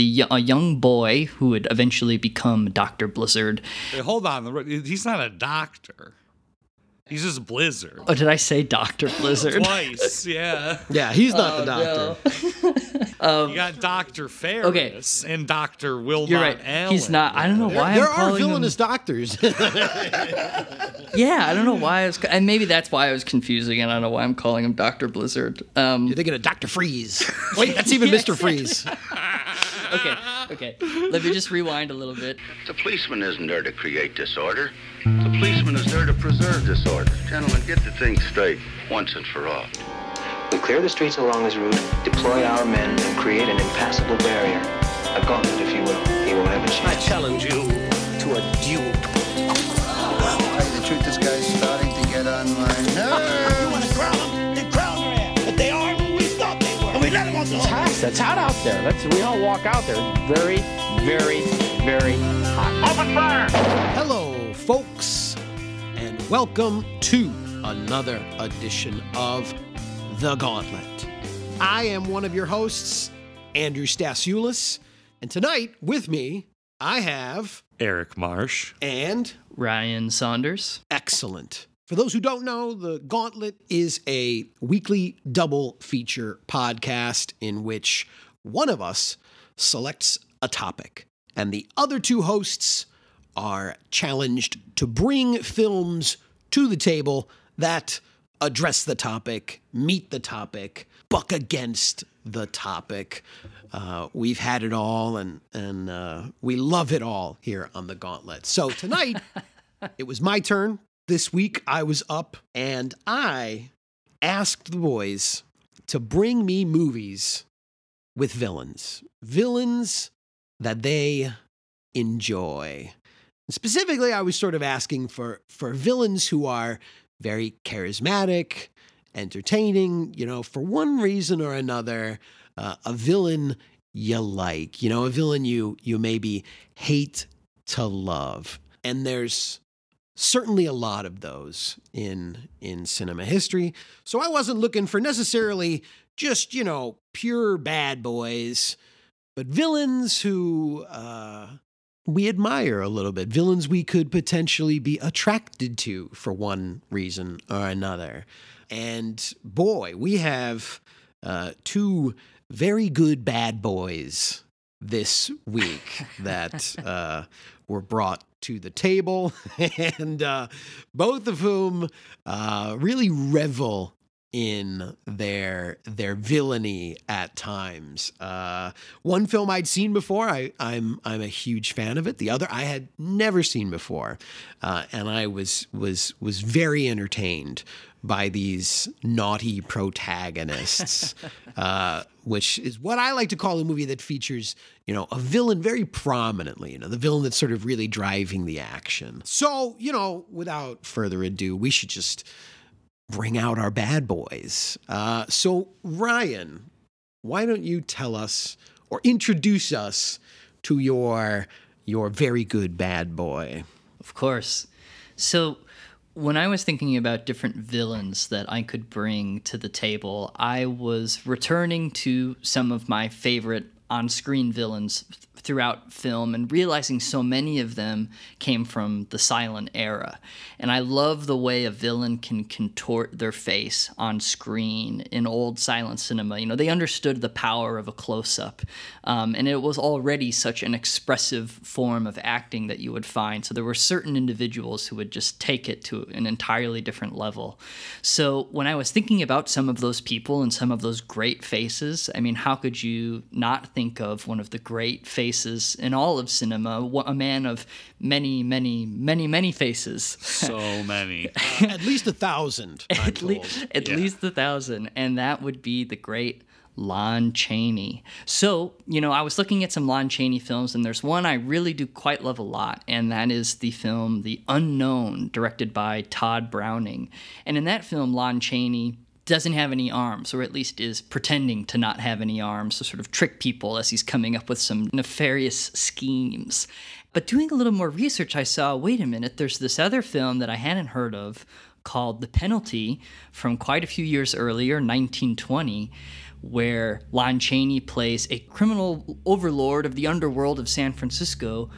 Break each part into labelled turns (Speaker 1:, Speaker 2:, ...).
Speaker 1: the a young boy who would eventually become Doctor Blizzard.
Speaker 2: Hey, hold on, he's not a doctor. He's just Blizzard.
Speaker 1: Oh, did I say Doctor Blizzard?
Speaker 2: Twice, yeah.
Speaker 3: Yeah, he's not the doctor.
Speaker 2: No. you got Doctor Ferris
Speaker 1: Okay.
Speaker 2: and Doctor Wilmot
Speaker 1: You're right.
Speaker 2: Allen.
Speaker 1: He's not. I don't know why
Speaker 3: there
Speaker 1: I'm
Speaker 3: are
Speaker 1: calling him-
Speaker 3: villainous doctors.
Speaker 1: Yeah, I don't know why I was, and maybe that's why I was confusing, and I don't know why I'm calling him Doctor Blizzard. Um,
Speaker 3: You're thinking of Doctor Freeze. Wait, that's even Mister Freeze.
Speaker 1: okay, okay. Let me just rewind a little bit.
Speaker 4: The policeman isn't there to create disorder. The policeman is there to preserve disorder. Gentlemen, get the thing straight once and for all.
Speaker 5: We clear the streets along his route, deploy our men, and create an impassable barrier. A gauntlet, if you will. He won't have a
Speaker 6: I
Speaker 5: chance.
Speaker 6: I challenge you to a duel.
Speaker 4: Tell you the truth, this guy's starting to get on my nerves.
Speaker 7: Were. And we let them on the
Speaker 8: hot. It's hot out there. Let's we all walk out there. Very, very, very hot.
Speaker 7: Open fire!
Speaker 3: Hello, folks, and welcome to another edition of The Gauntlet. I am one of your hosts, Andrew Stasulis, and tonight with me, I have
Speaker 2: Eric Marsh.
Speaker 3: and
Speaker 1: Ryan Saunders.
Speaker 3: excellent. For those who don't know, The Gauntlet is a weekly double feature podcast in which one of us selects a topic, and the other two hosts are challenged to bring films to the table that address the topic, meet the topic, buck against the topic. Uh, we've had it all, and and uh, we love it all here on the Gauntlet. So tonight, it was my turn. This week, I was up, and I asked the boys to bring me movies with villains, villains that they enjoy. Specifically, I was sort of asking for for villains who are very charismatic, entertaining, you know, for one reason or another, uh, a villain you like, you know, a villain you you maybe hate to love. And there's certainly a lot of those in in cinema history. So I wasn't looking for necessarily just, you know, pure bad boys, but villains who uh we admire a little bit, villains we could potentially be attracted to for one reason or another. And boy, we have uh, two very good bad boys this week that uh, were brought to the table, and uh, both of whom uh, really revel in their their villainy at times. Uh, one film I'd seen before, I, I'm I'm a huge fan of it. The other I had never seen before, uh, and I was was was very entertained by these naughty protagonists, uh, which is what I like to call a movie that features, you know, a villain very prominently, you know, the villain that's sort of really driving the action. So, you know, without further ado, we should just bring out our bad boys. Uh, so, Ryan, why don't you tell us or introduce us to your your very good bad boy?
Speaker 1: Of course. So, when I was thinking about different villains that I could bring to the table, I was returning to some of my favorite on screen villains throughout film and realizing so many of them came from the silent era. And I love the way a villain can contort their face on screen in old silent cinema. You know, they understood the power of a close up. Um, and it was already such an expressive form of acting that you would find. So there were certain individuals who would just take it to an entirely different level. So when I was thinking about some of those people and some of those great faces, I mean, how could you not think of one of the great faces in all of cinema, a man of many, many, many, many faces?
Speaker 2: So many.
Speaker 3: Uh, at least a thousand.
Speaker 1: At, le-
Speaker 3: told.
Speaker 1: at least a thousand, and that would be the great Lon Chaney. So, you know, I was looking at some Lon Chaney films, and there's one I really do quite love a lot, and that is the film The Unknown, directed by Tod Browning. And in that film, Lon Chaney doesn't have any arms, or at least is pretending to not have any arms to sort of trick people as he's coming up with some nefarious schemes. But doing a little more research, I saw wait a minute, there's this other film that I hadn't heard of called The Penalty from quite a few years earlier, 1920, where Lon Chaney plays a criminal overlord of the underworld of San Francisco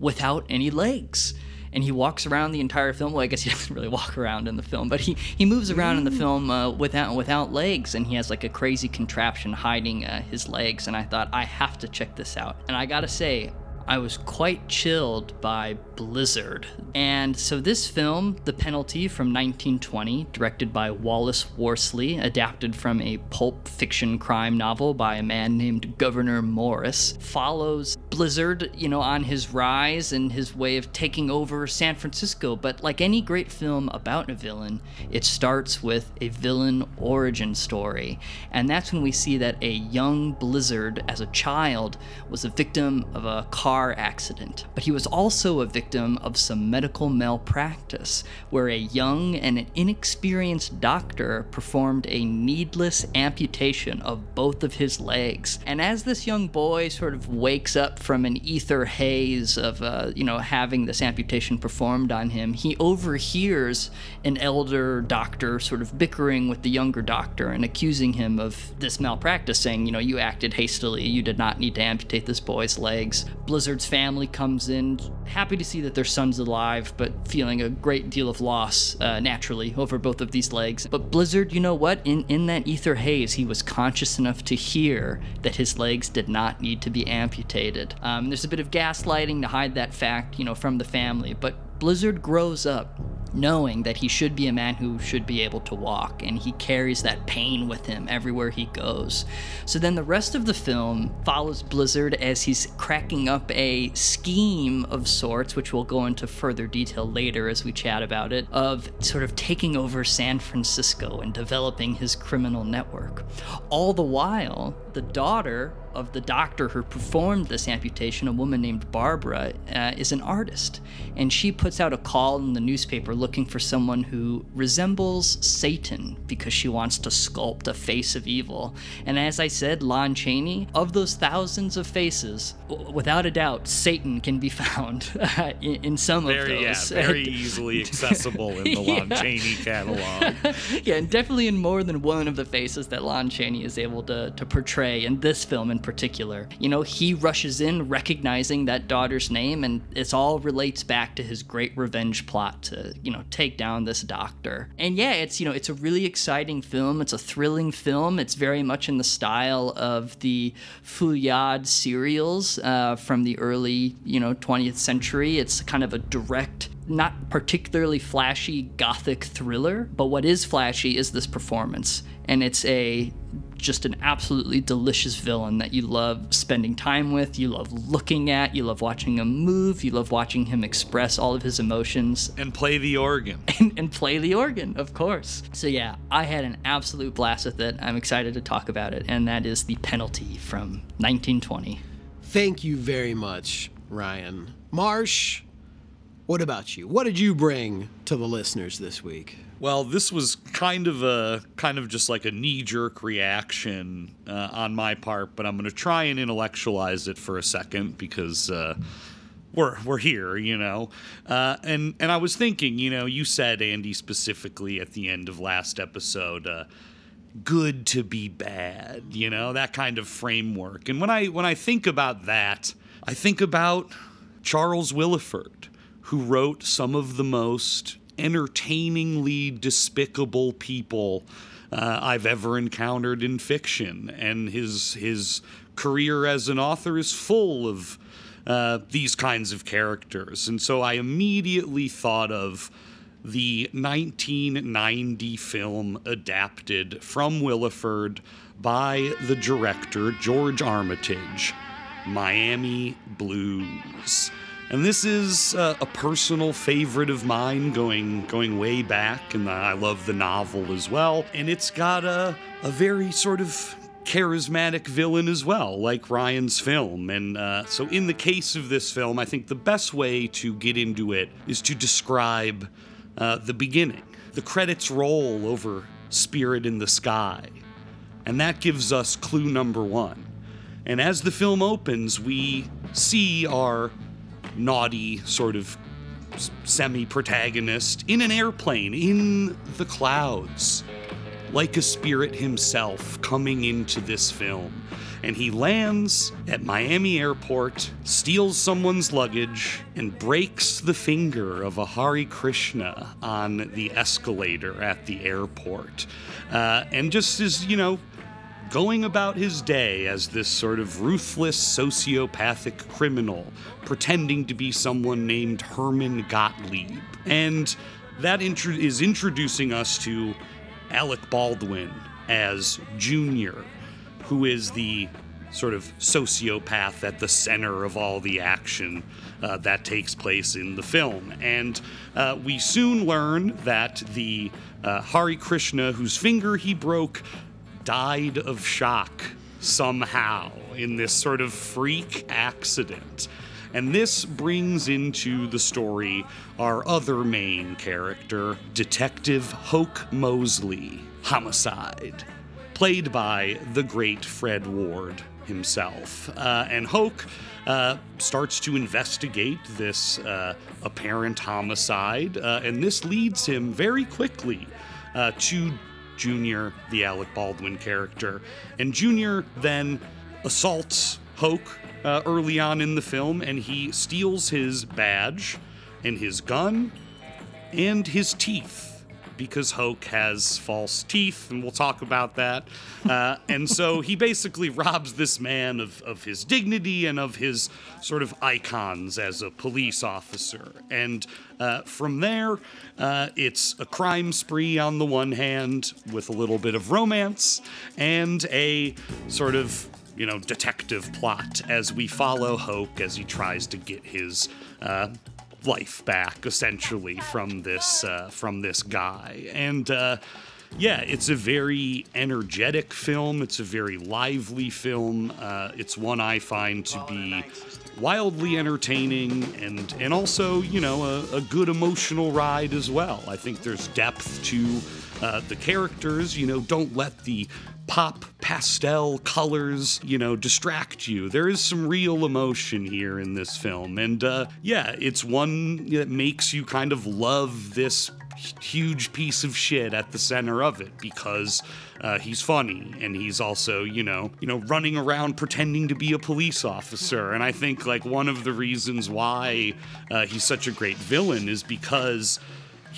Speaker 1: without any legs. And he walks around the entire film. Well, I guess he doesn't really walk around in the film, but he, he moves around in the film uh, without without legs, and he has like a crazy contraption hiding uh, his legs. And I thought I have to check this out. And I gotta say, I was quite chilled by Blizzard. And so, this film, The Penalty from 1920, directed by Wallace Worsley, adapted from a pulp fiction crime novel by a man named Gouverneur Morris, follows Blizzard, you know, on his rise and his way of taking over San Francisco. But like any great film about a villain, it starts with a villain origin story. And that's when we see that a young Blizzard, as a child, was a victim of a car accident. But he was also a victim of some medical malpractice, where a young and an inexperienced doctor performed a needless amputation of both of his legs. And as this young boy sort of wakes up from an ether haze of, uh, you know, having this amputation performed on him, he overhears an elder doctor sort of bickering with the younger doctor and accusing him of this malpractice, saying, you know, you acted hastily, you did not need to amputate this boy's legs. Blizzard's family comes in, happy to see that their son's alive, but feeling a great deal of loss uh, naturally over both of these legs. But Blizzard, you know what? In in that ether haze, he was conscious enough to hear that his legs did not need to be amputated. Um, there's a bit of gaslighting to hide that fact, you know, from the family, but Blizzard grows up knowing that he should be a man who should be able to walk, and he carries that pain with him everywhere he goes. So then the rest of the film follows Blizzard as he's cracking up a scheme of sorts, which we'll go into further detail later as we chat about it, of sort of taking over San Francisco and developing his criminal network. All the while, the daughter of the doctor who performed this amputation, a woman named Barbara, uh, is an artist. And she puts out a call in the newspaper looking for someone who resembles Satan because she wants to sculpt a face of evil. And as I said, Lon Chaney, of those thousands of faces, w- without a doubt, Satan can be found uh, in, in some
Speaker 2: Very,
Speaker 1: of those.
Speaker 2: yeah, very easily accessible in the Lon
Speaker 1: Yeah.
Speaker 2: Chaney catalog.
Speaker 1: yeah, and definitely in more than one of the faces that Lon Chaney is able to, to portray in this film in particular. You know, he rushes in recognizing that daughter's name, and it all relates back to his great revenge plot to, you know, take down this doctor. And yeah, it's, you know, it's a really exciting film. It's a thrilling film. It's very much in the style of the Feuillade serials uh, from the early, you know, 20th century. It's kind of a direct not particularly flashy gothic thriller, but what is flashy is this performance. And it's a just an absolutely delicious villain that you love spending time with, you love looking at, you love watching him move, you love watching him express all of his emotions
Speaker 2: and play the organ.
Speaker 1: and, and play the organ, of course. So yeah, I had an absolute blast with it. I'm excited to talk about it, and that is The Penalty from 1920.
Speaker 3: Thank you very much, Ryan. Marsh, what about you? What did you bring to the listeners this week?
Speaker 2: Well, this was kind of a kind of just like a knee-jerk reaction uh, on my part, but I'm going to try and intellectualize it for a second because uh, we're we're here, you know. Uh, and and I was thinking, you know, you said Andy specifically at the end of last episode. Uh, good to be bad you know that kind of framework and when i when i think about that i think about charles willeford who wrote some of the most entertainingly despicable people uh, I've ever encountered in fiction, and his his career as an author is full of uh, these kinds of characters, and so I immediately thought of the 1990 film adapted from Willeford by the director George Armitage, Miami Blues. And this is uh, a personal favorite of mine going going way back, and I love the novel as well. And it's got a, a very sort of charismatic villain as well, like Ryan's film. And uh, so, in the case of this film, I think the best way to get into it is to describe uh, the beginning. The credits roll over Spirit in the Sky, and that gives us clue number one. And as the film opens, we see our naughty sort of semi protagonist in an airplane in the clouds. like a spirit himself coming into this film. And he lands at Miami Airport, steals someone's luggage, and breaks the finger of a Hare Krishna on the escalator at the airport. Uh, and just is, you know, going about his day as this sort of ruthless sociopathic criminal, pretending to be someone named Herman Gottlieb. And that is introducing us to Alec Baldwin as Junior, who is the sort of sociopath at the center of all the action uh, that takes place in the film. And uh, we soon learn that the uh, Hare Krishna, whose finger he broke, died of shock somehow in this sort of freak accident. And this brings into the story our other main character, Detective Hoke Mosley, Homicide, played by the great Fred Ward himself. Uh, and Hoke uh, starts to investigate this uh, apparent homicide, uh, and this leads him very quickly uh, to Junior, the Alec Baldwin character. And Junior then assaults Hoke uh, early on in the film, and he steals his badge and his gun and his teeth because Hoke has false teeth, and we'll talk about that. Uh, and so he basically robs this man of, of his dignity and of his sort of icons as a police officer. And uh, from there, uh, it's a crime spree on the one hand, with a little bit of romance, and a sort of you know, detective plot as we follow Hoke as he tries to get his uh, life back, essentially, from this uh, from this guy. And uh, yeah, it's a very energetic film. It's a very lively film. Uh, it's one I find to be wildly entertaining and and also you know a, a good emotional ride as well. I think there's depth to uh, the characters. You know, don't let the pop pastel colors, you know, distract you. There is some real emotion here in this film. And uh, yeah, it's one that makes you kind of love this huge piece of shit at the center of it because uh, he's funny and he's also you know you know running around pretending to be a police officer and i think like one of the reasons why uh, he's such a great villain is because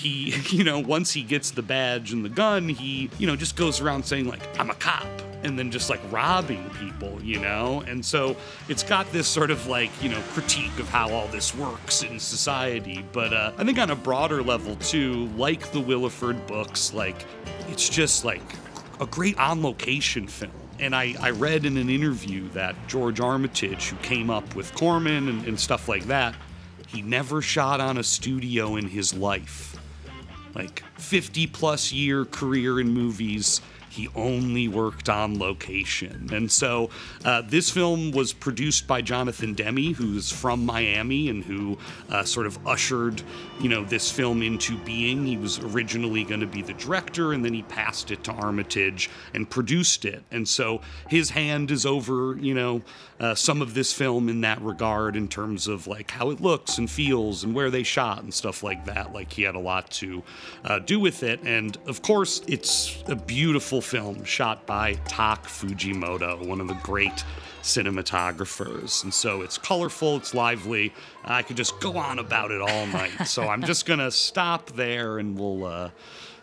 Speaker 2: he, you know, once he gets the badge and the gun, he, you know, just goes around saying, like, I'm a cop, and then just like robbing people, you know? And so it's got this sort of like, you know, critique of how all this works in society. But uh, I think on a broader level, too, like the Willeford books, like, it's just like a great on location film. And I, I read in an interview that George Armitage, who came up with Corman and, and stuff like that, he never shot on a studio in his life like 50 plus year career in movies he only worked on location. And so uh, this film was produced by Jonathan Demme, who's from Miami and who uh, sort of ushered, you know, this film into being. He was originally going to be the director, and then he passed it to Armitage and produced it. And so his hand is over, you know, uh, some of this film in that regard in terms of like how it looks and feels and where they shot and stuff like that. Like he had a lot to uh, do with it. And of course, it's a beautiful film shot by Tak Fujimoto, one of the great cinematographers. And so it's colorful, it's lively. I could just go on about it all night. so I'm just going to stop there and we'll. Uh,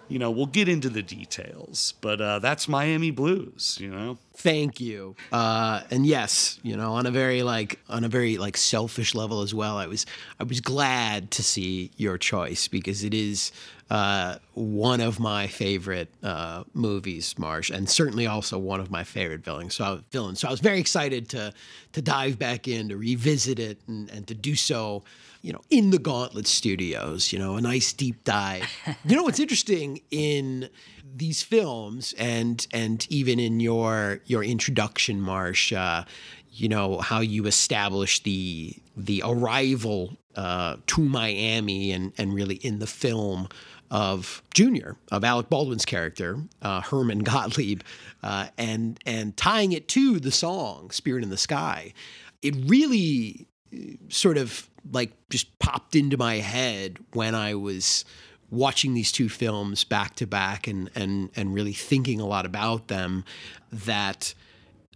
Speaker 2: you know, we'll get into the details, but uh, that's Miami Blues, you know.
Speaker 3: Thank you. Uh, and yes, you know, on a very like on a very like selfish level as well. I was I was glad to see your choice because it is uh, one of my favorite uh, movies, Marsh, and certainly also one of my favorite villains. So, I, villains. So I was very excited to to dive back in, to revisit it, and, and to do so you know, in the Gauntlet Studios, you know, a nice deep dive. you know what's interesting in these films and and even in your your introduction, Marsh, uh, you know, how you establish the the arrival uh, to Miami and and really in the film of Junior, of Alec Baldwin's character, uh, Herman Gottlieb, uh, and and tying it to the song "Spirit in the Sky." It really uh, sort of like just popped into my head when I was watching these two films back to back and and and really thinking a lot about them that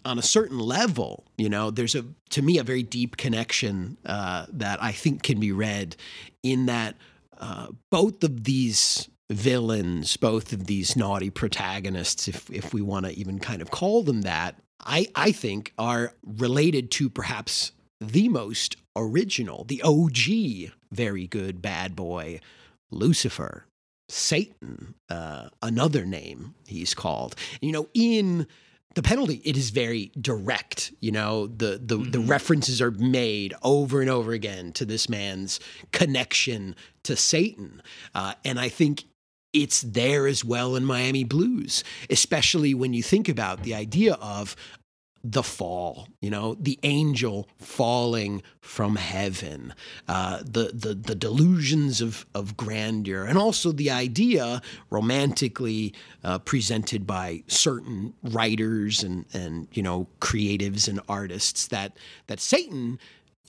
Speaker 3: on a certain level, you know, there's a to me a very deep connection uh, that I think can be read in that uh, both of these villains, both of these naughty protagonists, if if we want to even kind of call them that, I I think are related to perhaps the most original, the OG, very good bad boy, Lucifer. Satan, uh, another name he's called. You know, in the penalty it is very direct you know the the, mm-hmm. the references are made over and over again to this man's connection to satan uh, and i think it's there as well in miami blues especially when you think about the idea of the fall, you know, the angel falling from heaven, uh, the, the the delusions of of grandeur, and also the idea, romantically uh, presented by certain writers and and you know creatives and artists that that Satan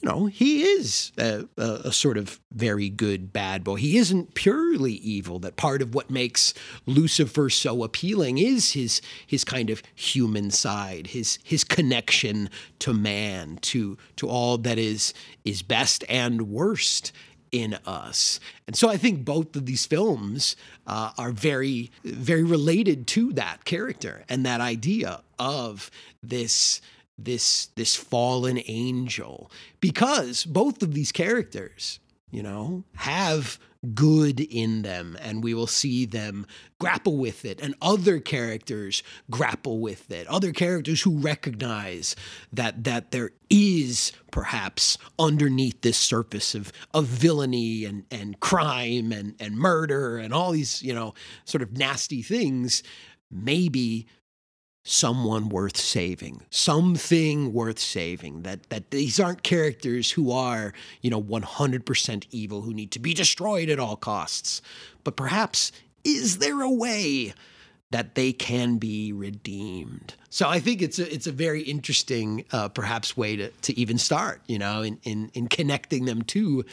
Speaker 3: you know, he is a, a, sort of very good bad boy. He isn't purely evil. That part of what makes Lucifer so appealing is his his kind of human side, his his connection to man, to to all that is is best and worst in us. And so I think both of these films uh, are very very related to that character and that idea of this this this fallen angel. Because both of these characters you know have good in them and we will see them grapple with it and other characters grapple with it. Other characters who recognize that that there is perhaps underneath this surface of of villainy and and crime and and murder and all these you know sort of nasty things maybe someone worth saving, something worth saving. That that these aren't characters who are, you know, 100% evil who need to be destroyed at all costs. But perhaps is there a way that they can be redeemed? So I think it's a it's a very interesting uh, perhaps way to to even start, you know, in in in connecting them to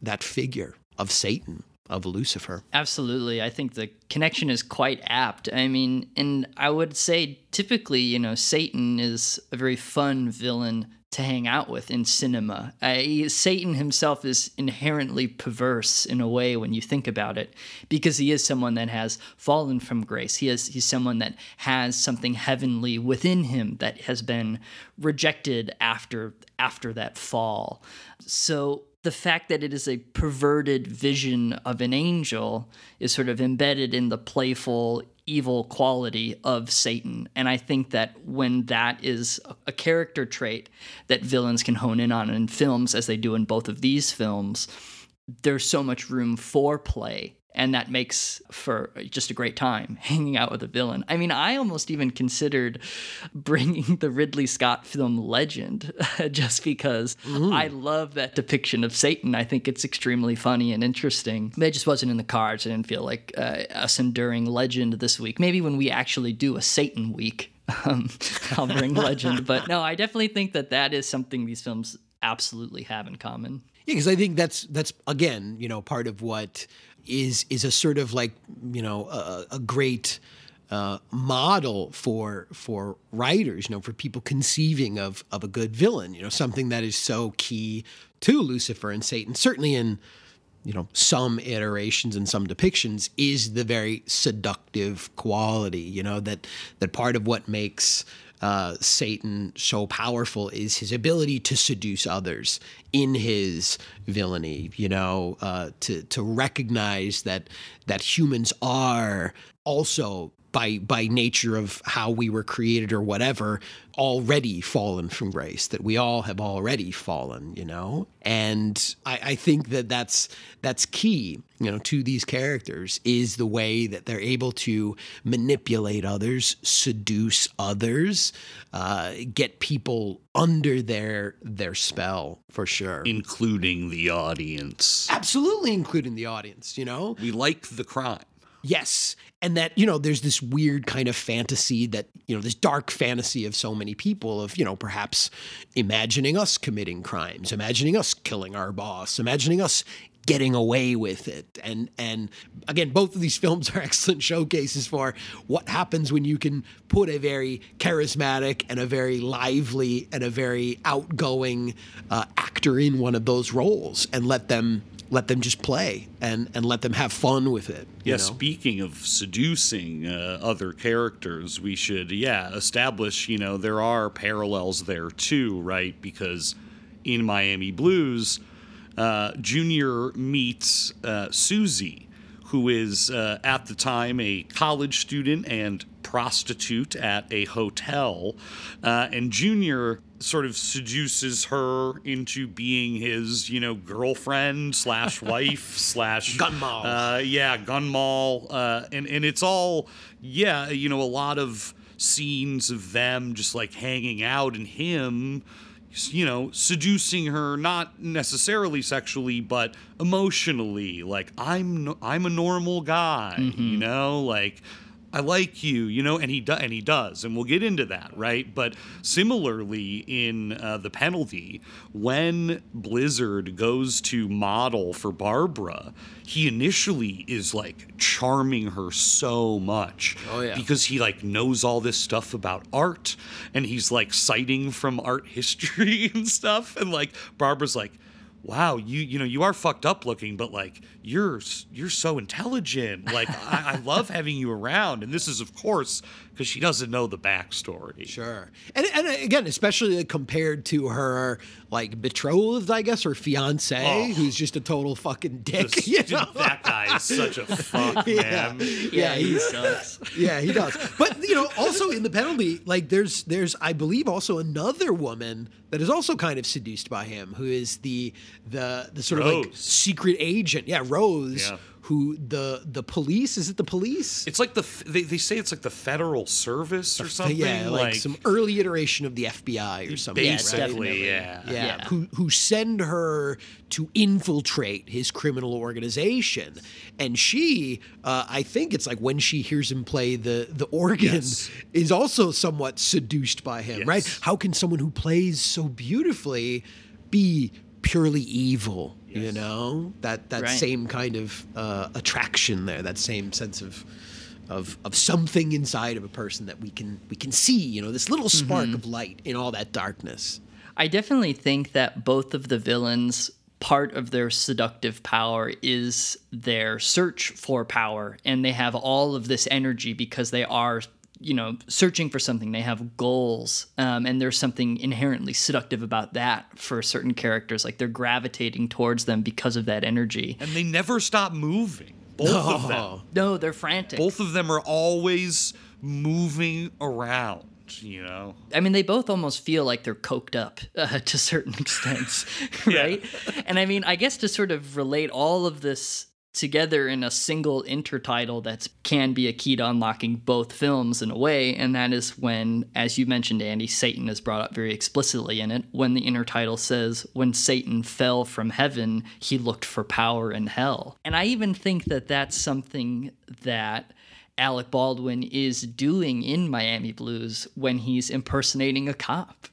Speaker 3: that figure of Satan of Lucifer.
Speaker 1: Absolutely. I think the connection is quite apt. I mean, and I would say typically, you know, Satan is a very fun villain to hang out with in cinema. Uh, Satan himself is inherently perverse in a way when you think about it, because he is someone that has fallen from grace. He is he's someone that has something heavenly within him that has been rejected after after that fall. So the fact that it is a perverted vision of an angel is sort of embedded in the playful evil quality of Satan. And I think that when that is a character trait that villains can hone in on in films, as they do in both of these films, there's so much room for play and that makes for just a great time hanging out with a villain. I mean, I almost even considered bringing the Ridley Scott film Legend just because Ooh. I love that depiction of Satan. I think it's extremely funny and interesting. But it just wasn't in the cards. I didn't feel like uh, us enduring Legend this week. Maybe when we actually do a Satan week, um, I'll bring Legend. But no, I definitely think that that is something these films absolutely have in common.
Speaker 3: Yeah, because I think that's that's again, you know, part of what is is a sort of like you know a, a great uh, model for for writers, you know, for people conceiving of of a good villain, you know, something that is so key to Lucifer and Satan. Certainly in you know some iterations and some depictions is the very seductive quality, you know, that that part of what makes uh, Satan so powerful is his ability to seduce others in his villainy. You know, uh, to to recognize that that humans are also by by nature of how we were created or whatever already fallen from grace that we all have already fallen you know? And I, I, think that that's that's key you know to these characters is the way that they're able to manipulate others seduce others uh, get people under their their spell for sure.
Speaker 2: Including the audience.
Speaker 3: Absolutely including the audience you know?
Speaker 2: We like the crime
Speaker 3: Yes. and that you know there's this weird kind of fantasy that you know this dark fantasy of so many people of you know perhaps imagining us committing crimes imagining us killing our boss imagining us getting away with it and and again both of these films are excellent showcases for what happens when you can put a very charismatic and a very lively and a very outgoing uh, actor in one of those roles and let them let them just play and and let them have fun with it
Speaker 2: Yeah,
Speaker 3: know?
Speaker 2: speaking of seducing uh, other characters, we should, yeah, establish, you know, there are parallels there too, right? Because in Miami Blues, uh, Junior meets uh, Susie, who is uh, at the time a college student and prostitute at a hotel. Uh, and Junior sort of seduces her into being his, you know, girlfriend slash wife slash
Speaker 3: gun moll.
Speaker 2: Uh, yeah, gun moll. Uh, and, and it's all, yeah, you know, a lot of scenes of them just like hanging out and him you know, seducing her not necessarily sexually, but emotionally. Like I'm, I'm a normal guy, mm-hmm. you know, like. I like you, you know, and he do, and he does, and we'll get into that, right? But similarly, in uh, the penalty, when Blizzard goes to model for Barbara, he initially is like charming her so much,
Speaker 3: Oh, yeah.
Speaker 2: because he like knows all this stuff about art, and he's like citing from art history and stuff, and like Barbara's like, wow, you you know you are fucked up looking, but like you're you're so intelligent. Like I, I love having you around, and this is of course because she doesn't know the backstory.
Speaker 3: Sure. And, and uh, again, especially compared to her like betrothed, I guess, or fiance,
Speaker 2: Oh.
Speaker 3: who's just a total fucking dick.
Speaker 2: Just-
Speaker 3: you know?
Speaker 2: that guy is such a fuck,
Speaker 3: Yeah.
Speaker 2: man.
Speaker 3: Yeah,
Speaker 1: he
Speaker 3: he's
Speaker 1: sucks.
Speaker 3: yeah, he does. But you know, also in the penalty, like there's there's I believe also another woman that is also kind of seduced by him, who is the the the sort of like secret agent. Yeah, Rose.
Speaker 2: Yeah.
Speaker 3: Who the the police? Is it the police?
Speaker 2: It's like the they, they say it's like the Federal Service or something.
Speaker 3: yeah, like, some early iteration of the FBI or something. right?
Speaker 2: basically,
Speaker 1: definitely.
Speaker 2: yeah.
Speaker 3: yeah,
Speaker 1: Yeah.
Speaker 3: Who, who send her to infiltrate his criminal organization, and she, uh, I think it's like when she hears him play the the organ,
Speaker 2: Yes.
Speaker 3: is also somewhat seduced by him, right? How can someone who plays so beautifully be purely evil? You know that that
Speaker 1: Right.
Speaker 3: same kind of uh, attraction there, that same sense of. Of, of something inside of a person that we can we can see, you know, this little spark
Speaker 1: Mm-hmm.
Speaker 3: of light in all that darkness.
Speaker 1: I definitely think that both of the villains, part of their seductive power is their search for power, and they have all of this energy because they are, you know, searching for something. They have goals, um, and there's something inherently seductive about that for certain characters. Like they're gravitating towards them because of that energy.
Speaker 2: and they never stop moving. Both of them.
Speaker 1: No, they're frantic.
Speaker 2: Both of them are always moving around. You know.
Speaker 1: I mean, they both almost feel like they're coked up uh, to certain extents, right? And I mean, I guess to sort of relate all of this together in a single intertitle that can be a key to unlocking both films in a way, and that is when, as you mentioned, Andy, Satan is brought up very explicitly in it. When the intertitle says, "When Satan fell from heaven, he looked for power in hell," and I even think that that's something that. Alec Baldwin is doing in Miami Blues when he's impersonating a cop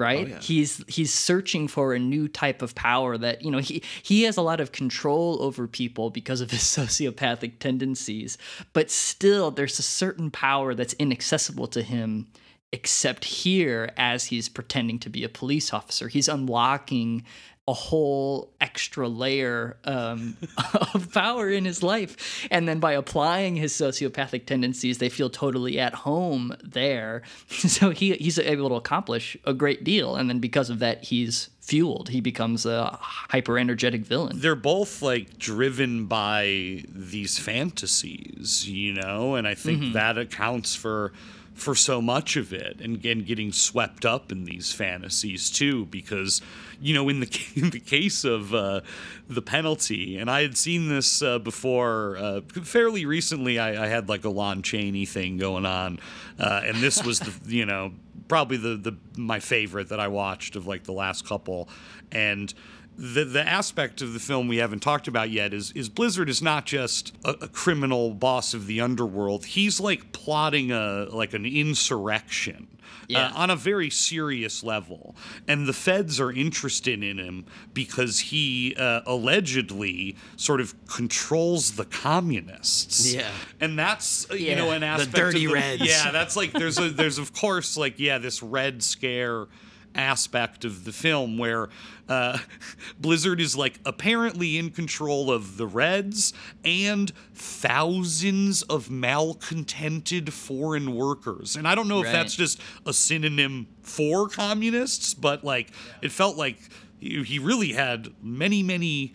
Speaker 1: Oh, right? he's he's searching for a new type of power that you know he he has a lot of control over people because of his sociopathic tendencies but still there's a certain power that's inaccessible to him except here as he's pretending to be a police officer. He's unlocking a whole extra layer um, of power in his life. And then by applying his sociopathic tendencies, they feel totally at home there. So he, he's able to accomplish a great deal. And then because of that, he's fueled. He becomes a hyper energetic villain.
Speaker 2: they're both like driven by these fantasies, you know, and I think that accounts for for so much of it and, and getting swept up in these fantasies too because you know in the in the case of uh, the penalty and I had seen this uh, before uh, fairly recently I, I had like a Lon Chaney thing going on uh, and this was the you know probably the the my favorite that I watched of like the last couple and the the aspect of the film we haven't talked about yet is is Blizzard is not just a, a criminal boss of the underworld. He's like plotting a like an insurrection.
Speaker 1: Yeah.
Speaker 2: Uh, on a very serious level. And the feds are interested in him because he uh, allegedly sort of controls the communists.
Speaker 3: Yeah.
Speaker 2: And that's, uh, you know, an aspect The
Speaker 3: dirty
Speaker 2: of the,
Speaker 3: Reds.
Speaker 2: Yeah, that's like, there's, a, there's of course, like, yeah, this Red Scare aspect of the film where uh, Blizzard is like apparently in control of the Reds and thousands of malcontented foreign workers. And I don't know if that's just a synonym for communists, but like it felt like he really had many, many.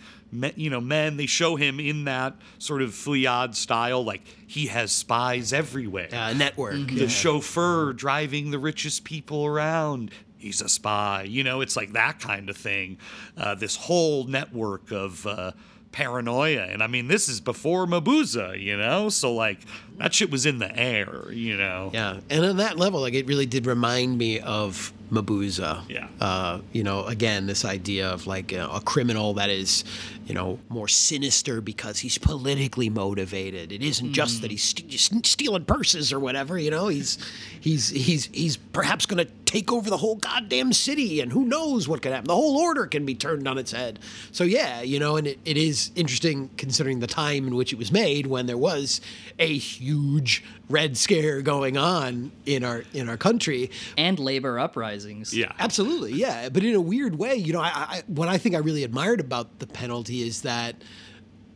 Speaker 2: You know, men. They show him in that sort of Feuillade style, like he has spies everywhere
Speaker 3: Uh, network.
Speaker 2: the chauffeur driving the richest people around he's a spy. You know it's like that kind of thing. Uh, this whole network of uh, paranoia. And i mean this is before mabuse you know? So like that shit was in the air you know?
Speaker 3: Yeah, and on that level, like it really did remind me of Mabuse.
Speaker 2: Yeah.
Speaker 3: Uh, you know, again, this idea of like a, a criminal that is, you know, more sinister because he's politically motivated. It isn't just that he's st- just stealing purses or whatever. You know, he's he's he's he's perhaps going to take over the whole goddamn city, and who knows what could happen. The whole order can be turned on its head. So yeah, you know, and it, it is interesting considering the time in which it was made, when there was a huge red scare going on in our in our country.
Speaker 1: and labor uprisings.
Speaker 2: yeah
Speaker 3: Absolutely, yeah. But in a weird way, you know, I, I what I think I really admired about the penalty is that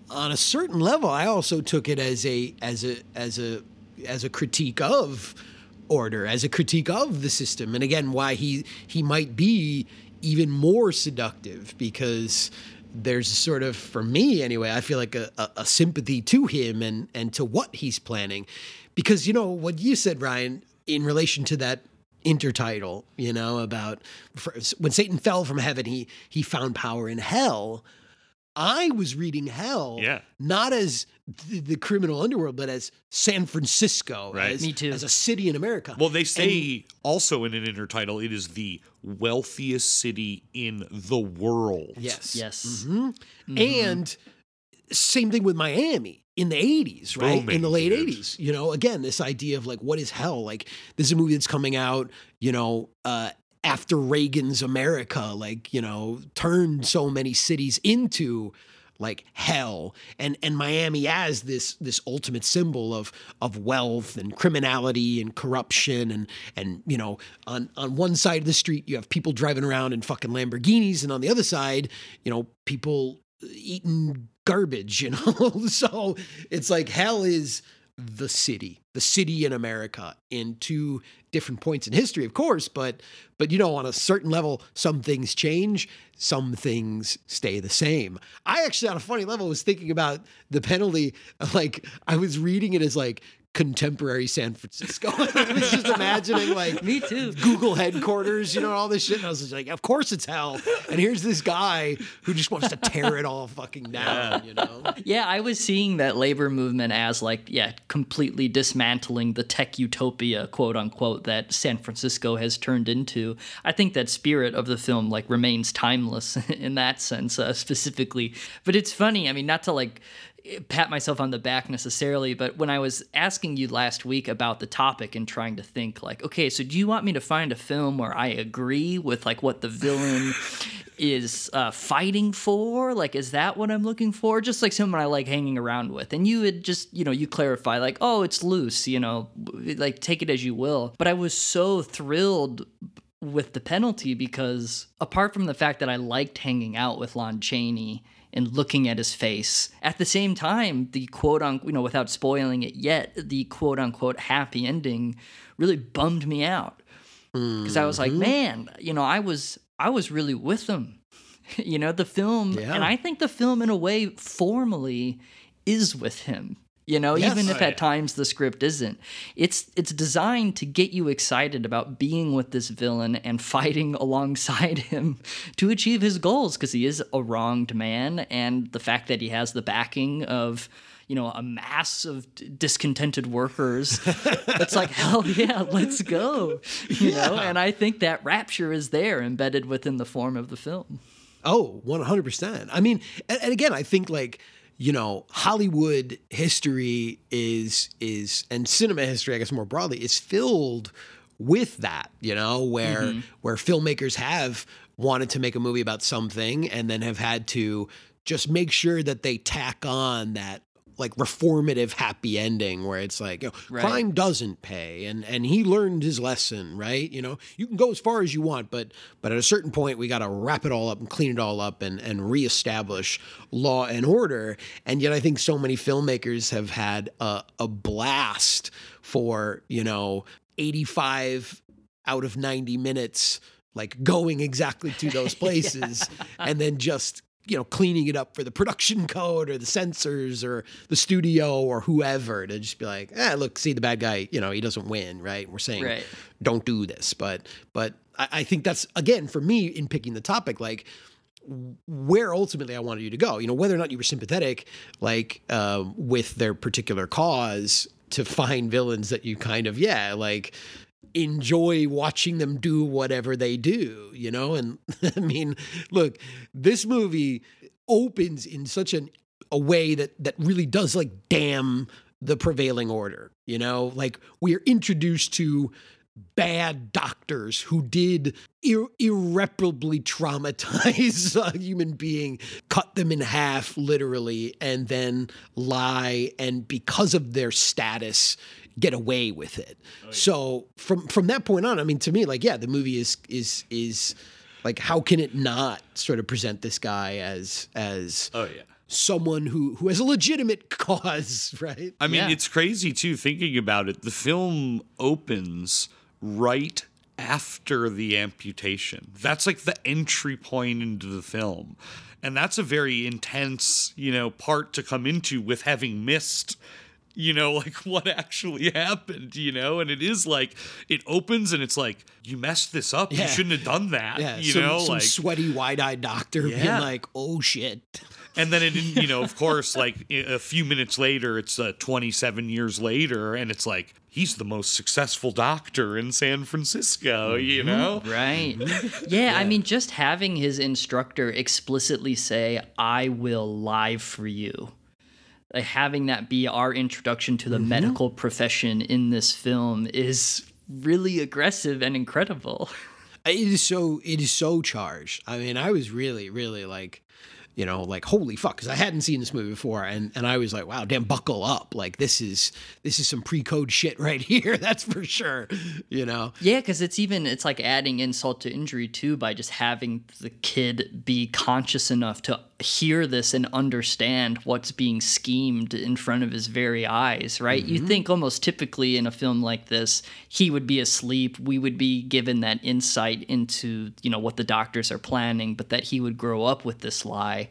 Speaker 3: on a certain level, I also took it as a as a as a as a critique of order, as a critique of the system, and again, why he he might be even more seductive because there's sort of for me anyway i feel like a, a, a sympathy to him and and to what he's planning. Because you know what you said ryan in relation to that intertitle you know about when satan fell from heaven he he found power in hell i was reading hell
Speaker 2: Yeah.
Speaker 3: not as the, the criminal underworld but as san francisco
Speaker 2: Right.
Speaker 3: as,
Speaker 1: Me too.
Speaker 3: as a city in america
Speaker 2: well they say also in an intertitle it is the wealthiest city in the world
Speaker 3: yes
Speaker 1: Yes.
Speaker 3: And same thing with Miami in the 80s, right?
Speaker 2: Booming,
Speaker 3: in the late
Speaker 2: dude.
Speaker 3: 80s. You know, again, this idea of like, what is hell? Like, this is a movie that's coming out, you know, uh, after Reagan's America, like, you know, turned so many cities into like hell. And and Miami as this this ultimate symbol of of wealth and criminality and corruption and and you know on on one side of the street you have people driving around in fucking Lamborghinis and on the other side you know people eating garbage you know? So it's like hell is the city the city in America in two different points in history of course but but you know on a certain level some things change some things stay the same. I actually on a funny level was thinking about the penalty like i was reading it as like contemporary san francisco i was just imagining like
Speaker 1: Me too.
Speaker 3: google headquarters you know all this shit and i was just like of course it's hell and here's this guy who just wants to tear it all fucking down you know
Speaker 1: Yeah, I was seeing that labor movement as like, yeah, completely dismantling the tech utopia, quote unquote, that San Francisco has turned into. I think that spirit of the film like remains timeless in that sense, uh, specifically. But it's funny. I mean, not to like pat myself on the back necessarily, but when I was asking you last week about the topic and trying to think like, okay, so do you want me to find a film where I agree with like what the villain is uh, fighting for? Like, is that what I'm looking for? Just like someone I like hanging around with. And you would just, you know, you clarify like, oh, it's loose, you know, like take it as you will. But I was so thrilled with the penalty because apart from the fact that I liked hanging out with Lon Chaney and looking at his face, at the same time, the quote unquote, you know, without spoiling it yet, the quote unquote happy ending really bummed me out because I was like,
Speaker 3: Mm-hmm.
Speaker 1: man, you know, I was I was really with them. you know, the film,
Speaker 3: Yeah.
Speaker 1: and I think the film, in a way, formally is with him. You know,
Speaker 3: Yes.
Speaker 1: even if
Speaker 2: Oh,
Speaker 1: at times the script isn't, it's it's designed to get you excited about being with this villain and fighting alongside him to achieve his goals because he is a wronged man, and the fact that he has the backing of you know a mass of d- discontented workers it's like hell yeah let's go you know? And i think that rapture is there embedded within the form of the film.
Speaker 3: Oh, 100%. I mean, and, and again, I think like, you know, Hollywood history is is and cinema history, I guess more broadly, is filled with that, you know, where mm-hmm. where filmmakers have wanted to make a movie about something and then have had to just make sure that they tack on that like reformative happy ending where it's like you know,
Speaker 1: Right.
Speaker 3: crime doesn't pay and and he learned his lesson right? You know you can go as far as you want but but at a certain point we got to wrap it all up and clean it all up and and reestablish law and order. And yet i think so many filmmakers have had a, a blast for you know 85 out of 90 minutes like going exactly to those places and then just you know cleaning it up for the production code or the censors or the studio or whoever to just be like eh look see the bad guy you know he doesn't win right we're saying
Speaker 1: Right.
Speaker 3: don't do this but but I, I think that's again for me in picking the topic like where ultimately I wanted you to go. You know, whether or not you were sympathetic, like um, with their particular cause, to find villains that you kind of yeah, like enjoy watching them do whatever they do. You know, and I mean, look, this movie opens in such an a way that that really does like damn the prevailing order. You know, like we are introduced to bad doctors who did ir- irreparably traumatize a human being, cut them in half literally, and then lie, and because of their status, get away with it. Oh, so from from that point on, I mean, to me, like, yeah, the movie is is is like, how can it not sort of present this guy as as
Speaker 2: Oh yeah.
Speaker 3: someone who who has a legitimate cause, right?
Speaker 2: I mean,
Speaker 1: Yeah.
Speaker 2: it's crazy too thinking about it. The film opens right after the amputation. That's like the entry point into the film. And that's a very intense, you know, part to come into with having missed you know like what actually happened you know and it is like it opens and it's like you messed this up
Speaker 3: Yeah.
Speaker 2: you shouldn't have done that
Speaker 3: Yeah,
Speaker 2: you
Speaker 3: some,
Speaker 2: know
Speaker 3: some
Speaker 2: like
Speaker 3: sweaty, wide-eyed doctor being like, "Oh shit."
Speaker 2: and then it, you know, of course, like a few minutes later, it's uh, 27 years later, and it's like he's the most successful doctor in San Francisco. You know,
Speaker 1: Right. Yeah, I mean, just having his instructor explicitly say, I will lie for you. Like having that be our introduction to the mm-hmm. medical profession in this film is really aggressive and incredible.
Speaker 3: It is so it is so charged. I mean, I was really really like you know, like holy fuck, because I hadn't seen this movie before, and and I was like, wow, damn, buckle up, like this is this is some pre-code shit right here, that's for sure, you know.
Speaker 1: Yeah, because it's even it's like adding insult to injury too by just having the kid be conscious enough to hear this and understand what's being schemed in front of his very eyes. Right? You mm-hmm. think almost typically in a film like this, he would be asleep. We would be given that insight into you know what the doctors are planning, but that he would grow up with this lie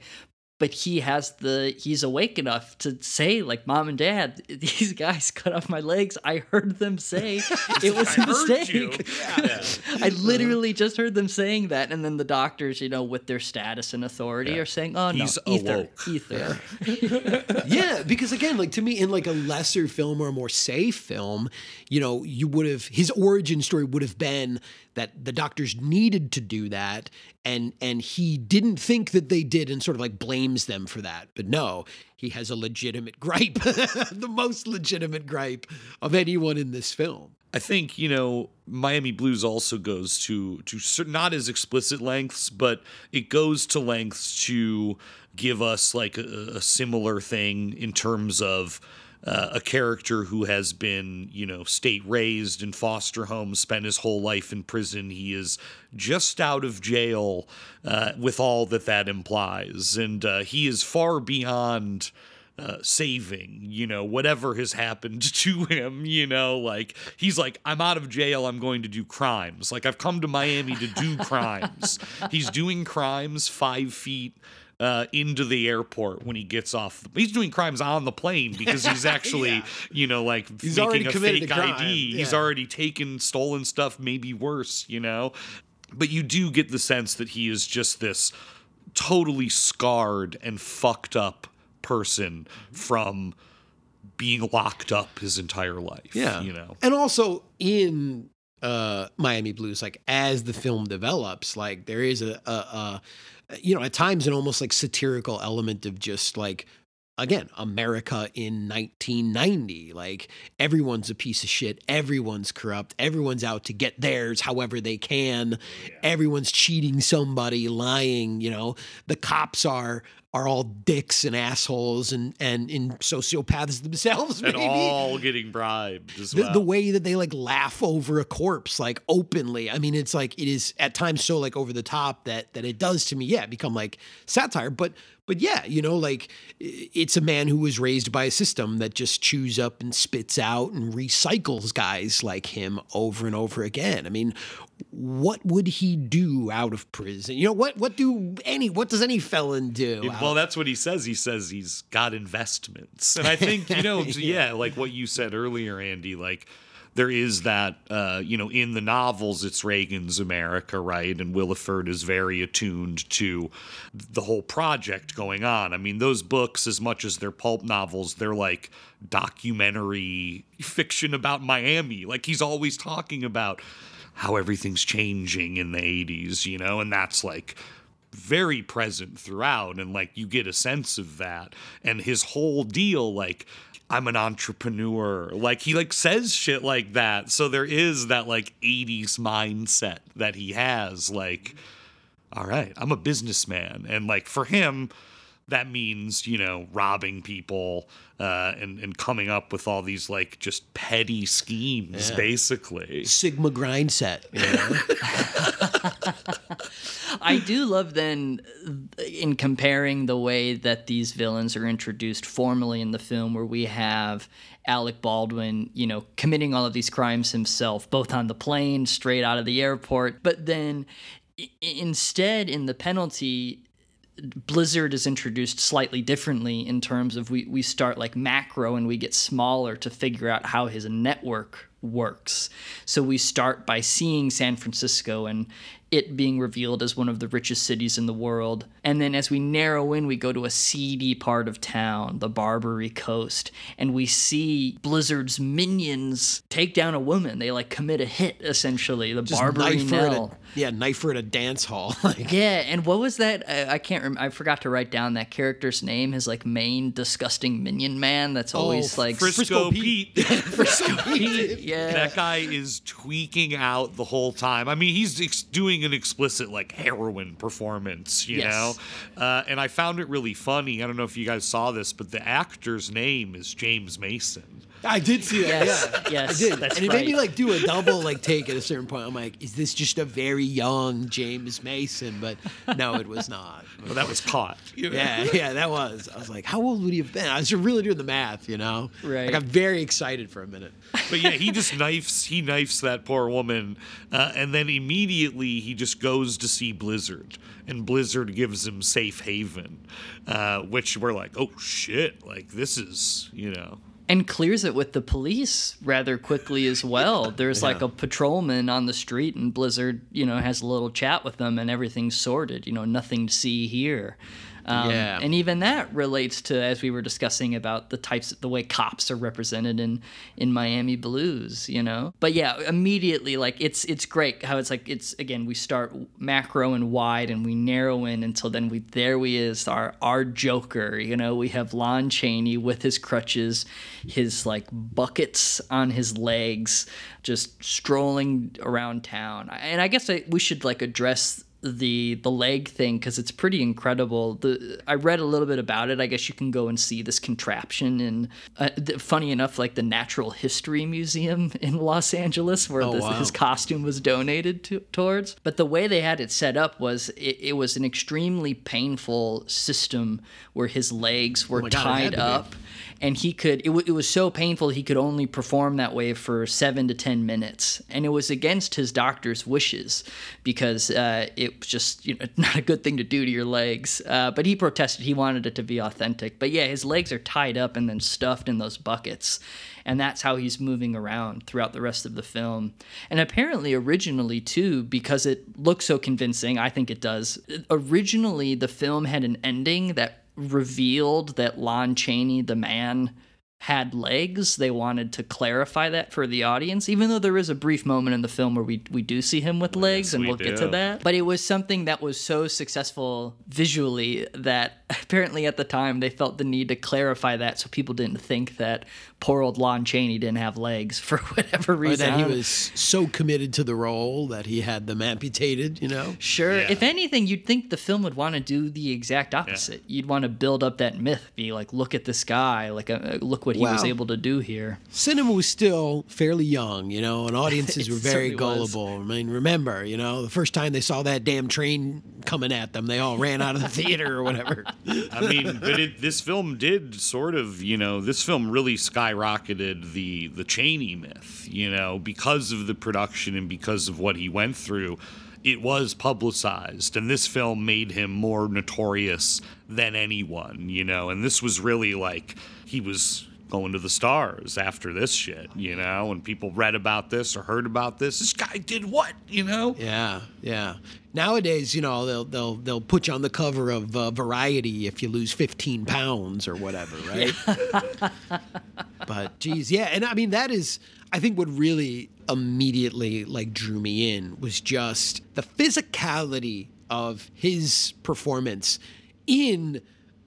Speaker 1: but he has the he's awake enough to say like mom and dad these guys cut off my legs. I heard them say it was a
Speaker 2: heard you.
Speaker 1: mistake i literally just heard them saying that and then the doctors you know with their status and authority are saying oh no
Speaker 2: He's
Speaker 1: ether
Speaker 2: awoke.
Speaker 1: ether.
Speaker 3: Yeah, because again, like to me, in like a lesser film or a more safe film, you know, you would have his origin story would have been that the doctors needed to do that, and and he didn't think that they did, and sort of like blames them for that. But no, he has a legitimate gripe, the most legitimate gripe of anyone in this film.
Speaker 2: I think you know Miami Blues also goes to to not as explicit lengths, but it goes to lengths to give us like a, a similar thing in terms of uh, a character who has been you know state raised in foster homes, spent his whole life in prison. He is just out of jail uh, with all that that implies, and uh, he is far beyond uh, saving, you know, whatever has happened to him, you know, like he's like, I'm out of jail, I'm going to do crimes. Like, I've come to Miami to do crimes. he's doing crimes five feet. Uh, into the airport when he gets off. He's doing crimes on the plane because he's actually, you know, like
Speaker 3: He's
Speaker 2: making a fake. ID. He's already taken stolen stuff, maybe worse, you know. But you do get the sense that he is just this totally scarred and fucked up person from being locked up his entire life.
Speaker 3: Yeah.
Speaker 2: You know?
Speaker 3: And also in uh, Miami Blues, like as the film develops, like there is a, a, a you know, at times an almost like satirical element of just like again, America in 1990. Like everyone's a piece of shit. Everyone's corrupt. Everyone's out to get theirs however they can. Everyone's cheating somebody, lying, you know. The cops are are all dicks and assholes and and in sociopaths themselves
Speaker 2: and all getting bribed as
Speaker 3: the,
Speaker 2: well.
Speaker 3: the way that they like laugh over a corpse like openly. I mean it's like it is at times so like over the top that that it does to me yeah become like satire. But but yeah you know like it's a man who was raised by a system that just chews up and spits out and recycles guys like him over and over again i mean what would he do out of prison you know what what do any what does any felon do
Speaker 2: It- well, that's what he says. He says he's got investments, and I think you know, yeah, like what you said earlier, Andy. Like there is that, uh, you know, in the novels, it's Reagan's America, right? And Willeford is very attuned to the whole project going on. I mean, those books, as much as they're pulp novels, they're like documentary fiction about Miami. Like he's always talking about how everything's changing in the 80s, you know, and that's like very present throughout and like you get a sense of that and his whole deal like I'm an entrepreneur. Like he like says shit like that. So there is that like 80s mindset that he has like all right I'm a businessman. And like for him that means you know robbing people uh, and and coming up with all these like just petty schemes basically
Speaker 3: sigma grind set you know?
Speaker 1: I do love then in comparing the way that these villains are introduced formally in the film, where we have Alec Baldwin, you know, committing all of these crimes himself, both on the plane, straight out of the airport, but then instead in the penalty. Blizzard is introduced slightly differently in terms of we, we start like macro and we get smaller to figure out how his network works. So we start by seeing San Francisco and it being revealed as one of the richest cities in the world. And then as we narrow in, we go to a seedy part of town, the Barbary Coast, and we see Blizzard's minions take down a woman. They like commit a hit essentially, the
Speaker 3: Just
Speaker 1: Barbary
Speaker 3: knife her at a, yeah, knife her at a dance hall.
Speaker 1: Yeah, and what was that? I, I can't remember. I forgot to write down that character's name. His like main disgusting minion man. That's oh, always like
Speaker 2: Frisco,
Speaker 3: Frisco Pete.
Speaker 2: Pete.
Speaker 1: Pete. Yeah,
Speaker 2: That guy is tweaking out the whole time. I mean, he's ex- doing an explicit like heroin performance, you
Speaker 1: Yes.
Speaker 2: know. Uh, and I found it really funny. I don't know if you guys saw this, but the actor's name is James Mason.
Speaker 3: I did see that.
Speaker 1: Yes,
Speaker 3: yeah,
Speaker 1: yes,
Speaker 3: I did.
Speaker 1: that's
Speaker 3: and it made me like do a double like take at a certain point. I'm like, is this just a very young James Mason? But no, it was not.
Speaker 2: Well, that was caught.
Speaker 3: yeah, yeah, that was. I was like, how old would he have been? I was really doing the math, you know.
Speaker 1: Right.
Speaker 3: I got very excited for a minute.
Speaker 2: But yeah, he just knifes he knifes that poor woman, uh, and then immediately he just goes to see Blizzard, and Blizzard gives him safe haven, uh, which we're like, oh shit, like this is you know.
Speaker 1: And clears it with the police rather quickly as well. There's like a patrolman on the street, and Blizzard, you know, has a little chat with them, and everything's sorted. You know, nothing to see here. Um,
Speaker 3: Yeah.
Speaker 1: and even that relates to as we were discussing about the types, the way cops are represented in in Miami Blues. You know, but yeah, immediately like it's it's great how it's like it's again we start macro and wide and we narrow in until then we there we is our our Joker. You know, we have Lon Chaney with his crutches, his like buckets on his legs, just strolling around town. And I guess I, we should like address the the leg thing because it's pretty incredible. The I read a little bit about it. I guess you can go and see this contraption in. Uh, th- funny enough, like the Natural History Museum in Los Angeles, where
Speaker 3: Oh,
Speaker 1: this,
Speaker 3: wow.
Speaker 1: his costume was donated to, towards. But the way they had it set up was it, it was an extremely painful system where his legs were
Speaker 3: Oh God,
Speaker 1: tied
Speaker 3: up. be.
Speaker 1: And he could it, w- it was so painful he could only perform that way for seven to ten minutes. And it was against his doctor's wishes because uh, it was just you know not a good thing to do to your legs. Uh, but he protested. He wanted it to be authentic. But yeah his legs are tied up and then stuffed in those buckets. And that's how he's moving around throughout the rest of the film. And apparently originally too because it looks so convincing i think it does originally the film had an ending that revealed that Lon Chaney, the man had legs. They wanted to clarify that for the audience, even though there is a brief moment in the film where we we do see him with legs, and
Speaker 2: we
Speaker 1: we'll get to that. But it was something that was so successful visually that apparently at the time they felt the need to clarify that so people didn't think that poor old Lon Chaney didn't have legs for whatever
Speaker 3: Or
Speaker 1: reason.
Speaker 3: that he was so committed to the role that he had them amputated, you know?
Speaker 1: Sure.
Speaker 2: Yeah.
Speaker 1: If anything, you'd think the film would want to do the exact opposite. You'd want to build up that myth, be like, look at this guy, like, uh, look what he was able to do here.
Speaker 3: Cinema was still fairly young, you know, and audiences were very
Speaker 1: certainly was.
Speaker 3: gullible. I mean, remember, you know, the first time they saw that damn train coming at them, they all ran out of the theater or whatever.
Speaker 2: I mean, but it, this film did sort of, you know, this film really skyrocketed the the Chaney myth, you know, because of the production and because of what he went through. It was publicized, and this film made him more notorious than anyone, you know. And this was really like he was going to the stars after this shit, you know. And people read about this or heard about this. This guy did what, you know?
Speaker 3: Yeah, yeah. Nowadays, you know, they'll they'll they'll put you on the cover of uh, Variety if you lose 15 pounds or whatever, right? but geez, yeah, and I mean that is, I think, what really immediately like drew me in was just the physicality of his performance in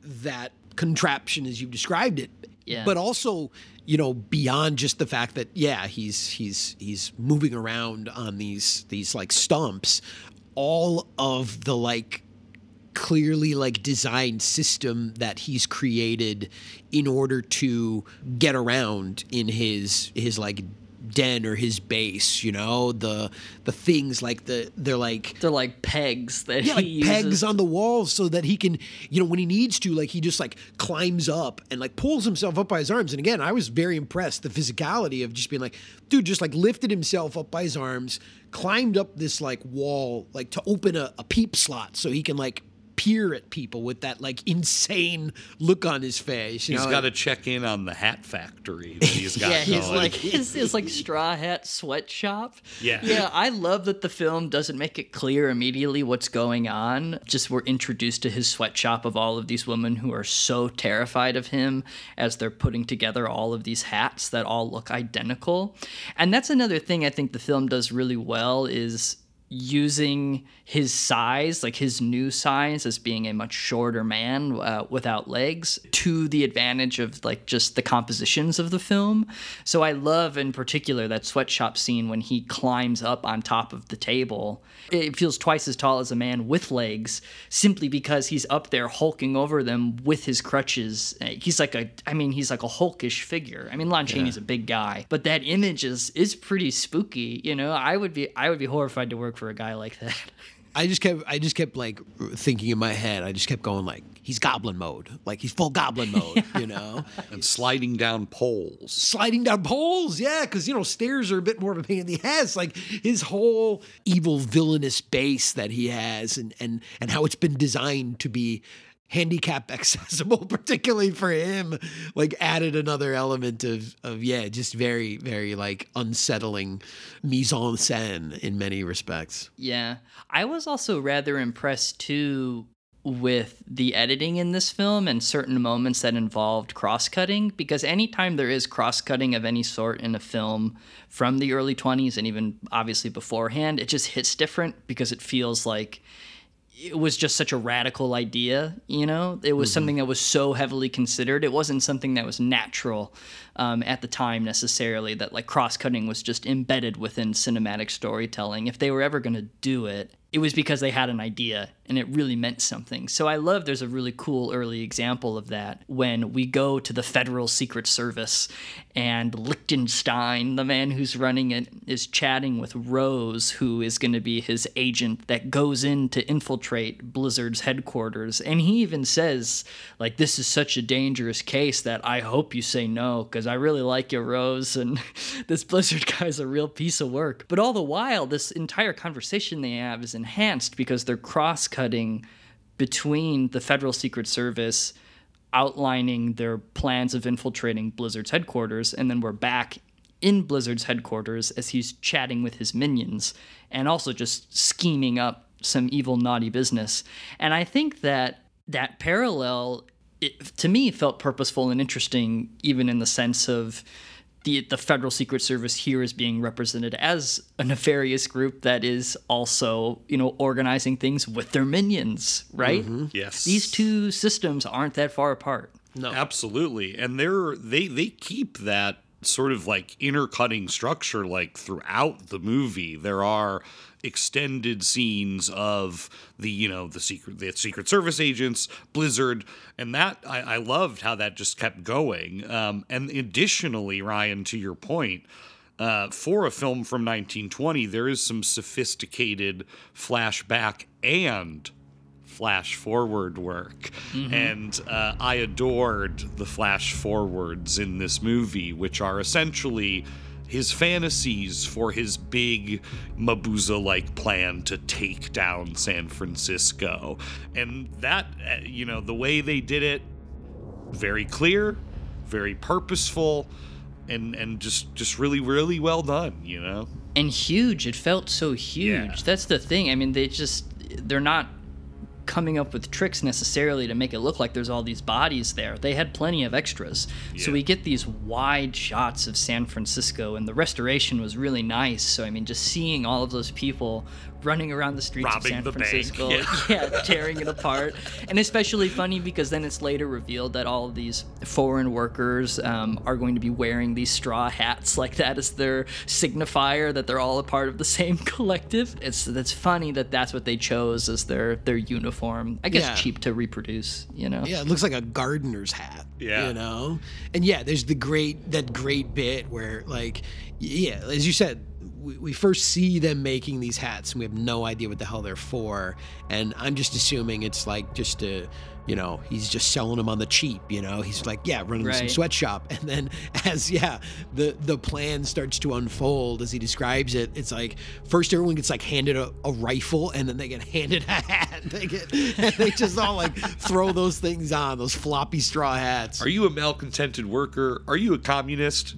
Speaker 3: that contraption as you've described it.
Speaker 1: Yeah.
Speaker 3: But also, you know, beyond just the fact that yeah, he's he's he's moving around on these these like stumps, all of the like clearly like designed system that he's created in order to get around in his his like den or his base you know the the things like the they're like
Speaker 1: They're like pegs that
Speaker 3: yeah, like pegs on the walls so that he can, you know, when he needs to, like he just like climbs up and like pulls himself up by his arms. And again, I was very impressed the physicality of just being like, dude, just like lifted himself up by his arms, climbed up this like wall, like to open a, a peep slot so he can like peer at people with that like insane look on his face. You
Speaker 2: He's
Speaker 3: know?
Speaker 2: got to check in on the hat factory that he's got
Speaker 1: yeah, he's like his, his like straw hat sweatshop.
Speaker 2: Yeah.
Speaker 1: yeah. I love that the film doesn't make it clear immediately what's going on. Just we're introduced to his sweatshop of all of these women who are so terrified of him as they're putting together all of these hats that all look identical. And that's another thing I think the film does really well is using his size, like his new size, as being a much shorter man uh, without legs, to the advantage of like just the compositions of the film. So I love, in particular, that sweatshop scene when he climbs up on top of the table. It feels twice as tall as a man with legs, simply because he's up there hulking over them with his crutches. He's like a, I mean, he's like a hulkish figure. I mean, Lon Chaney's a big guy, but that image is is pretty spooky. You know, I would be I would be horrified to work for a guy like that.
Speaker 3: I just kept I just kept like thinking in my head. I just kept going like he's goblin mode, like he's full goblin mode, you know.
Speaker 2: and sliding down poles.
Speaker 3: sliding down poles. Yeah, because you know stairs are a bit more of a pain in the ass. Like his whole evil villainous base that he has, and and and how it's been designed to be handicap accessible, particularly for him, like added another element of of yeah, just very very like unsettling mise en scène in many respects.
Speaker 1: Yeah. I was also rather impressed too with the editing in this film and certain moments that involved cross cutting because anytime there is cross cutting of any sort in a film from the early 20s and even obviously beforehand, it just hits different because it feels like it was just such a radical idea, you know? It was something that was so heavily considered. It wasn't something that was natural um, at the time necessarily, that like cross cutting was just embedded within cinematic storytelling. If they were ever going to do it, it was because they had an idea and it really meant something. So I love there's a really cool early example of that when we go to the Federal Secret Service and Lichtenstein, the man who's running it, is chatting with Rose, who is going to be his agent that goes in to infiltrate Blizzard's headquarters. And he even says, like, this is such a dangerous case that I hope you say no, because I really like you, Rose, and this Blizzard guy's a real piece of work. But all the while, this entire conversation they have is enhanced because they're cross cutting between the Federal Secret Service outlining their plans of infiltrating Blizzard's headquarters, and then we're back in Blizzard's headquarters as he's chatting with his minions and also just scheming up some evil, naughty business. And I think that that parallel it, to me felt purposeful and interesting, even in the sense of the the federal secret service here is being represented as a nefarious group that is also you know organizing things with their minions right mm-hmm.
Speaker 2: Yes.
Speaker 1: these two systems aren't that far apart
Speaker 3: No.
Speaker 2: Absolutely. And they're they they keep that sort of like intercutting structure like throughout the movie. There are extended scenes of the you know the secret the secret service agents blizzard and that i, I loved how that just kept going um, and additionally ryan to your point uh, for a film from 1920 there is some sophisticated flashback and flash forward work. And uh, I adored the flash forwards in this movie, which are essentially his fantasies for his big Mabuse like plan to take down San Francisco. And that, uh, you know, the way they did it, very clear, very purposeful. And, and just just really really well done you know
Speaker 1: and huge it felt so huge
Speaker 2: Yeah.
Speaker 1: that's the thing i mean they just they're not coming up with tricks necessarily to make it look like there's all these bodies there. They had plenty of extras. So we get these wide shots of san francisco and the restoration was really nice. So i mean just seeing all of those people running around the streets
Speaker 2: Robbing
Speaker 1: of san francisco
Speaker 2: yeah.
Speaker 1: yeah tearing it apart. And especially funny because then it's later revealed that all of these foreign workers um, are going to be wearing these straw hats. Like that as their signifier that they're all a part of the same collective. It's that's funny that that's what they chose as their their uniform i guess
Speaker 3: Yeah.
Speaker 1: cheap to reproduce you know
Speaker 3: Yeah, it looks like a gardener's hat.
Speaker 2: Yeah.
Speaker 3: You know? And yeah, there's the great that great bit where like yeah, as you said, we, we first see them making these hats and we have no idea what the hell they're for. And I'm just assuming it's like just a you know, he's just selling them on the cheap, you know. He's like, yeah, running some sweatshop. And then as yeah, the the plan starts to unfold as he describes it, it's like first everyone gets like handed a, a rifle and then they get handed a hat. They get and they just all like throw those things on, those floppy straw hats.
Speaker 2: Are you a malcontented worker? Are you a communist?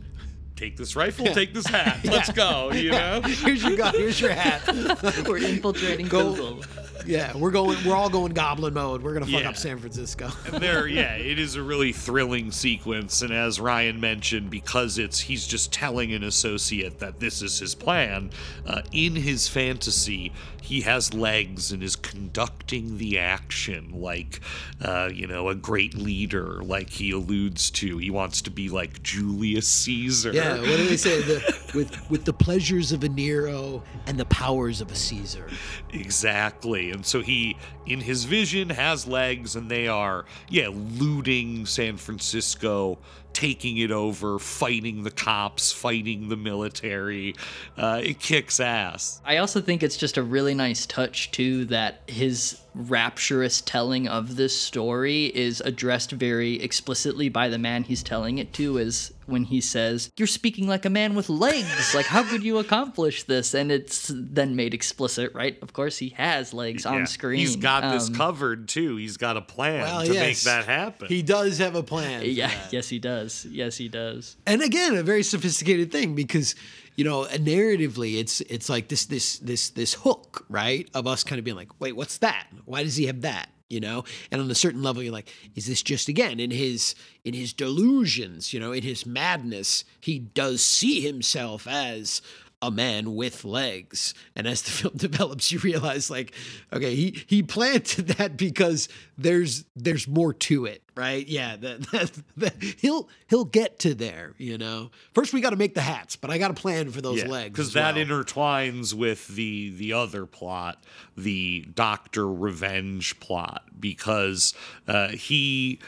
Speaker 2: Take this rifle, take this hat. Let's go, you know?
Speaker 3: Here's your gun, here's your hat.
Speaker 1: we're infiltrating
Speaker 3: Go-
Speaker 1: google
Speaker 3: Yeah, we're going we're all going goblin mode. We're gonna fuck
Speaker 2: Yeah.
Speaker 3: up San Francisco.
Speaker 2: There, yeah, it is a really thrilling sequence. And as Ryan mentioned, because it's he's just telling an associate that this is his plan, uh, in his fantasy, he has legs and is conducting the action like, uh, you know, a great leader, like he alludes to. He wants to be like Julius Caesar.
Speaker 3: Yeah, what do they say? The, with with the pleasures of a Nero and the powers of a Caesar.
Speaker 2: Exactly. And so he, in his vision, has legs, and they are, yeah, looting San Francisco, taking it over, fighting the cops, fighting the military. Uh, it kicks ass.
Speaker 1: I also think it's just a really nice touch too that his rapturous telling of this story is addressed very explicitly by the man he's telling it to is when he says, "You're speaking like a man with legs. like how could you accomplish this?" And it's then made explicit, right? Of course he has legs on
Speaker 2: Yeah.
Speaker 1: screen.
Speaker 2: He's got this
Speaker 1: Um,
Speaker 2: covered, too. He's got a plan
Speaker 3: Well,
Speaker 2: to make that happen.
Speaker 3: He does have a plan.
Speaker 1: Yeah, yes he does. Yes he does.
Speaker 3: and again a very sophisticated thing because you know narratively it's it's like this this this this hook right of us kind of being like wait what's that why does he have that you know? And on a certain level you're like is this just again in his in his delusions you know in his madness he does see himself as a man with legs. And as the film develops you realize like okay he he planted that because there's there's more to it right? Yeah that, that, that he'll he'll get to there you know? First we got to make the hats but i got a plan for those legs
Speaker 2: because that
Speaker 3: well.
Speaker 2: intertwines with the the other plot, the Doctor revenge plot, because uh, he,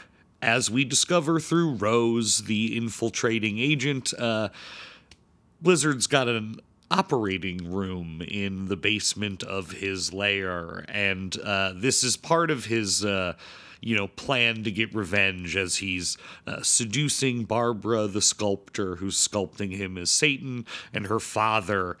Speaker 2: as we discover through Rose, the infiltrating agent, uh, Blizzard's got an operating room in the basement of his lair, and uh, this is part of his. Uh, you know, plan to get revenge as he's uh, seducing Barbara, the sculptor who's sculpting him as Satan, and her father,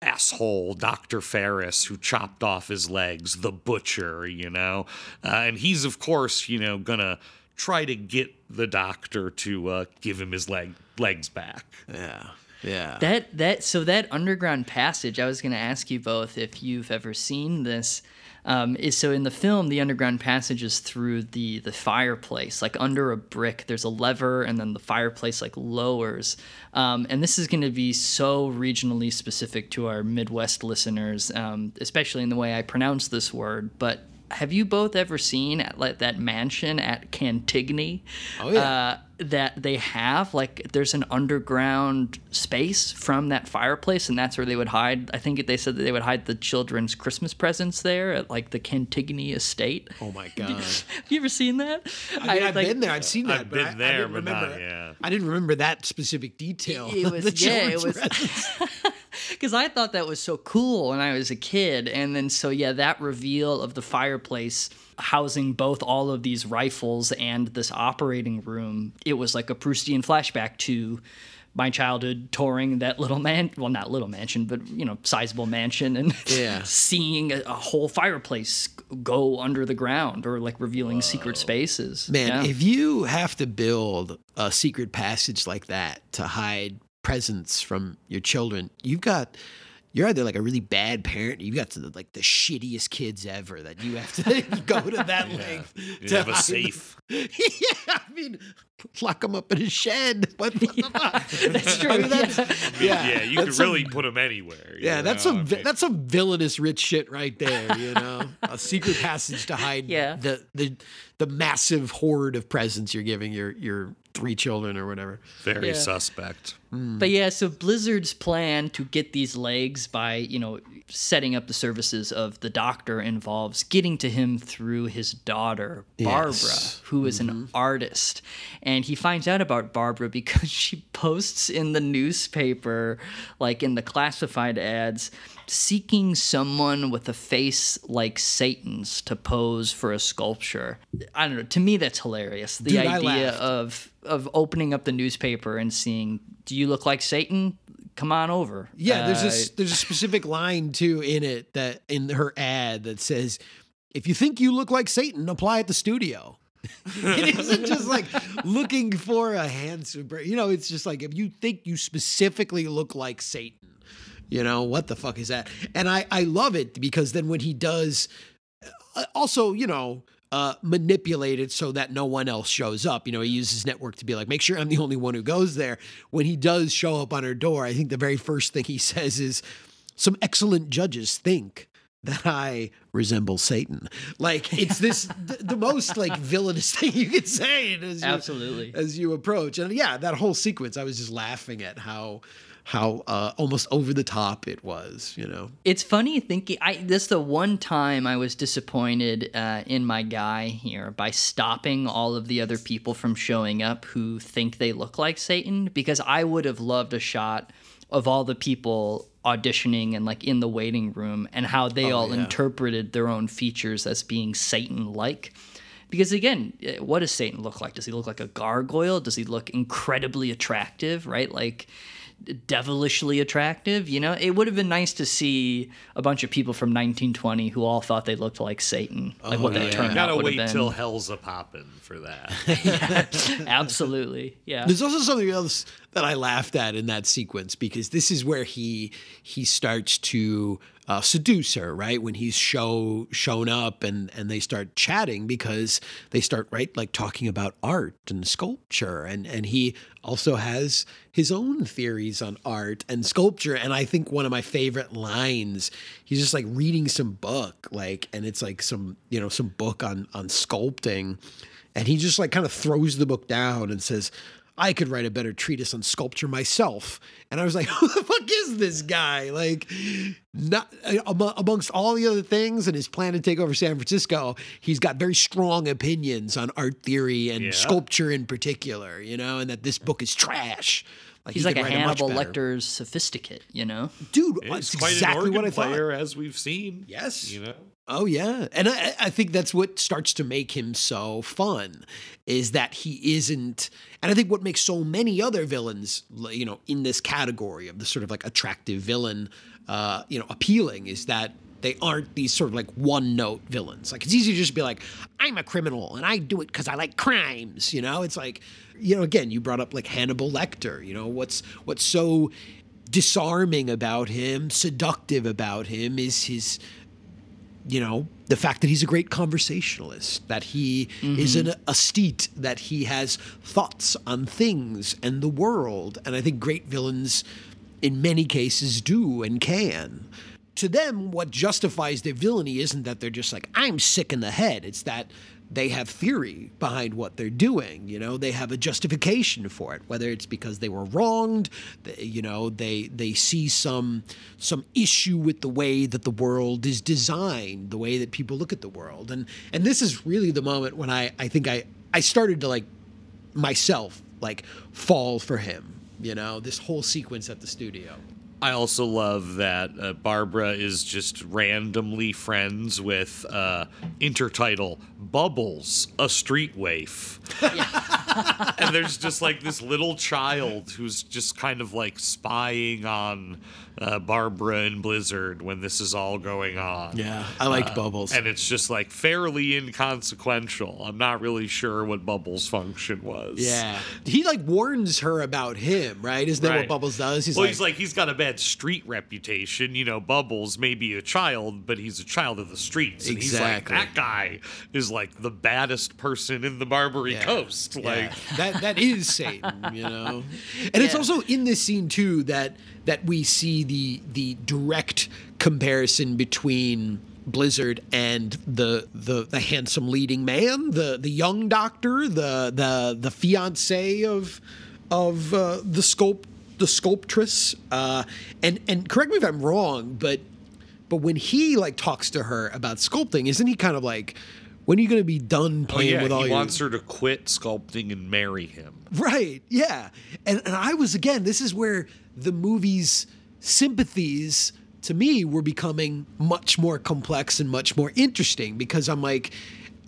Speaker 2: asshole Dr. Ferris, who chopped off his legs, the butcher, you know? Uh, and he's, of course, you know, gonna try to get the doctor to uh, give him his leg legs back.
Speaker 3: yeah yeah
Speaker 1: That that so that underground passage, I was going to ask you both if you've ever seen this. Um, is so in the film, the underground passage is through the the fireplace, like under a brick. There's a lever, and then the fireplace like lowers. Um, and this is going to be so regionally specific to our Midwest listeners, um, especially in the way I pronounce this word. But have you both ever seen at like that mansion at Cantigny?
Speaker 3: Oh, yeah.
Speaker 1: Uh, that they have like there's an underground space from that fireplace, and that's where they would hide. I think they said that they would hide the children's Christmas presents there at like the Cantigny estate.
Speaker 3: Oh my god!
Speaker 1: Have you ever seen that?
Speaker 3: I mean, I've
Speaker 1: like-
Speaker 3: been there. I've seen that.
Speaker 2: I've
Speaker 3: but
Speaker 2: been
Speaker 3: I, I
Speaker 2: there,
Speaker 3: didn't
Speaker 2: but not-
Speaker 3: remember.
Speaker 2: yeah.
Speaker 3: I didn't remember that specific detail.
Speaker 1: It was
Speaker 3: the
Speaker 1: yeah, it
Speaker 3: children's
Speaker 1: was
Speaker 3: presents.
Speaker 1: because I thought that was so cool when I was a kid, and then so yeah, that reveal of the fireplace housing both all of these rifles and this operating room, it was like a Proustian flashback to my childhood touring that little man well not little mansion but you know sizable mansion and
Speaker 3: Yeah.
Speaker 1: seeing a, a whole fireplace go under the ground or like revealing secret spaces
Speaker 3: Man,
Speaker 1: Yeah.
Speaker 3: if you have to build a secret passage like that to hide presents from your children, you've got you're either like a really bad parent, or you've got the, like the shittiest kids ever that you have to go to that length
Speaker 2: You
Speaker 3: to
Speaker 2: have a safe.
Speaker 3: yeah, I mean, lock them up in a shed. What, what the fuck?
Speaker 1: That's true,
Speaker 3: I mean, that's, yeah,
Speaker 2: Yeah, you
Speaker 3: that's
Speaker 2: could really put them anywhere. you
Speaker 3: Yeah, that's
Speaker 2: know?
Speaker 3: some
Speaker 2: I mean,
Speaker 3: that's some villainous rich shit right there. You know, a secret passage to hide
Speaker 1: Yeah.
Speaker 3: the the the massive hoard of presents you're giving your your three children or whatever.
Speaker 2: very
Speaker 1: Yeah.
Speaker 2: suspect. Hmm.
Speaker 1: But yeah, so Blizzard's plan to get these legs by, you know, setting up the services of the doctor involves getting to him through his daughter, Barbara,
Speaker 3: Yes.
Speaker 1: who is an mm-hmm. artist. And he finds out about Barbara because she posts in the newspaper, like in the classified ads, seeking someone with a face like Satan's to pose for a sculpture. I don't know. To me, that's hilarious. The
Speaker 3: Dude,
Speaker 1: idea of of opening up the newspaper and seeing, "Do you look like Satan? Come on over."
Speaker 3: Yeah, there's
Speaker 1: Uh,
Speaker 3: this there's a specific line too in it that in her ad that says, "If you think you look like Satan, apply at the studio." it isn't just like looking for a handsome, you know. It's just like if you think you specifically look like Satan, you know what the fuck is that? And I I love it because then when he does, uh, also you know. Uh, manipulate it so that no one else shows up. You know, he uses network to be like, make sure I'm the only one who goes there. When he does show up on her door, I think the very first thing he says is, "Some excellent judges think that I resemble Satan." Like it's this the, the most like villainous thing you could say as you,
Speaker 1: Absolutely.
Speaker 3: as you approach. And yeah, that whole sequence, I was just laughing at how how uh, almost over the top it was. You know,
Speaker 1: It's funny thinking. I this the one time I was disappointed uh, in my guy here by stopping all of the other people from showing up who think they look like Satan because I would have loved a shot of all the people auditioning and like in the waiting room and how they all
Speaker 3: yeah.
Speaker 1: interpreted their own features as being Satan like. Because again, what does Satan look like? Does he look like a gargoyle? Does he look incredibly attractive, right? Like devilishly attractive, you know? It would have been nice to see a bunch of people from 1920 who all thought they looked like Satan. Like what oh, that
Speaker 3: yeah.
Speaker 1: turnout
Speaker 2: Gotta
Speaker 1: would
Speaker 2: wait
Speaker 1: have been.
Speaker 2: till hell's a poppin' for that.
Speaker 1: Absolutely. Yeah.
Speaker 3: There's also something else that I laughed at in that sequence because this is where he he starts to uh, seduce her, right? When he's show shown up and and they start chatting because they start right like talking about art and sculpture. And and he also has his own theories on art and sculpture. And I think one of my favorite lines he's just like reading some book like and it's like some you know some book on on sculpting. And he just like kind of throws the book down and says, I could write a better treatise on sculpture myself. And I was like, who the fuck is this guy? Like, not uh, amongst all the other things and his plan to take over San Francisco, he's got very strong opinions on art theory and
Speaker 2: Yeah.
Speaker 3: sculpture in particular, you know, and that this book is trash. Like
Speaker 1: He's
Speaker 3: he
Speaker 1: like a Hannibal. Lecter's sophisticate, you know?
Speaker 3: Dude, uh,
Speaker 2: He's
Speaker 3: that's
Speaker 2: quite
Speaker 3: exactly
Speaker 2: an
Speaker 3: what I thought.
Speaker 2: player, as we've seen.
Speaker 3: Yes.
Speaker 2: You know?
Speaker 3: Oh yeah, and I, I think that's what starts to make him so fun, is that he isn't. And I think what makes so many other villains, you know, in this category of the sort of like attractive villain, uh, you know, appealing is that they aren't these sort of like one note villains. Like it's easy to just be like, I'm a criminal and I do it because I like crimes. You know, it's like, you know, again, you brought up like Hannibal Lecter. You know, what's what's so disarming about him, seductive about him, is his you know, the fact that he's a great conversationalist, that he mm-hmm. is an aesthete, that he has thoughts on things and the world. And I think great villains, in many cases, do and can. To them, what justifies their villainy isn't that they're just like, I'm sick in the head. It's that they have theory behind what they're doing. You know, they have a justification for it, whether it's because they were wronged, they, you know, they they see some some issue with the way that the world is designed, the way that people look at the world, and and this is really the moment when I I think I I started to like myself like fall for him. You know, this whole sequence at the studio.
Speaker 2: I also love that uh, Barbara is just randomly friends with uh, intertitle Bubbles, a street waif. and there's just like this little child who's just kind of like spying on uh, Barbara and Blizzard when this is all going on.
Speaker 3: Yeah, I liked Bubbles.
Speaker 2: And it's just like fairly inconsequential. I'm not really sure what Bubbles' function was.
Speaker 3: Yeah, he like warns her about him, right? Isn't that what Bubbles does? He's
Speaker 2: well,
Speaker 3: like,
Speaker 2: he's like he's got a bad street reputation. You know, Bubbles may be a child, but he's a child of the streets. And
Speaker 3: Exactly.
Speaker 2: he's like that guy is like the baddest person in the Barbary
Speaker 3: Yeah.
Speaker 2: Coast.
Speaker 3: Yeah.
Speaker 2: Like
Speaker 3: that that is Satan, you know. And it's also in this scene too that that we see the the direct comparison between Blizzard and the the the handsome leading man, the the young doctor, the the the fiance of of uh, the sculpt the sculptress. Uh, and and correct me if I'm wrong, but but when he like talks to her about sculpting, isn't he kind of like, when are you going to be done
Speaker 2: oh
Speaker 3: playing
Speaker 2: yeah,
Speaker 3: with all
Speaker 2: he
Speaker 3: your He
Speaker 2: wants her to quit sculpting and marry him.
Speaker 3: Right. Yeah. And and I was again, this is where the movie's sympathies to me were becoming much more complex and much more interesting because I'm like,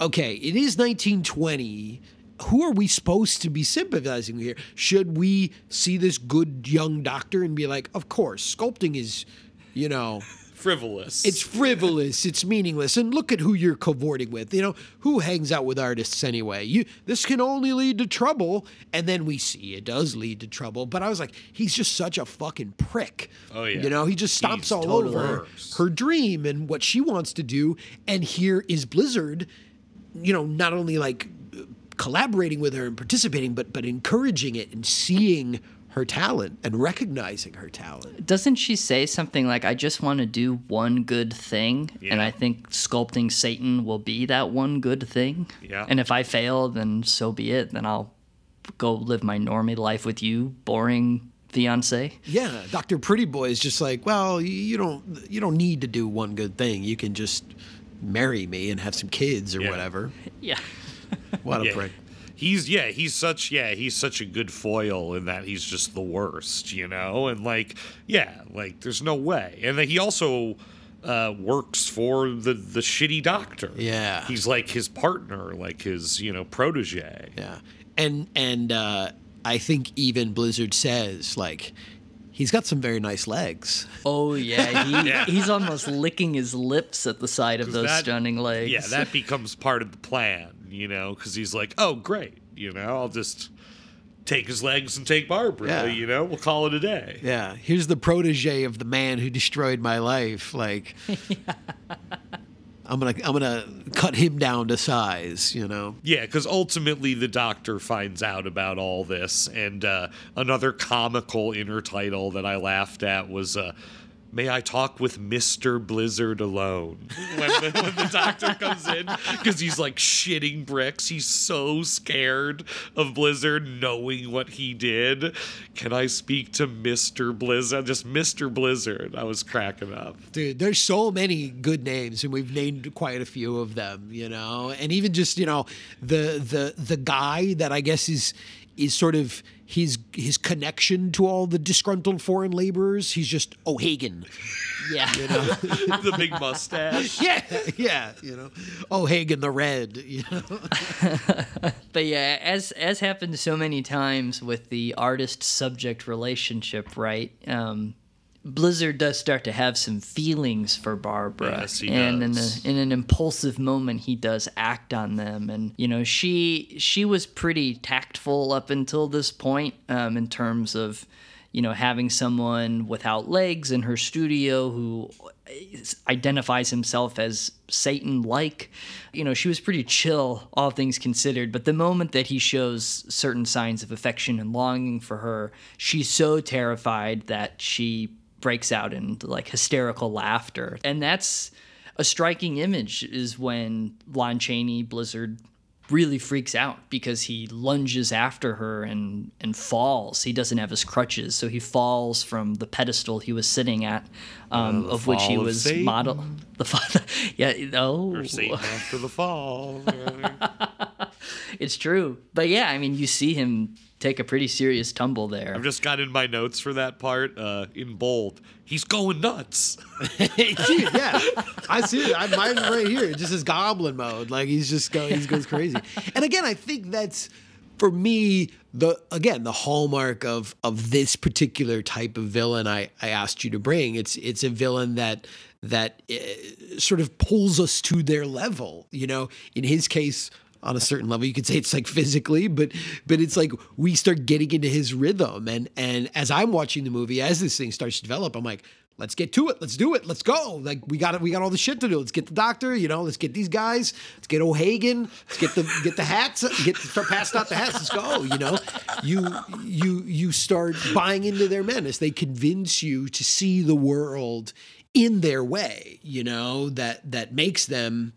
Speaker 3: okay, it is 1920. Who are we supposed to be sympathizing here? Should we see this good young doctor and be like, of course, sculpting is, you know,
Speaker 2: Frivolous.
Speaker 3: it's frivolous, it's meaningless, and look at who you're cavorting with. You know, who hangs out with artists anyway? You this can only lead to trouble, and then we see it does lead to trouble. But I was like, he's just such a fucking prick.
Speaker 2: Oh, yeah.
Speaker 3: You know, he just stomps
Speaker 2: He's
Speaker 3: all
Speaker 2: totally
Speaker 3: over
Speaker 2: worse.
Speaker 3: her dream and what she wants to do. And here is Blizzard, you know, not only like collaborating with her and participating, but but encouraging it and seeing her talent and recognizing her talent.
Speaker 1: Doesn't she say something like, I just want to do one good thing? And I think sculpting Satan will be that one good thing.
Speaker 2: Yeah.
Speaker 1: And if I fail, then so be it. Then I'll go live my normie life with you, boring fiance.
Speaker 3: Yeah, Doctor Pretty Boy is just like, well, you- you don't you don't need to do one good thing. You can just marry me and have some kids or
Speaker 2: Yeah.
Speaker 3: whatever.
Speaker 1: Yeah.
Speaker 3: What a
Speaker 2: yeah.
Speaker 3: prick.
Speaker 2: He's yeah, he's such yeah, he's such a good foil in that he's just the worst, you know? And like yeah, like there's no way. And then he also uh, works for the the shitty doctor.
Speaker 3: Yeah.
Speaker 2: He's like his partner, like his, you know, protege.
Speaker 3: Yeah, and and uh, I think even Blizzard says like he's got some very nice legs.
Speaker 1: Oh, yeah. He,
Speaker 2: Yeah.
Speaker 1: He's almost licking his lips at the sight of those
Speaker 2: that-
Speaker 1: stunning legs.
Speaker 2: Yeah, that becomes part of the plan, you know, because he's like, oh, great, you know, I'll just take his legs and take Barbara,
Speaker 3: Yeah.
Speaker 2: you know, we'll call it a day.
Speaker 3: Yeah, here's the protege of the man who destroyed my life. Like, I'm gonna I'm gonna cut him down to size. You know.
Speaker 2: Yeah, because ultimately the doctor finds out about all this, and uh, another comical intertitle that I laughed at was. Uh, May I talk with Mr. Blizzard alone? When the, when the doctor comes in, because he's like shitting bricks. He's so scared of Blizzard knowing what he did. Can I speak to Mr. Blizzard? Just Mr. Blizzard. I was cracking up.
Speaker 3: Dude, there's so many good names, and we've named quite a few of them, you know. And even just you know the the the guy that I guess is is sort of his his connection to all the disgruntled foreign laborers. He's just O'Hagan.
Speaker 1: Yeah.
Speaker 2: the big mustache.
Speaker 3: Yeah, yeah, you know, O'Hagan the Red. You know?
Speaker 1: But yeah, as as happened so many times with the artist subject relationship, right? Um, Blizzard does start to have some feelings for Barbara,
Speaker 2: Yes, he
Speaker 1: and
Speaker 2: does.
Speaker 1: in a, in an impulsive moment, he does act on them. And you know, she she was pretty tactful up until this point, um, in terms of you know, having someone without legs in her studio who identifies himself as Satan like. You know, she was pretty chill, all things considered. But the moment that he shows certain signs of affection and longing for her, she's so terrified that she breaks out into like hysterical laughter. And that's a striking image is when Lon Chaney, Blizzard, really freaks out because he lunges after her and and falls. He doesn't have his crutches, so he falls from the pedestal he was sitting at, um,
Speaker 2: Uh,
Speaker 1: of which he was
Speaker 2: Satan.
Speaker 1: model. The fall, yeah, no,
Speaker 2: Or Satan after the fall.
Speaker 1: it's true. But yeah, I mean, you see him take a pretty serious tumble there.
Speaker 2: I've just got in my notes for that part uh, in bold. He's going nuts.
Speaker 3: yeah, I see it. I mine right here. It just is goblin mode. Like he's just going, he goes crazy. And again, I think that's for me the again the hallmark of of this particular type of villain. I I asked you to bring. It's it's a villain that that uh, sort of pulls us to their level. You know, in his case. On a certain level, you could say it's like physically, but but it's like we start getting into his rhythm, and and as I'm watching the movie, as this thing starts to develop, I'm like, let's get to it. Let's do it. Let's go. Like we got it. We got all the shit to do. Let's get the doctor. You know, let's get these guys. Let's get O'Hagan. Let's get the get the hats. Get start passing out the hats. Let's go. You know, you you you start buying into their menace. They convince you to see the world in their way. You know that that makes them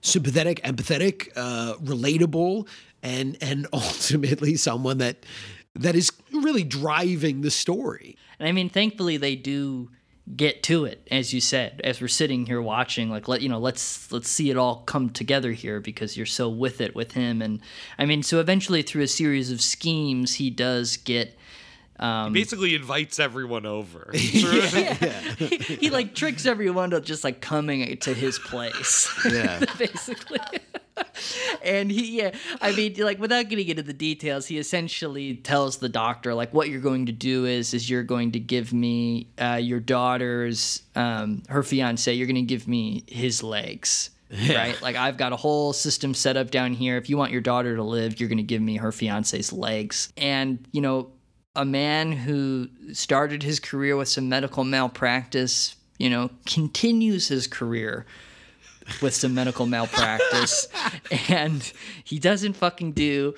Speaker 3: sympathetic, empathetic, uh, relatable, and and ultimately someone that that is really driving the story.
Speaker 1: And I mean, thankfully they do get to it, as you said, as we're sitting here watching. Like, let you know, let's let's see it all come together here because you're so with it with him. And I mean, so eventually through a series of schemes, he does get. Um,
Speaker 2: Basically invites everyone over.
Speaker 1: he, he like tricks everyone to just like coming to his place.
Speaker 3: Yeah.
Speaker 1: basically. and he, yeah, I mean, like without getting into the details, he essentially tells the doctor like, what you're going to do is, is you're going to give me uh, your daughter's, um, her fiance, you're going to give me his legs. Right, like I've got a whole system set up down here. If you want your daughter to live, you're going to give me her fiance's legs. And you know, a man who started his career with some medical malpractice, you know, continues his career with some medical malpractice and he doesn't fucking do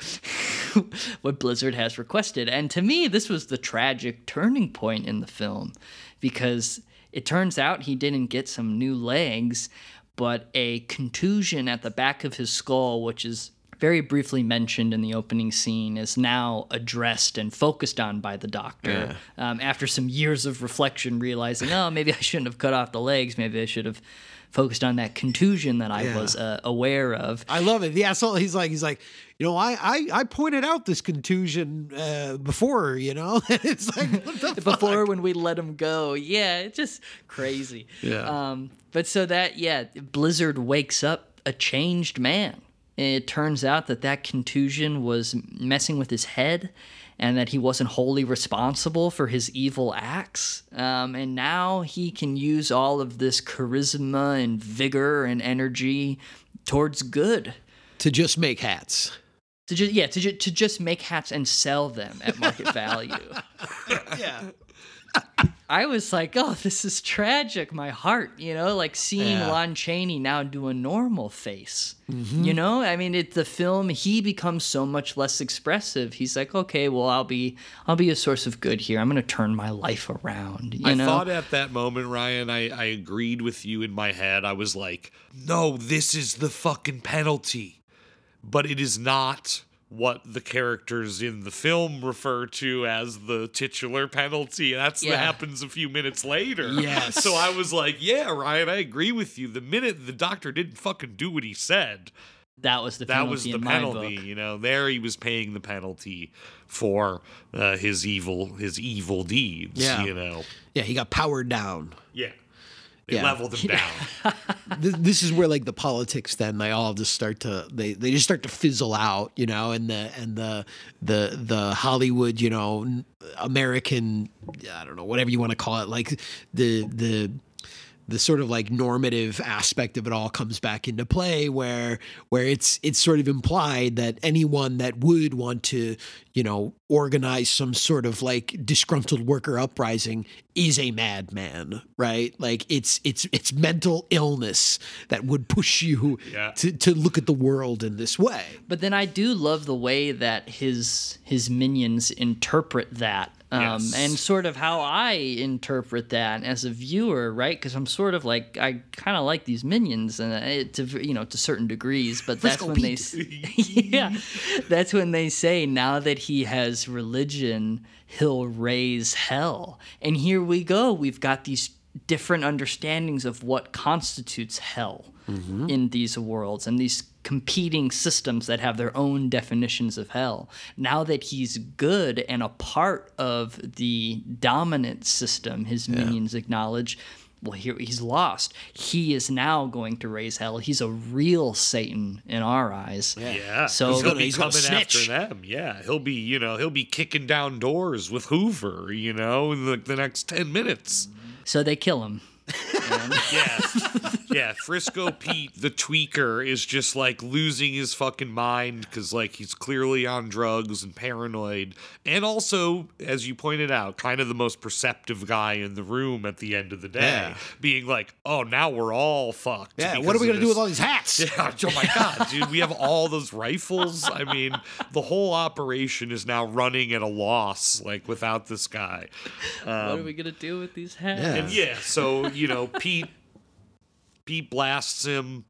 Speaker 1: what Blizzard has requested. And to me, this was the tragic turning point in the film because it turns out he didn't get some new legs, but a contusion at the back of his skull, which is very briefly mentioned in the opening scene, is now addressed and focused on by the doctor. Um, after some years of reflection, realizing, oh, maybe I shouldn't have cut off the legs. Maybe I should have focused on that contusion that I
Speaker 3: Yeah.
Speaker 1: was uh, aware of.
Speaker 3: I love it. Yeah, so he's like, he's like, you know, I I, I pointed out this contusion uh, before, you know. it's like what the
Speaker 1: before when we let him go. Yeah, it's just crazy.
Speaker 3: Yeah.
Speaker 1: Um, but so that yeah, Blizzard wakes up a changed man. It turns out that that contusion was messing with his head, and that he wasn't wholly responsible for his evil acts. Um, and now he can use all of this charisma and vigor and energy towards good.
Speaker 3: to just make hats.
Speaker 1: To just yeah, to, ju- to just make hats and sell them at market value.
Speaker 3: Yeah.
Speaker 1: I was like, oh, this is tragic. My heart, you know, like seeing
Speaker 3: Yeah.
Speaker 1: Lon Chaney now do a normal face. Mm-hmm. You know, I mean, it the film he becomes so much less expressive. He's like, okay, well, I'll be, I'll be a source of good here. I'm gonna turn my life around. You know
Speaker 2: I
Speaker 1: know,
Speaker 2: thought at that moment, Ryan, I, I agreed with you in my head. I was like, no, this is the fucking penalty. But it is not what the characters in the film refer to as the titular penalty. That's
Speaker 1: Yeah.
Speaker 2: what happens a few minutes later.
Speaker 3: Yes.
Speaker 2: So I was like, yeah, Ryan, I agree with you. The minute the doctor didn't fucking do what he said,
Speaker 1: that was the
Speaker 2: that was the
Speaker 1: in my
Speaker 2: penalty.
Speaker 1: book.
Speaker 2: You know, there he was paying the penalty for uh, his evil his evil deeds.
Speaker 3: Yeah.
Speaker 2: You know.
Speaker 3: Yeah, he got powered down.
Speaker 2: Yeah. They
Speaker 3: Yeah.
Speaker 2: leveled him down.
Speaker 3: This, this is where like the politics then they all just start to they they just start to fizzle out, you know, and the and the the the Hollywood, you know, American I don't know, whatever you want to call it, like the the the sort of like normative aspect of it all comes back into play where where it's it's sort of implied that anyone that would want to you know organize some sort of like disgruntled worker uprising is a madman right like it's it's it's mental illness that would push you
Speaker 2: Yeah.
Speaker 3: to to look at the world in this way
Speaker 1: But then I do love the way that his his minions interpret that. Um,
Speaker 2: Yes.
Speaker 1: and sort of how I interpret that as a viewer, right? Because I'm sort of like I kind of like these minions, and it, to you know to certain degrees. But that's
Speaker 3: Frisco
Speaker 1: when they,
Speaker 3: Pete.
Speaker 1: s- yeah, that's when they say now that he has religion, he'll raise hell. And here we go. We've got these different understandings of what constitutes hell in these worlds and these competing systems that have their own definitions of hell. Now that he's good and a part of the dominant system, his minions acknowledge. Well, here he's lost. He is now going to raise hell. He's a real Satan in our eyes.
Speaker 2: Yeah,
Speaker 1: So-
Speaker 2: 'cause
Speaker 1: He's
Speaker 2: he'll
Speaker 3: gonna-
Speaker 2: be
Speaker 3: he's gonna
Speaker 2: coming after
Speaker 3: snitch.
Speaker 2: them. Yeah, he'll be you know he'll be kicking down doors with Hoover. You know, in the, the next ten minutes.
Speaker 1: So they kill him.
Speaker 2: Yeah, yeah. Frisco Pete, the tweaker, is just like losing his fucking mind because like he's clearly on drugs and paranoid, and also, as you pointed out, kind of the most perceptive guy in the room at the end of the day,
Speaker 3: Yeah.
Speaker 2: being like, "Oh, now we're all fucked."
Speaker 3: yeah what are we gonna do with all these hats
Speaker 2: Yeah, oh my god, dude, we have all those rifles. I mean, the whole operation is now running at a loss, like without this guy.
Speaker 1: what are um, we gonna do with these hats?
Speaker 3: Yeah.
Speaker 2: And yeah, so you know, Pete Pete blasts him.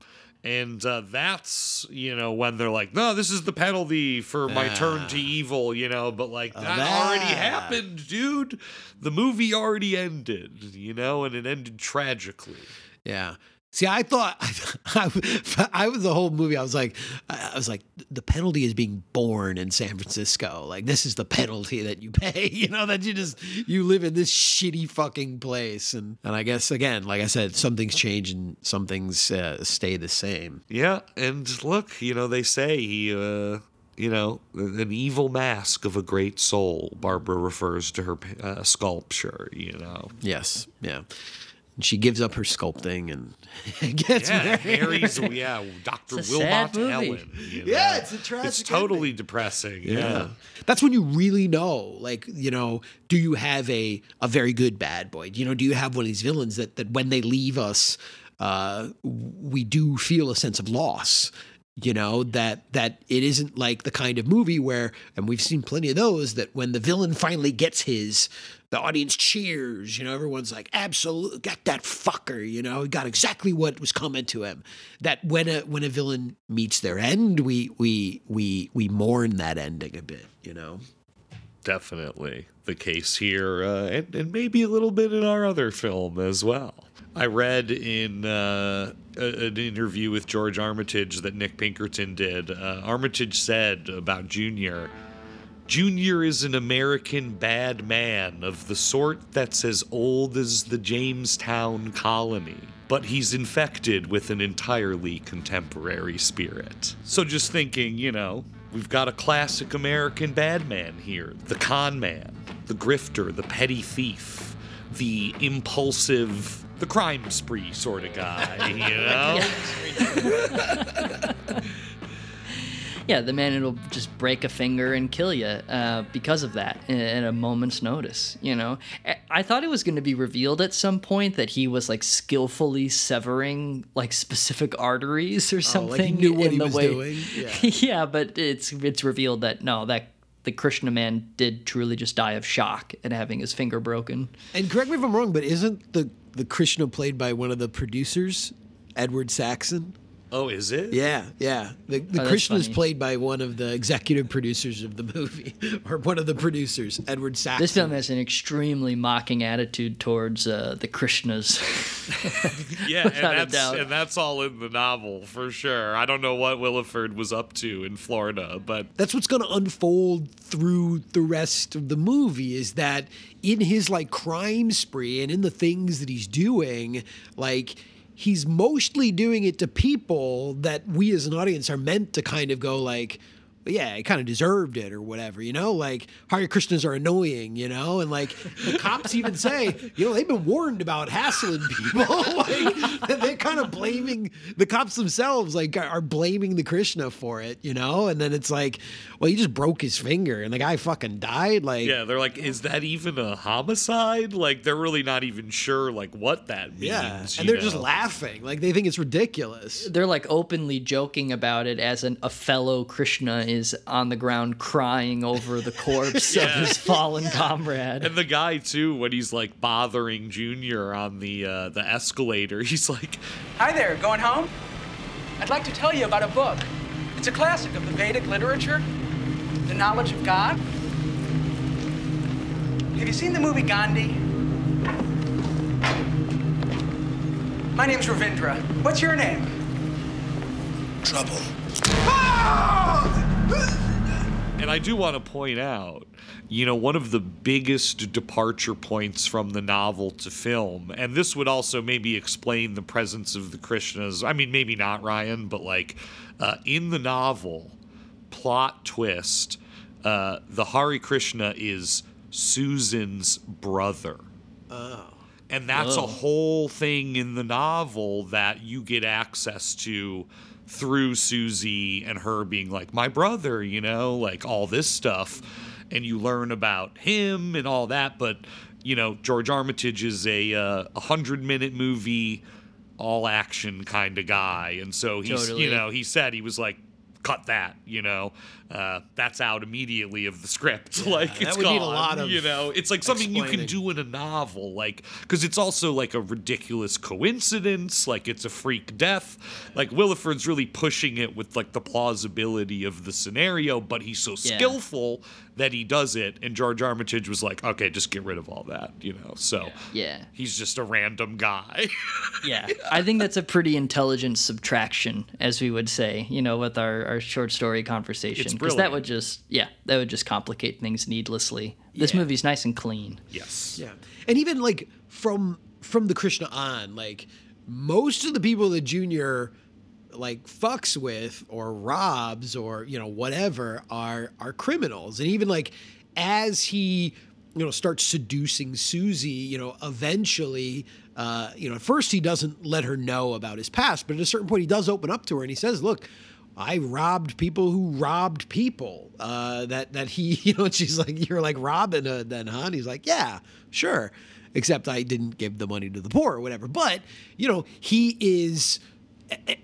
Speaker 2: And uh, that's you know when they're like, no, this is the penalty for my turn to evil, you know. But like that already happened, dude. The movie already ended, you know, and it ended tragically.
Speaker 3: Yeah. See, I thought I, I was the whole movie. I was like, I was like, the penalty is being born in San Francisco. Like, this is the penalty that you pay. You know that you just you live in this shitty fucking place. And and I guess again, like I said, some things change and some things uh, stay the same.
Speaker 2: Yeah, and look, you know, they say he, uh, you know, an evil mask of a great soul. Barbara refers to her uh, sculpture, you know.
Speaker 3: Yes. Yeah. And she gives up her sculpting and gets
Speaker 2: Yeah,
Speaker 3: married.
Speaker 2: Harry's, yeah, Dr.
Speaker 1: It's a sad
Speaker 2: Wilmot
Speaker 1: movie.
Speaker 2: Helen. you
Speaker 3: Yeah, it's a tragic
Speaker 2: It's totally depressing. Yeah.
Speaker 3: That's when you really know, like, you know, do you have a a very good bad boy? You know, do you have one of these villains that that when they leave us, uh, we do feel a sense of loss. You know that that it isn't like the kind of movie where, and we've seen plenty of those that when the villain finally gets his, the audience cheers. You know, everyone's like, "Absolutely, got that fucker." You know, he got exactly what was coming to him. That when a when a villain meets their end, we we we we mourn that ending a bit. You know.
Speaker 2: definitely the case here, uh, and, and maybe a little bit in our other film as well. I read in uh, an interview with George Armitage that Nick Pinkerton did. Uh, Armitage said about Junior. Junior is an American bad man of the sort that's as old as the Jamestown colony, but he's infected with an entirely contemporary spirit. So just thinking, you know, we've got a classic American bad man here the con man, the grifter, the petty thief, the impulsive, the crime spree sort of guy, you know?
Speaker 1: Yeah, the man it'll just break a finger and kill you uh, because of that in- at a moment's notice. You know, I- I thought it was going to be revealed at some point that he was like skillfully severing like specific arteries or something.
Speaker 3: Oh, like he knew what
Speaker 1: in
Speaker 3: he was
Speaker 1: way-
Speaker 3: doing?
Speaker 1: Yeah. but it's it's revealed that no, that the Krishna man did truly just die of shock at having his finger broken.
Speaker 3: And correct me if I'm wrong, but isn't the the Krishna played by one of the producers, Edward Saxon?
Speaker 2: oh, is it?
Speaker 3: Yeah, yeah. The, the
Speaker 1: that's
Speaker 3: Krishna is played by one of the executive producers of the movie, or one of the producers, Edward Saxon.
Speaker 1: This film has an extremely mocking attitude towards uh, the Krishnas.
Speaker 2: Yeah, and that's and that's all in the novel for sure. I don't know what Willeford was up to in Florida, but
Speaker 3: That's what's going to unfold through the rest of the movie is that in his like crime spree and in the things that he's doing, like he's mostly doing it to people that we as an audience are meant to kind of go like, but yeah, it kind of deserved it or whatever, you know? Like, Hare Krishnas are annoying, you know? And like, the cops even say, you know, they've been warned about hassling people. like, they're kind of blaming the cops themselves, like, are blaming the Krishna for it, you know? And then it's like, well, he just broke his finger and the guy fucking died. Like,
Speaker 2: Yeah, they're like, is that even a homicide? Like, they're really not even sure, like, what that means.
Speaker 3: yeah.
Speaker 2: you
Speaker 3: And they're just laughing. Like, they think it's ridiculous.
Speaker 1: They're like openly joking about it as an, a fellow Krishna is on the ground crying over the corpse of his fallen comrade.
Speaker 2: And the guy too, when he's like bothering Junior on the uh, the escalator, he's like,
Speaker 9: Hi there, going home? I'd like to tell you about a book. It's a classic of the Vedic literature, The Knowledge of God. Have you seen the movie Gandhi? My name's Ravindra. What's your name?
Speaker 7: Trouble.
Speaker 2: And I do want to point out, you know, one of the biggest departure points from the novel to film, and this would also maybe explain the presence of the Krishnas. I mean, maybe not Ryan, but like uh, in the novel, plot twist, uh, the Hare Krishna is Susan's brother. And that's a whole thing in the novel that you get access to through Susie and her being like, my brother, you know, like all this stuff. And you learn about him and all that. But, you know, George Armitage is a uh, 100 minute movie, all action kind of guy. And so he's,
Speaker 1: Totally.
Speaker 2: you know, he said he was like, cut that, you know, uh, that's out immediately of the script. like
Speaker 3: that
Speaker 2: it's
Speaker 3: would
Speaker 2: gone,
Speaker 3: need a lot of
Speaker 2: you know, it's like something you can do in a novel, like because it's also like a ridiculous coincidence, like it's a freak death. Like Willeford's really pushing it with like the plausibility of the scenario, but he's so
Speaker 1: Yeah.
Speaker 2: skillful that he does it. And George Armitage was like, okay, just get rid of all that, you know. So
Speaker 1: Yeah.
Speaker 2: he's just a random guy.
Speaker 1: Yeah, I think that's a pretty intelligent subtraction, as we would say, you know, with our, our short story conversation.
Speaker 2: It's
Speaker 1: Because that would just, yeah, that would just complicate things needlessly. This movie's nice and clean.
Speaker 2: yes.
Speaker 3: Yeah, and even like from from the Krishna on, like most of the people that Junior like fucks with or robs or you know whatever are are criminals, and even like as he you know starts seducing Susie, you know eventually. Uh, you know, at first he doesn't let her know about his past, but at a certain point he does open up to her and he says, "Look, I robbed people who robbed people. Uh, that that he, you know, she's like, "You're like Robin Hood, then, huh?" And he's like, "Yeah, sure." Except I didn't give the money to the poor or whatever. But you know, he is,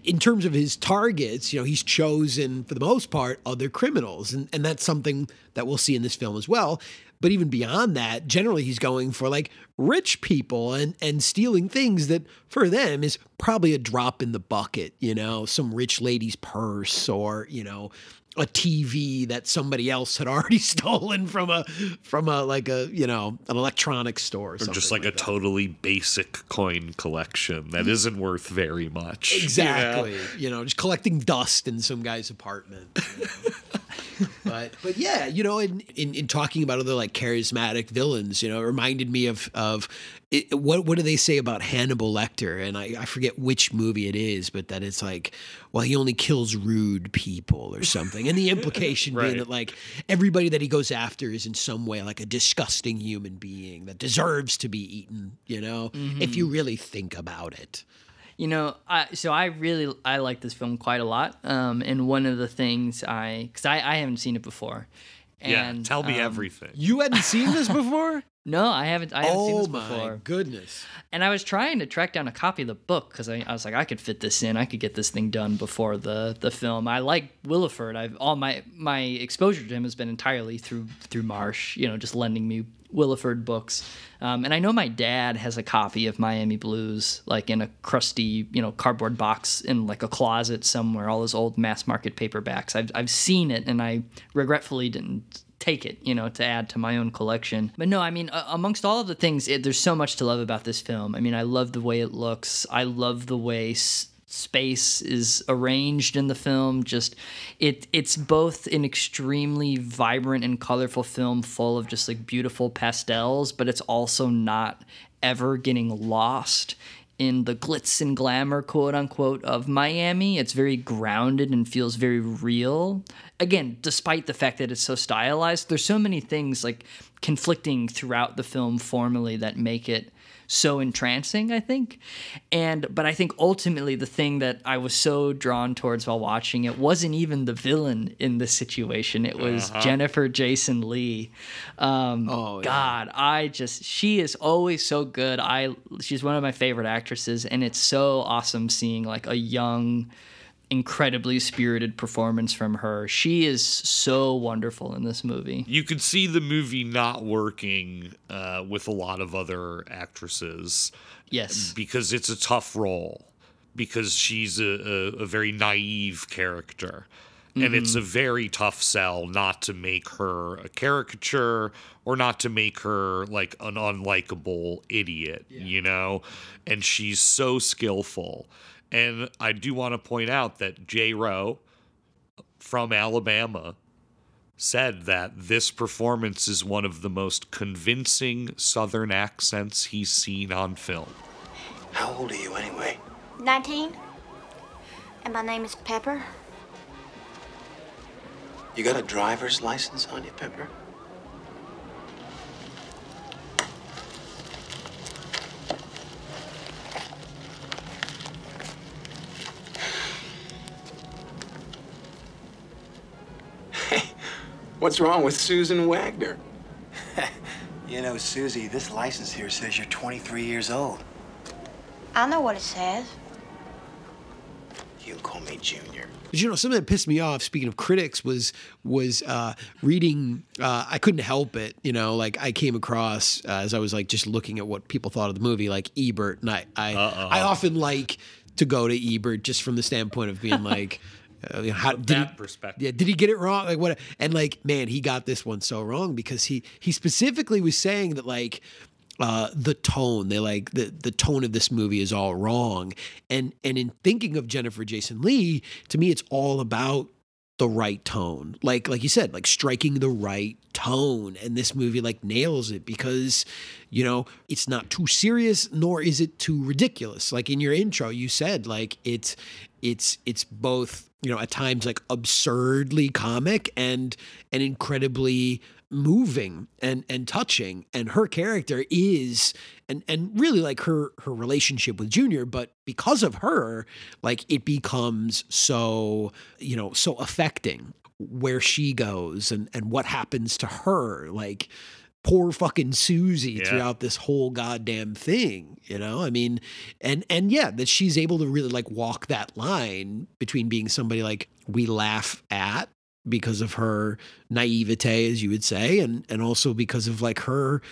Speaker 3: in terms of his targets, you know, he's chosen for the most part other criminals, and and that's something that we'll see in this film as well. But even beyond that, generally he's going for like rich people and and stealing things that for them is probably a drop in the bucket, you know, some rich lady's purse or, you know, a TV that somebody else had already stolen from a from a like a, you know, an electronics store or,
Speaker 2: Or just like, a
Speaker 3: that.
Speaker 2: totally basic coin collection that isn't worth very much. you know?
Speaker 3: Exactly. You know, just collecting dust in some guy's apartment. you know. but but yeah, you know, in, in in talking about other like charismatic villains, you know, it reminded me of of it, what what do they say about Hannibal Lecter? And I, I forget which movie it is, but that it's like, well, he only kills rude people or something. And the implication being that like everybody that he goes after is in some way like a disgusting human being that deserves to be eaten, you know, if you mm-hmm. really think about it.
Speaker 1: You know, I, so I really I like this film quite a lot. Um, and one of the things I because I, I haven't seen it before.
Speaker 2: Yeah,
Speaker 1: And,
Speaker 2: tell me
Speaker 1: um,
Speaker 2: everything.
Speaker 3: You hadn't seen this before?
Speaker 1: No, I haven't. I haven't seen
Speaker 3: oh
Speaker 1: this
Speaker 3: my
Speaker 1: before.
Speaker 3: goodness!
Speaker 1: And I was trying to track down a copy of the book because I, I was like, I could fit this in. I could get this thing done before the the film. I like Willeford. I've all my my exposure to him has been entirely through through Marsh. You know, just lending me Willeford books. Um, and I know my dad has a copy of Miami Blues, like in a crusty, you know, cardboard box in like a closet somewhere. All his old mass market paperbacks. I've I've seen it, and I regretfully didn't take it, you know, to add to my own collection. But no, I mean, uh, amongst all of the things, it, there's so much to love about this film. I mean, I love the way it looks. I love the way s- space is arranged in the film. Just it, it's both an extremely vibrant and colorful film, full of just like beautiful pastels, but it's also not ever getting lost in the glitz and glamour, quote unquote, of Miami. It's very grounded and feels very real. Again, despite the fact that it's so stylized, there's so many things like conflicting throughout the film formally that make it so entrancing, I think. And but I think ultimately the thing that I was so drawn towards while watching it wasn't even the villain in this situation. It was
Speaker 3: Uh-huh.
Speaker 1: Jennifer Jason Lee. Um,
Speaker 3: Oh, yeah.
Speaker 1: God, I just she is always so good. I she's one of my favorite actresses, and it's so awesome seeing like a young incredibly spirited performance from her. She is so wonderful in this movie.
Speaker 2: You could see the movie not working uh, with a lot of other actresses.
Speaker 1: Yes.
Speaker 2: Because it's a tough role. Because she's a, a, a very naive character. And it's a very tough sell not to make her a caricature or not to make her like an unlikable idiot, you know? And she's so skillful. And I do want to point out that J. Rowe from Alabama said that this performance is one of the most convincing Southern accents he's seen on film.
Speaker 6: How old are you anyway?
Speaker 10: 19. And my name is Pepper.
Speaker 6: You got a driver's license on you, Pepper? What's wrong with Susan Wagner?
Speaker 11: You know, Susie, this license here says you're 23 years old.
Speaker 10: I know what it says.
Speaker 6: You call me Junior.
Speaker 3: But you know, something that pissed me off. Speaking of critics, was was uh, reading. Uh, I couldn't help it. You know, like I came across uh, as I was like just looking at what people thought of the movie, like Ebert, and I I, I often like to go to Ebert just from the standpoint of being like. Uh, you know, how, did
Speaker 2: that
Speaker 3: he,
Speaker 2: perspective.
Speaker 3: yeah, did he get it wrong? Like what? And like, man, he got this one so wrong because he he specifically was saying that like uh, the tone, they like the the tone of this movie is all wrong. And and in thinking of Jennifer Jason Lee, to me, it's all about the right tone. Like like you said, like striking the right tone. And this movie like nails it because, you know, it's not too serious nor is it too ridiculous. Like in your intro, you said like it's it's it's both, you know, at times like absurdly comic and and incredibly moving and and touching. And her character is and and really like her her relationship with junior but because of her like it becomes so you know so affecting where she goes and and what happens to her. Like poor fucking Susie
Speaker 2: Yeah.
Speaker 3: throughout this whole goddamn thing, you know? I mean, and and yeah, that she's able to really like walk that line between being somebody like we laugh at because of her naivete as you would say and and also because of like her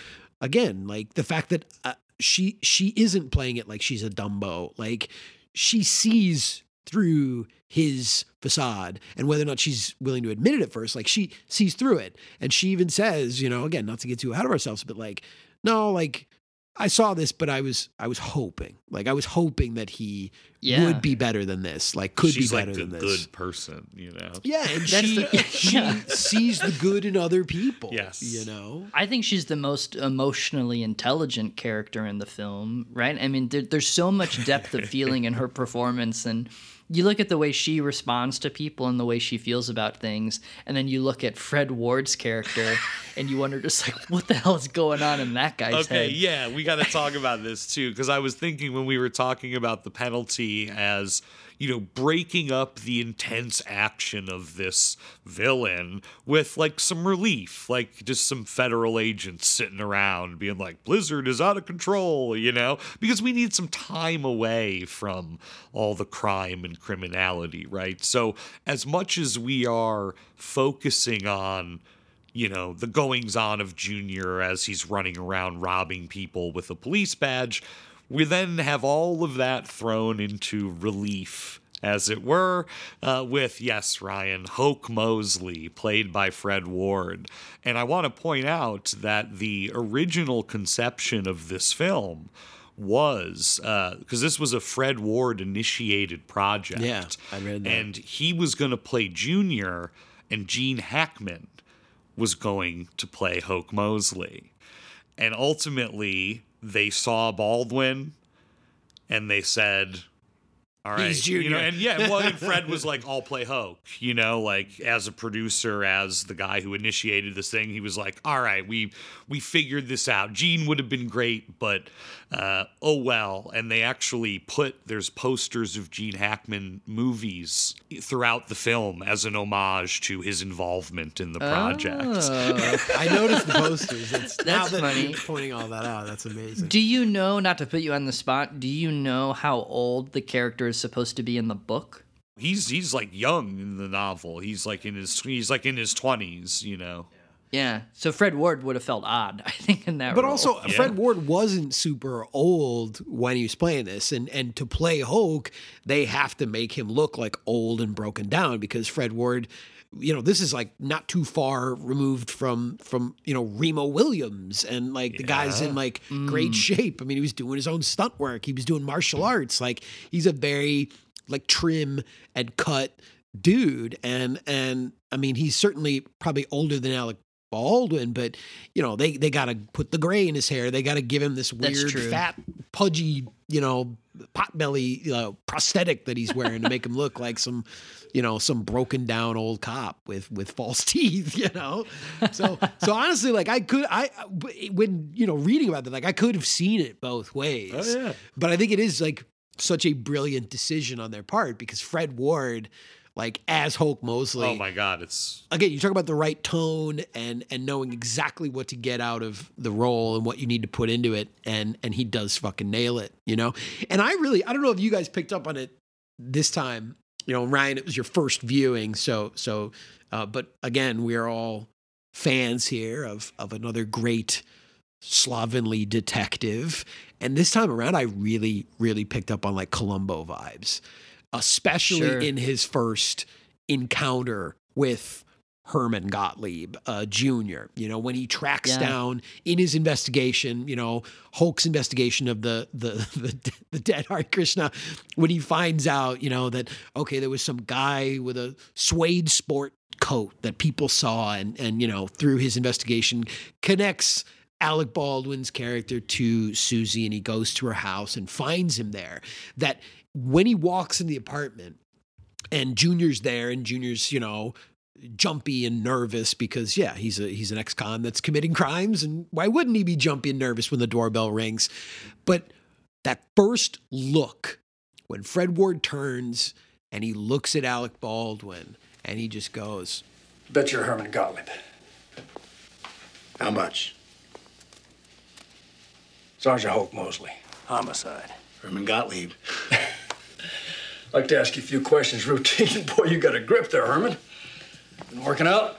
Speaker 3: again, like the fact that uh, she she isn't playing it like she's a dumbo. Like she sees through his facade and whether or not she's willing to admit it at first like she sees through it and she even says you know again not to get too ahead of ourselves but like no like i saw this but i was i was hoping like i was hoping that he
Speaker 1: Yeah.
Speaker 3: would be better than this like could
Speaker 2: She's
Speaker 3: be
Speaker 2: like
Speaker 3: better
Speaker 2: a
Speaker 3: than this
Speaker 2: good person, you know?
Speaker 3: yeah and she
Speaker 1: the-
Speaker 3: she
Speaker 1: yeah.
Speaker 3: sees the good in other people
Speaker 2: Yes.
Speaker 3: you know
Speaker 1: I think she's the most emotionally intelligent character in the film, right? I mean, there, there's so much depth of feeling in her performance, and you look at the way she responds to people and the way she feels about things, and then you look at Fred Ward's character, and you wonder just like, what the hell is going on in that guy's
Speaker 2: Okay,
Speaker 1: head?
Speaker 2: yeah, we got to talk about this too because I was thinking when we were talking about the penalty as you know breaking up the intense action of this villain with like some relief, like just some federal agents sitting around being like Blizzard is out of control, you know, because we need some time away from all the crime and criminality, right? So as much as we are focusing on you know, the goings on of Junior as he's running around robbing people with a police badge. We then have all of that thrown into relief, as it were, uh, with, yes, Ryan, Hoke Mosley, played by Fred Ward. And I want to point out that the original conception of this film was because this was a Fred Ward initiated project.
Speaker 3: Yeah, I read that.
Speaker 2: And he was going to play Junior, and Gene Hackman was going to play Hoke Mosley. And ultimately, they saw Baldwin and they said, "All right,
Speaker 3: He's
Speaker 2: you know."
Speaker 3: Junior.
Speaker 2: And yeah, well, and Fred was like, "I'll play Hoke," you know, like as a producer, as the guy who initiated this thing. He was like, "All right, we we figured this out. Gene would have been great, but uh, oh well." And they actually put there's posters of Gene Hackman movies throughout the film as an homage to his involvement in the project.
Speaker 1: Oh.
Speaker 3: I noticed the posters. It's, now
Speaker 1: That's
Speaker 3: that
Speaker 1: funny.
Speaker 3: you're pointing all that out, that's amazing.
Speaker 1: Do you know, not to put you on the spot, do you know how old the character is supposed to be in the book?
Speaker 2: He's he's like young in the novel. He's like in his he's like in his twenties, you know.
Speaker 1: Yeah. So Fred Ward would have felt odd, I think, in that
Speaker 3: But
Speaker 1: role.
Speaker 3: also, Fred Ward wasn't super old when he was playing this, and and to play Hoke, they have to make him look like old and broken down because Fred Ward, you know, this is like not too far removed from from you know Remo Williams and like the guy's in like great mm. shape. I mean, he was doing his own stunt work. He was doing martial arts. Like he's a very like trim and cut dude, and and I mean, he's certainly probably older than Alec. Baldwin, but you know they they got to put the gray in his hair. They got to give him this weird, fat, pudgy, you know, pot belly you know, prosthetic that he's wearing to make him look like some, you know, some broken down old cop with with false teeth. You know, so so honestly, like I could I when you know reading about that, like I could have seen it both ways.
Speaker 2: Oh, yeah.
Speaker 3: But I think it is like such a brilliant decision on their part because Fred Ward, like as Hoke Mosley,
Speaker 2: Oh my god, it's
Speaker 3: again, you talk about the right tone and and knowing exactly what to get out of the role and what you need to put into it, and and he does fucking nail it, you know. And I really, I don't know if you guys picked up on it this time, you know, Ryan. It was your first viewing, so so, uh, but again, we are all fans here of of another great slovenly detective. And this time around, I really, really picked up on like Columbo vibes, especially
Speaker 1: Sure.
Speaker 3: in his first encounter with Herman Gottlieb uh, Jr. You know, when he tracks
Speaker 1: Yeah.
Speaker 3: down in his investigation, you know, Hoke's investigation of the the the, the dead Hare Krishna, when he finds out, you know, that okay, there was some guy with a suede sport coat that people saw, and and you know, through his investigation, connects Alec Baldwin's character to Susie, and he goes to her house and finds him there. That when he walks in the apartment, and Junior's there, and Junior's, you know, jumpy and nervous because yeah, he's a he's an ex-con that's committing crimes, and why wouldn't he be jumpy and nervous when the doorbell rings? But that first look when Fred Ward turns and he looks at Alec Baldwin and he just goes,
Speaker 6: Bet you're Herman Gottlieb.
Speaker 11: How much?
Speaker 6: Sergeant Hoke Mosley. Homicide.
Speaker 11: Herman Gottlieb.
Speaker 6: I'd like to ask you a few questions routine. Boy, you got a grip there, Herman. Been working out?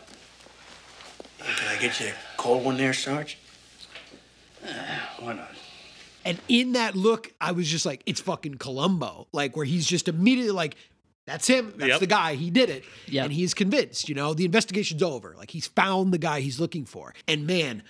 Speaker 11: Can I get you a cold one there, Sarge?
Speaker 6: Ah, why not?
Speaker 3: And in that look, I was just like, it's fucking Columbo. Like, where he's just immediately like, that's him. That's
Speaker 2: Yep.
Speaker 3: the guy. He did it.
Speaker 1: Yep.
Speaker 3: And he's convinced, you know, the investigation's over. Like, he's found the guy he's looking for. And man,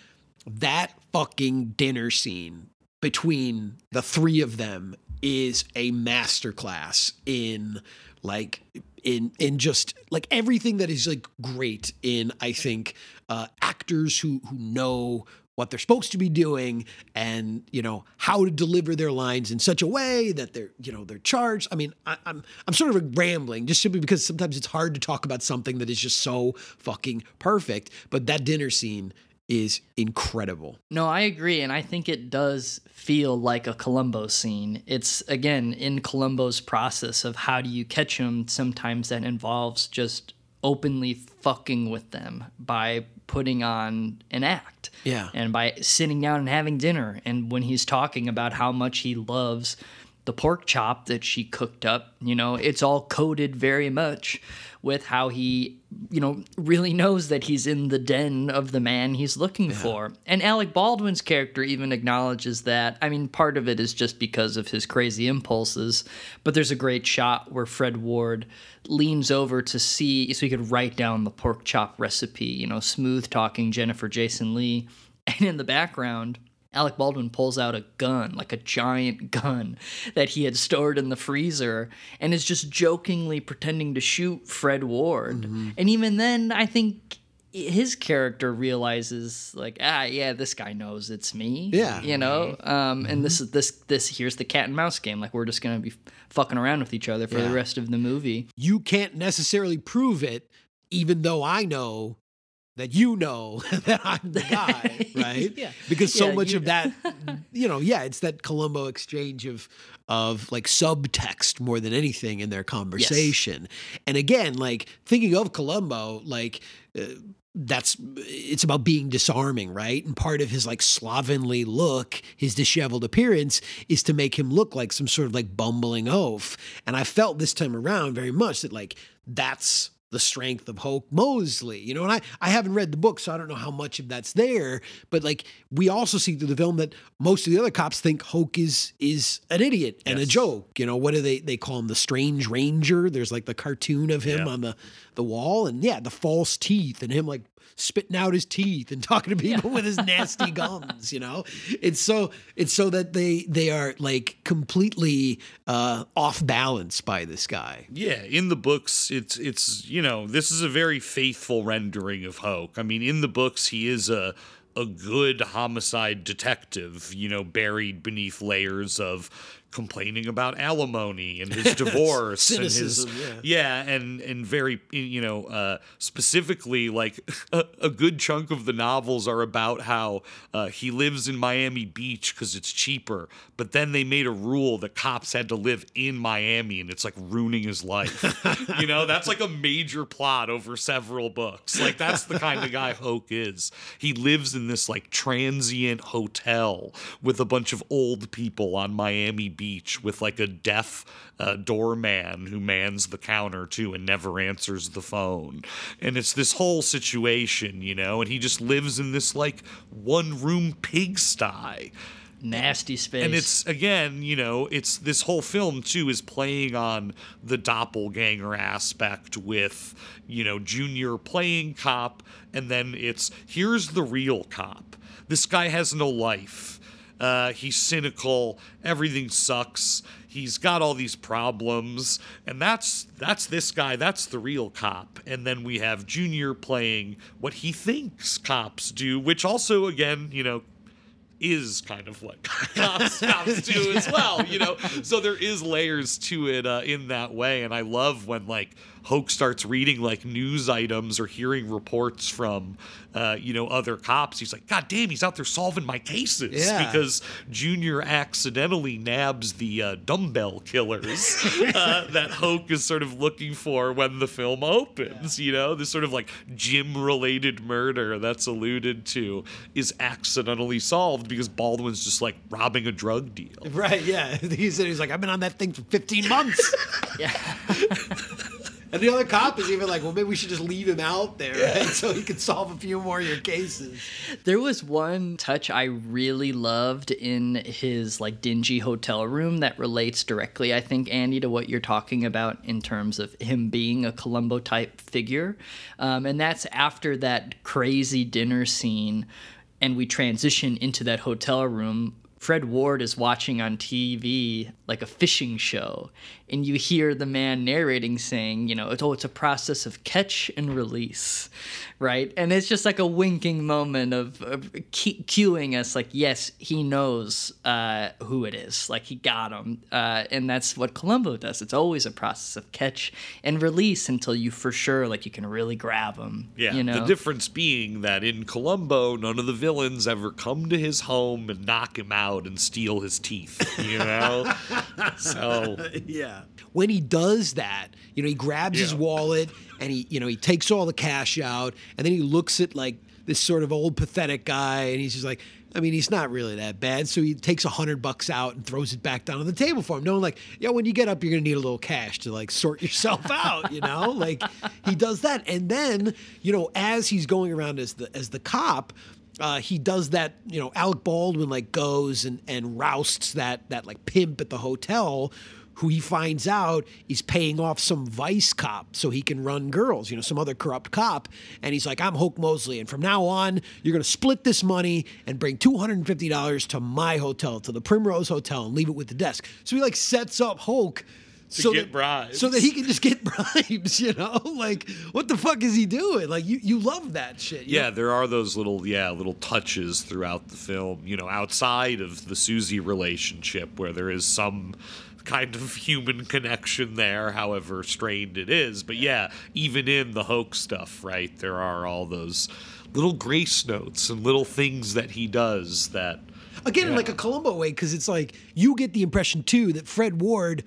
Speaker 3: that fucking dinner scene between the three of them is a masterclass in like in in just like everything that is like great in I think uh, actors who who know what they're supposed to be doing and you know how to deliver their lines in such a way that they're you know they're charged. I mean I, I'm I'm sort of rambling just simply because sometimes it's hard to talk about something that is just so fucking perfect. But that dinner scene is incredible.
Speaker 1: No, I agree, and I think it does feel like a Columbo scene. It's again in Columbo's process of how do you catch him. Sometimes that involves just openly fucking with them by putting on an act.
Speaker 3: Yeah.
Speaker 1: And by sitting down and having dinner. And when he's talking about how much he loves the pork chop that she cooked up, you know, it's all coded very much with how he, you know, really knows that he's in the den of the man he's looking for. And Alec Baldwin's character even acknowledges that. I mean, part of it is just because of his crazy impulses, but there's a great shot where Fred Ward leans over to see so he could write down the pork chop recipe, you know, smooth talking Jennifer Jason Lee. And in the background, Alec Baldwin pulls out a gun, like a giant gun that he had stored in the freezer, and is just jokingly pretending to shoot Fred Ward. And even then, I think his character realizes like ah yeah this guy knows it's me
Speaker 3: Yeah.
Speaker 1: you know um and this is this this here's the cat and mouse game like we're just gonna be fucking around with each other for
Speaker 3: Yeah.
Speaker 1: the rest of the movie
Speaker 3: You can't necessarily prove it, even though I know that you know that I'm the guy, right?
Speaker 1: Yeah.
Speaker 3: Because so
Speaker 1: Yeah,
Speaker 3: much of that, you know, yeah, it's that Columbo exchange of of like subtext more than anything in their conversation. And again, like thinking of Columbo, like. Uh, that's it's about being disarming, right? And part of his like slovenly look, his disheveled appearance, is to make him look like some sort of like bumbling oaf. And I felt this time around very much that like that's the strength of Hoke Mosley, you know. And I I haven't read the book, so I don't know how much of that's there. But like we also see through the film that most of the other cops think Hoke is is an idiot and a joke. You know, what do they they call him? The Strange Ranger. There's like the cartoon of him
Speaker 2: Yeah.
Speaker 3: on the the wall, and yeah, the false teeth and him like spitting out his teeth and talking to people with his nasty gums you know? It's so it's so that they they are like completely uh off balance by this guy.
Speaker 2: Yeah, in the books, it's it's you know this is a very faithful rendering of Hoke. I mean, in the books, he is a a good homicide detective, you know, buried beneath layers of complaining about alimony and his divorce and his
Speaker 3: yeah.
Speaker 2: yeah and and very you know uh specifically like a, a good chunk of the novels are about how uh, he lives in Miami Beach because it's cheaper but then they made a rule that cops had to live in Miami and it's like ruining his life. You know that's like a major plot over several books. Like that's the kind of guy Hoke is. He lives in this like transient hotel with a bunch of old people on Miami Beach with like a deaf uh, doorman who mans the counter too and never answers the phone. And it's this whole situation, you know, and he just lives in this like one room pigsty.
Speaker 1: nasty space
Speaker 2: And it's again, you know, it's this whole film too is playing on the doppelganger aspect with, you know, Junior playing cop, and then it's here's the real cop. This guy has no life. Uh, he's cynical. Everything sucks. He's got all these problems, and that's that's this guy. That's the real cop. And then we have Junior playing what he thinks cops do, which also, again, you know, is kind of what cops, cops do as well, you know. So there is layers to it uh, in that way, and I love when like Hoke starts reading like news items or hearing reports from uh, you know other cops. He's like, God damn, he's out there solving my cases
Speaker 3: Yeah.
Speaker 2: because Junior accidentally nabs the uh, dumbbell killers uh, that Hoke is sort of looking for when the film opens. You know, this sort of like gym-related murder that's alluded to is accidentally solved because Baldwin's just like robbing a drug deal.
Speaker 3: right yeah he said he's like i've been on that thing for 15 months
Speaker 1: yeah
Speaker 3: and the other cop is even like well maybe we should just leave him out there right? so he can solve a few more of your cases
Speaker 1: There was one touch I really loved in his like dingy hotel room that relates directly, I think, Andy, to what you're talking about in terms of him being a Columbo type figure. Um, and that's after that crazy dinner scene, and we transition into that hotel room. Fred Ward is watching on TV like a fishing show, and you hear the man narrating saying, you know, it's, oh, it's a process of catch and release, right? And it's just like a winking moment of, of cu- cueing us, like, yes, he knows uh, who it is, like he got him, uh, and that's what Columbo does. It's always a process of catch and release until you for sure, like, you can really grab him.
Speaker 2: Yeah,
Speaker 1: you know?
Speaker 2: the difference being that in Columbo, none of the villains ever come to his home and knock him out and steal his teeth. You know, so
Speaker 3: yeah. When he does that, you know, he grabs his wallet and he, you know, he takes all the cash out and then he looks at like this sort of old pathetic guy and he's just like, I mean, he's not really that bad. So he takes a hundred bucks out and throws it back down on the table for him, knowing like, yeah, when you get up, you're gonna need a little cash to like sort yourself out, you know? Like he does that. And then, you know, as he's going around as the as the cop, uh, he does that, you know, Alec Baldwin like goes and, and rousts that that like pimp at the hotel who he finds out is paying off some vice cop so he can run girls, you know, some other corrupt cop. And he's like, I'm Hoke Mosley. And from now on, you're going to split this money and bring $250 to my hotel, to the Primrose Hotel, and leave it with the desk. So he like sets up Hoke so
Speaker 2: get
Speaker 3: that,
Speaker 2: bribes.
Speaker 3: so that he can just get bribes. You know, like what the fuck is he doing? Like you, you love that shit. you
Speaker 2: Yeah,
Speaker 3: know?
Speaker 2: there are those little yeah little touches throughout the film. You know, outside of the Susie relationship, where there is some kind of human connection there, however strained it is. But yeah, even in the Hoke's stuff, right? There are all those little grace notes and little things that he does that.
Speaker 3: Again, in like a Columbo way, because it's like you get the impression too that Fred Ward,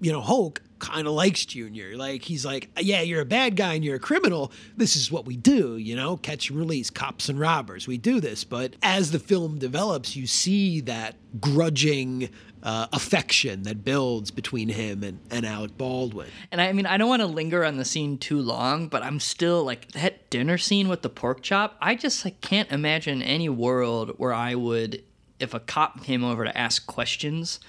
Speaker 3: you know, Hoke kind of likes Junior. Like he's like, yeah, you're a bad guy and you're a criminal. This is what we do, you know, catch and release, cops and robbers. We do this. But as the film develops, you see that grudging uh, affection that builds between him and, and Alec Baldwin.
Speaker 1: And I mean, I don't want to linger on the scene too long, but I'm still like that dinner scene with the pork chop. I just like can't imagine any world where I would, if a cop came over to ask questions,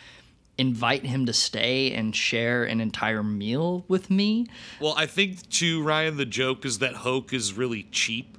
Speaker 1: invite him to stay and share an entire meal with me.
Speaker 2: Well, I think too, Ryan. The joke is that Hoke is really cheap,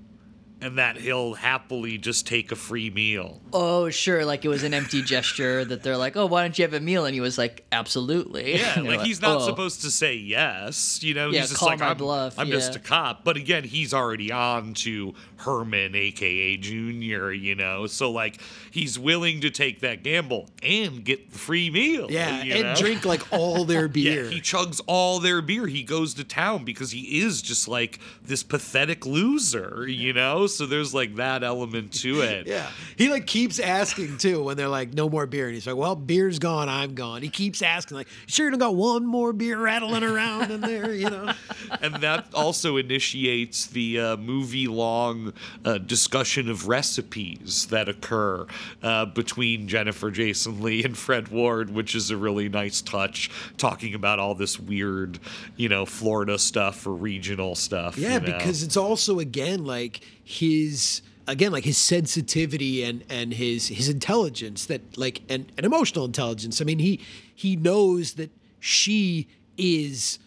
Speaker 2: and that he'll happily just take a free meal.
Speaker 1: Oh, sure, like it was an empty gesture that they're like, "Oh, why don't you have a meal?" And he was like, "Absolutely."
Speaker 2: Yeah,
Speaker 1: they're
Speaker 2: like he's not
Speaker 1: "Oh."
Speaker 2: supposed to say yes. You know,
Speaker 1: Yeah,
Speaker 2: he's just
Speaker 1: call
Speaker 2: like,
Speaker 1: my
Speaker 2: I'm,
Speaker 1: bluff,
Speaker 2: I'm just a cop. But again, he's already on to Herman, aka Junior. You know, so like he's willing to take that gamble and get the free meal.
Speaker 3: Yeah, and
Speaker 2: know?
Speaker 3: drink like all their beer.
Speaker 2: Yeah, he chugs all their beer. He goes to town because he is just like this pathetic loser, you know? So there's like that element to it.
Speaker 3: Yeah. He like keeps asking too when they're like, no more beer. And he's like, well, beer's gone. I'm gone. He keeps asking, like, sure you don't got one more beer rattling around in there, you know?
Speaker 2: and that also initiates the uh, movie long uh, discussion of recipes that occur uh, between Jennifer Jason Lee and Fred Ward, which is a really nice touch, talking about all this weird, you know, Florida stuff or regional stuff.
Speaker 3: Yeah,
Speaker 2: you know?
Speaker 3: because it's also again like his again like his sensitivity and and his his intelligence that like and, and emotional intelligence. I mean, he he knows that she is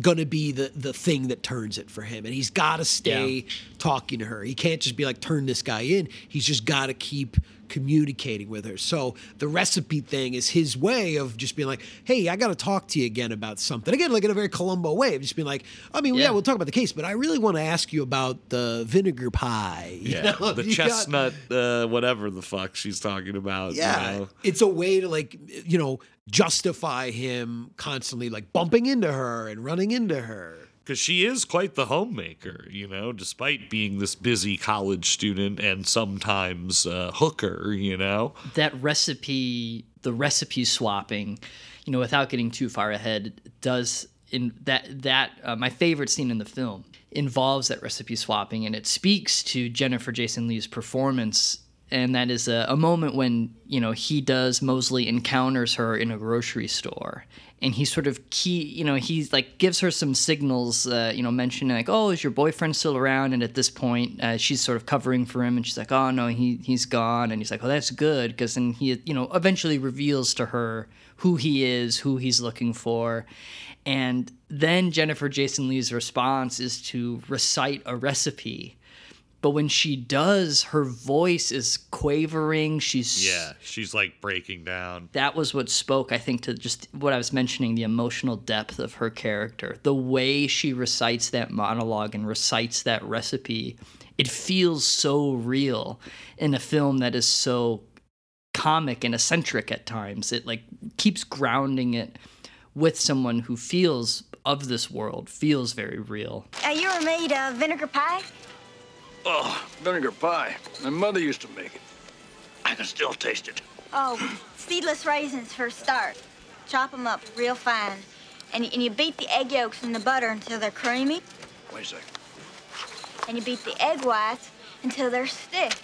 Speaker 3: gonna be the the thing that turns it for him. And he's got to stay talking to her. He can't just be like turn this guy in. He's just got to keep communicating with her so the recipe thing is his way of just being like hey i got to talk to you again about something again like in a very columbo way of just being like i mean yeah,
Speaker 1: Yeah.
Speaker 3: we'll talk about the case but i really want to ask you about the vinegar pie you
Speaker 2: Yeah,
Speaker 3: know?
Speaker 2: the
Speaker 3: You got-
Speaker 2: chestnut, uh, whatever the fuck she's talking about.
Speaker 3: yeah,
Speaker 2: you know?
Speaker 3: it's a way to like you know justify him constantly like bumping into her and running into her.
Speaker 2: Because she is quite the homemaker, you know, despite being this busy college student and sometimes uh, hooker, you know.
Speaker 1: that recipe the recipe swapping you know without getting too far ahead does in that that uh, my favorite scene in the film involves that recipe swapping and it speaks to jennifer jason lee's performance and that is a, a moment when you know he does mosley encounters her in a grocery store and he sort of key you know he's like gives her some signals uh, you know mentioning like oh is your boyfriend still around? And at this point uh, she's sort of covering for him and she's like oh no he, he's gone. And he's like oh that's good because then he you know eventually reveals to her who he is who he's looking for. And then jennifer jason lee's response is to recite a recipe but when she does her voice is quavering she's
Speaker 2: Yeah, she's like breaking down.
Speaker 1: that was what spoke, I think, to just what I was mentioning the emotional depth of her character. The way she recites that monologue and recites that recipe, it feels so real in a film that is so comic and eccentric at times. It like keeps grounding it with someone who feels of this world, feels very real.
Speaker 10: Uh, you ever made of vinegar pie?
Speaker 6: Oh, vinegar pie. My mother used to make it. I can still taste it.
Speaker 10: Oh, seedless raisins for a start. Chop them up real fine. And, y- and you beat the egg yolks in the butter until they're creamy.
Speaker 6: Wait a second.
Speaker 10: And you beat the egg whites until they're stiff.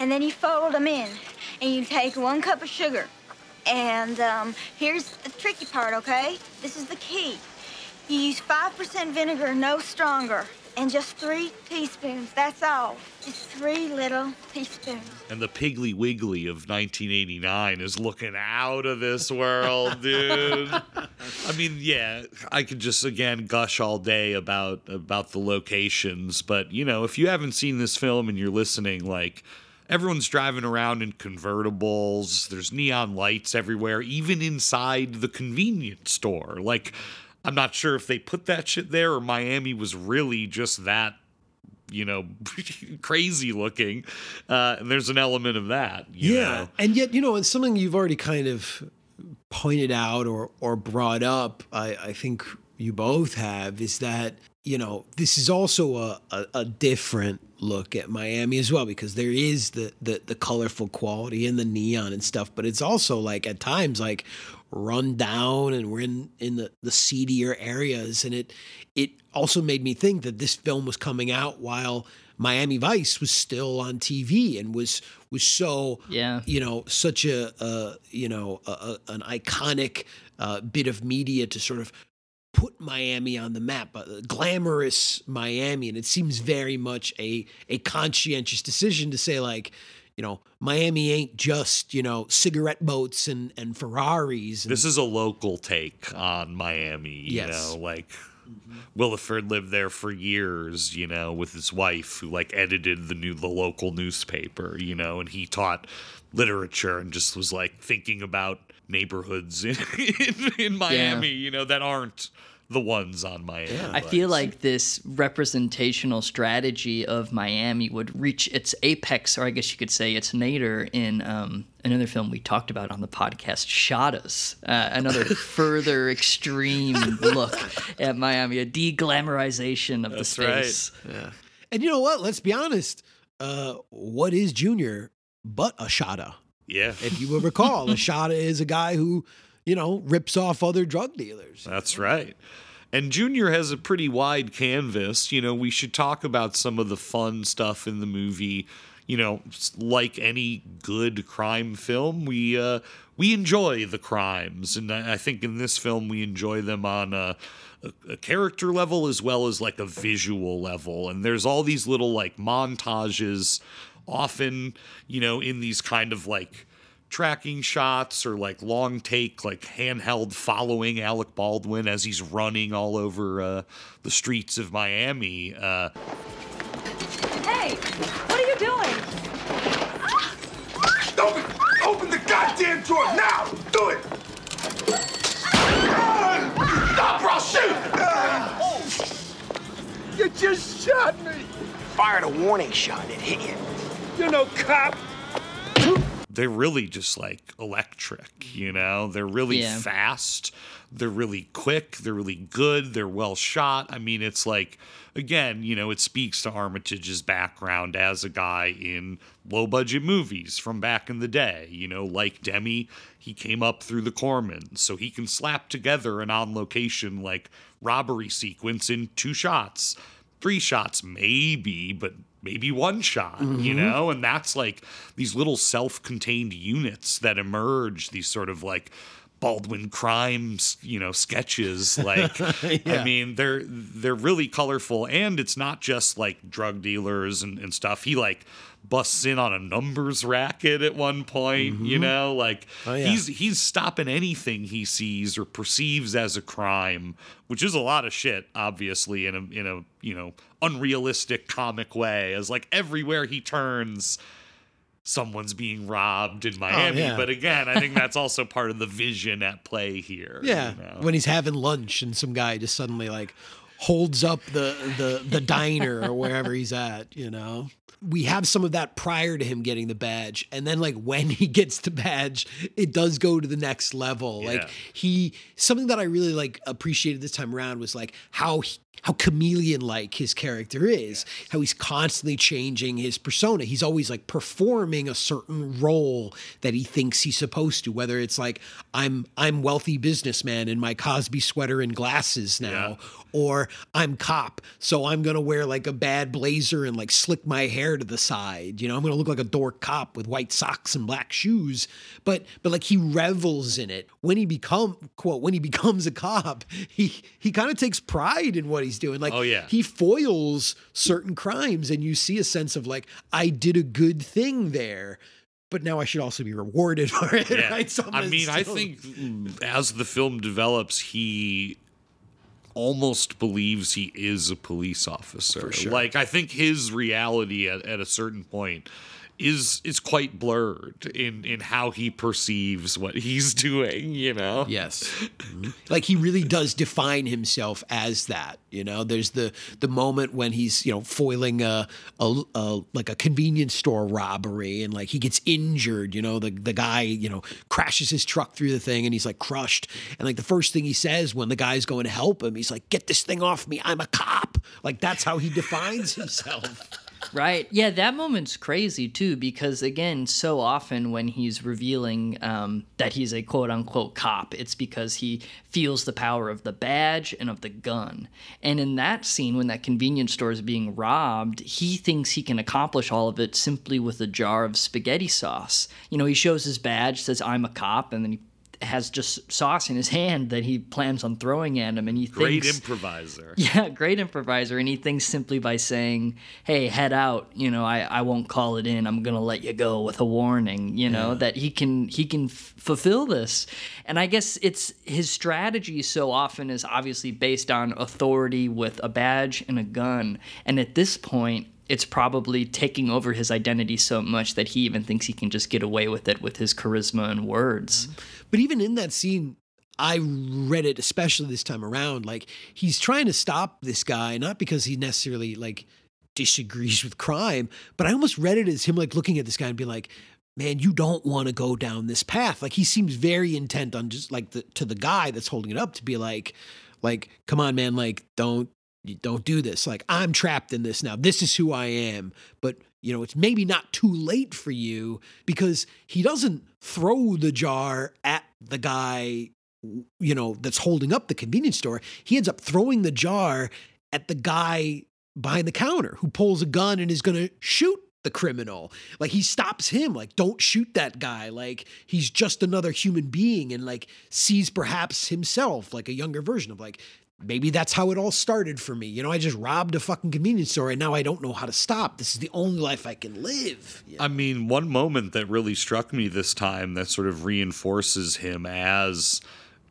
Speaker 10: And then you fold them in. And you take one cup of sugar. And um, here's the tricky part, okay? This is the key. You use 5% vinegar, no stronger. And just three teaspoons, that's all. Just three little teaspoons.
Speaker 2: And the Piggly Wiggly of 1989 is looking out of this world, dude. I mean, yeah, I could just again gush all day about about the locations, but you know, if you haven't seen this film and you're listening, like everyone's driving around in convertibles. There's neon lights everywhere, even inside the convenience store. Like, I'm not sure if they put that shit there or Miami was really just that, you know, crazy looking. Uh, and there's an element of that. you
Speaker 3: yeah,
Speaker 2: know?
Speaker 3: and yet you know it's something you've already kind of pointed out or or brought up. I, I think you both have is that you know this is also a, a, a different look at Miami as well because there is the, the the colorful quality and the neon and stuff, but it's also like at times like run down and we're in in the the seedier areas and it it also made me think that this film was coming out while Miami Vice was still on TV and was was so
Speaker 1: Yeah.
Speaker 3: you know such a, a you know a, a, an iconic uh, bit of media to sort of put Miami on the map, glamorous Miami, and it seems very much a a conscientious decision to say like, you know, Miami ain't just you know cigarette boats and and Ferraris. And,
Speaker 2: This is a local take on Miami. You
Speaker 3: Yes.
Speaker 2: know, like mm-hmm. Willeford lived there for years, you know, with his wife who like edited the new the local newspaper, you know, and he taught literature and just was like thinking about neighborhoods in in, in Miami, you know, that aren't the ones on Miami.
Speaker 1: I feel like this representational strategy of Miami would reach its apex, or I guess you could say its nadir, in um, another film we talked about on the podcast, Shottas. Uh, another further extreme look at Miami, a deglamorization of the
Speaker 2: That's right.
Speaker 1: space.
Speaker 3: yeah. And you know what? Let's be honest. Uh, what is Junior but a Shotta?
Speaker 2: Yeah.
Speaker 3: If you will recall, a Shotta is a guy who you know rips off other drug dealers.
Speaker 2: That's right. And Junior has a pretty wide canvas. You know, we should talk about some of the fun stuff in the movie. You know, like any good crime film, we uh, we enjoy the crimes, and I think in this film we enjoy them on a, a character level as well as like a visual level. And there's all these little like montages, often you know in these kind of like tracking shots or like long take like handheld following Alec Baldwin as he's running all over uh, the streets of Miami. Uh,
Speaker 12: Hey, what are you doing?
Speaker 7: Open, open the goddamn door now! Do it! Stop, bro! Shoot! You just shot me!
Speaker 11: Fired a warning shot and it hit you.
Speaker 7: You're no cop!
Speaker 2: They're really just like electric, you know? They're really
Speaker 1: Yeah.
Speaker 2: fast. They're really quick. They're really good. They're well shot. I mean, it's like, again, you know, it speaks to Armitage's background as a guy in low budget movies from back in the day. You know, like Demme, he came up through the Corman, so he can slap together an on location like robbery sequence in two shots, three shots, maybe, but maybe one shot, you
Speaker 3: Mhm.
Speaker 2: know? And that's like these little self contained units that emerge, these sort of like Baldwin crimes, you know, sketches. Like, I mean, they're they're really colorful, and it's not just like drug dealers and, and stuff. He like busts in on a numbers racket at one point, you
Speaker 3: Mhm.
Speaker 2: know, like
Speaker 3: Oh, yeah.
Speaker 2: he's he's stopping anything he sees or perceives as a crime, which is a lot of shit, obviously, in a in a you know unrealistic comic way. As like everywhere he turns, someone's being robbed in oh, Miami.
Speaker 3: yeah.
Speaker 2: But again, I think that's also part of the vision at play here.
Speaker 3: Yeah,
Speaker 2: you know?
Speaker 3: when he's having lunch and some guy just suddenly like holds up the the the diner or wherever he's at, you know. We have some of that prior to him getting the badge, and then like when he gets the badge, it does go to the next level. Like he something that I really like appreciated this time around was like how he, how chameleon like his character is, how he's constantly changing his persona. He's always like performing a certain role that he thinks he's supposed to, whether it's like I'm I'm wealthy businessman in my Cosby sweater and glasses now, or I'm cop, so I'm gonna wear like a bad blazer and like slick my hair to the side. You know, I'm gonna look like a dork cop with white socks and black shoes. But but like he revels in it. When he become quote, when he becomes a cop, he he kind of takes pride in what he's doing. Like
Speaker 2: Oh, yeah.
Speaker 3: he foils certain crimes and you see a sense of like, I did a good thing there. But now I should also be rewarded for it.
Speaker 2: Yeah.
Speaker 3: Right?
Speaker 2: I mean, I think as the film develops, he almost believes he is a police officer.
Speaker 3: Sure.
Speaker 2: Like, I think his reality at, at a certain point is is quite blurred in in how he perceives what he's doing you know?
Speaker 3: Yes. Mm-hmm. like he really does define himself as that you know? There's the the moment when he's you know foiling a, a, a like a convenience store robbery and like he gets injured you know? The the guy you know crashes his truck through the thing and he's like crushed. And like the first thing he says when the guy's going to help him he's like get this thing off me. I'm a cop. Like that's how he defines himself
Speaker 1: Right. Yeah, that moment's crazy too, because again, so often when he's revealing um, that he's a quote unquote cop, it's because he feels the power of the badge and of the gun. And in that scene, when that convenience store is being robbed, he thinks he can accomplish all of it simply with a jar of spaghetti sauce. You know, he shows his badge, says, I'm a cop, and then he has just sauce in his hand that he plans on throwing at him, and he
Speaker 2: great
Speaker 1: thinks,
Speaker 2: improviser.
Speaker 1: Yeah, great improviser, and he thinks simply by saying, "Hey, head out," you know, I, I won't call it in. I'm gonna let you go with a warning. You know yeah. that he can he can f- fulfill this, and I guess it's his strategy so often is obviously based on authority with a badge and a gun, and at this point it's probably taking over his identity so much that he even thinks he can just get away with it with his charisma and words. Mm-hmm.
Speaker 3: But even in that scene, I read it especially this time around. Like he's trying to stop this guy, not because he necessarily like disagrees with crime, but I almost read it as him like looking at this guy and being like, man, you don't want to go down this path. Like he seems very intent on just like the to the guy that's holding it up to be like, like, come on, man, like don't don't do this. Like, I'm trapped in this now. This is who I am. But, you know, it's maybe not too late for you because he doesn't throw the jar at the guy, you know, that's holding up the convenience store. He ends up throwing the jar at the guy behind the counter who pulls a gun and is going to shoot the criminal. Like he stops him, like, don't shoot that guy. Like he's just another human being and like sees perhaps himself, like a younger version of like, maybe that's how it all started for me. You know, I just robbed a fucking convenience store and now I don't know how to stop. This is the only life I can live.
Speaker 2: You know? I mean, one moment that really struck me this time that sort of reinforces him as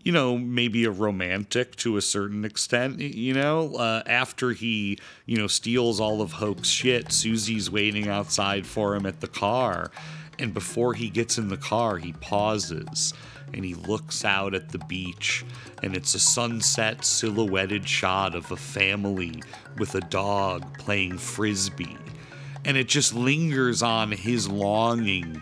Speaker 2: you know, maybe a romantic to a certain extent, you know, uh, after he, you know, steals all of Hoke's shit, Susie's waiting outside for him at the car. And before he gets in the car, he pauses and he looks out at the beach, and it's a sunset silhouetted shot of a family with a dog playing frisbee. And it just lingers on his longing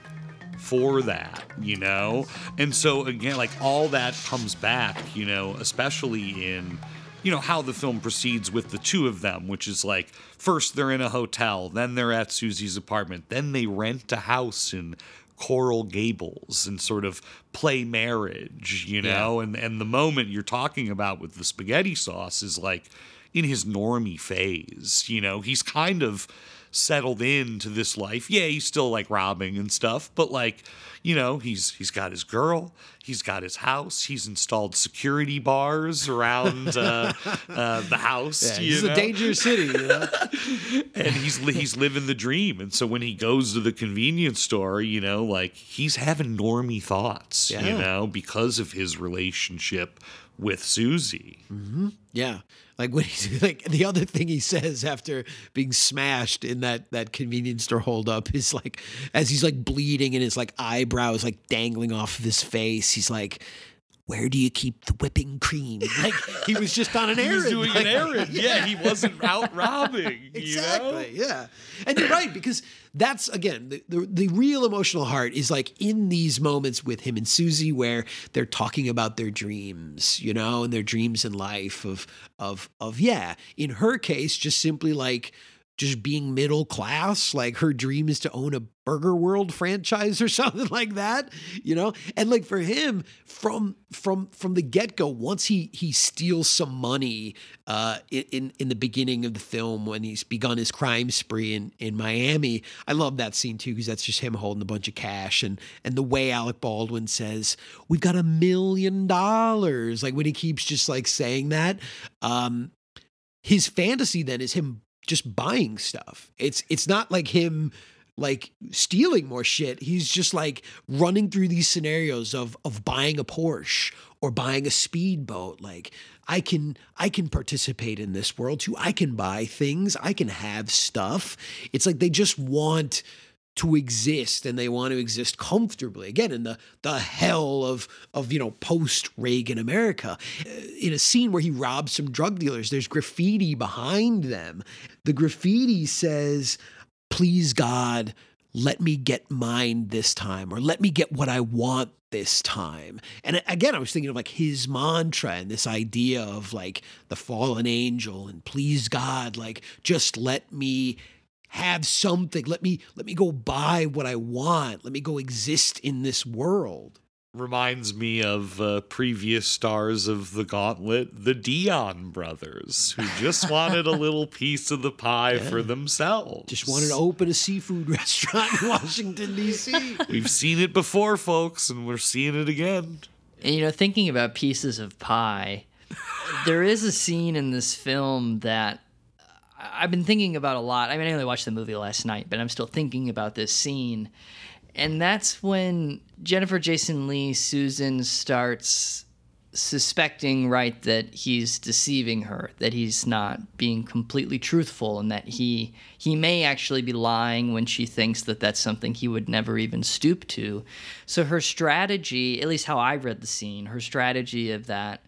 Speaker 2: for that, you know? And so, again, like all that comes back, you know, especially in you know how the film proceeds with the two of them which is like first they're in a hotel then they're at susie's apartment then they rent a house in Coral Gables and sort of play marriage, you know? Yeah. And and the moment you're talking about with the spaghetti sauce is like in his normie phase, you know? He's kind of settled into this life. Yeah, he's still like robbing and stuff, but like, you know, he's he's got his girl, he's got his house, he's installed security bars around uh, uh, the house.
Speaker 3: Yeah, it's a dangerous city, you know?
Speaker 2: and he's he's living the dream. And so when he goes to the convenience store, you know, like he's having normie thoughts, yeah. you know, because of his relationship with Susie.
Speaker 3: Mm-hmm. Yeah. Like when he's like the other thing he says after being smashed in that that convenience store holdup is like as he's like bleeding and his like eyebrows like dangling off of his face, he's like, where do you keep the whipping cream? Like he was just on an errand.
Speaker 2: he was doing
Speaker 3: like,
Speaker 2: an errand. Yeah. yeah. he wasn't out robbing.
Speaker 3: exactly.
Speaker 2: You
Speaker 3: know? Yeah. And you're right, because that's again the, the, the real emotional heart is like in these moments with him and Susie where they're talking about their dreams, you know, and their dreams in life of of of yeah. In her case, just simply like just being middle class. Like her dream is to own a Burger World franchise or something like that, you know. And like for him, from from from the get go, once he he steals some money uh, in in the beginning of the film when he's begun his crime spree in in Miami, I love that scene too because that's just him holding a bunch of cash and and the way Alec Baldwin says, "We've got a million dollars," like when he keeps just like saying that. Um, his fantasy then is him just buying stuff. It's it's not like him like stealing more shit. He's just like running through these scenarios of of buying a Porsche or buying a speedboat. Like I can I can participate in this world too. I can buy things. I can have stuff. It's like they just want to exist and they want to exist comfortably. Again in the the hell of of you know post Reagan America Uh, in a scene where he robs some drug dealers there's graffiti behind them. The graffiti says please God let me get mine this time or let me get what I want this time. And again I was thinking of like his mantra and this idea of like the fallen angel and please God like just let me have something. Let me let me go buy what i want. Let me go exist in this world.
Speaker 2: Reminds me of uh, previous stars of the Gauntlet, the Dion brothers, who just wanted a little piece of the pie for themselves.
Speaker 3: just wanted to open a seafood restaurant in washington d.c
Speaker 2: We've seen it before, folks, and we're seeing it again.
Speaker 1: And, you know, thinking about pieces of pie, there is a scene in this film that I- I've been thinking about a lot. I mean, I only watched the movie last night, but I'm still thinking about this scene. And that's when Jennifer Jason Lee Susan starts suspecting, right, that he's deceiving her, that he's not being completely truthful, and that he he may actually be lying when she thinks that that's something he would never even stoop to. So her strategy, at least how I read the scene, her strategy of that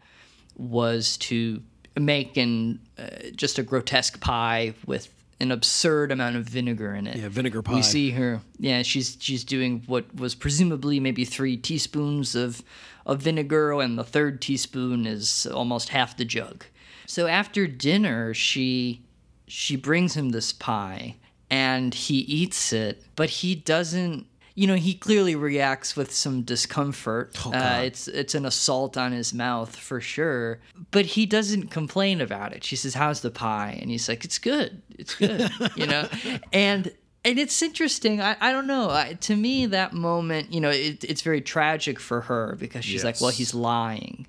Speaker 1: was to make an uh, just a grotesque pie with an absurd amount of vinegar in it.
Speaker 3: Yeah, vinegar pie.
Speaker 1: We see her. Yeah, she's she's doing what was presumably maybe three teaspoons of of vinegar, and the third teaspoon is almost half the jug. So after dinner, she she brings him this pie, and he eats it, but he doesn't. You know, he clearly reacts with some discomfort. uh, it's it's an assault on his mouth for sure. But he doesn't complain about it. She says, "How's the pie?" And he's like, "It's good. It's good." you know, and and it's interesting. I, I don't know. I, to me, that moment, you know, it, it's very tragic for her because she's like, well, he's lying,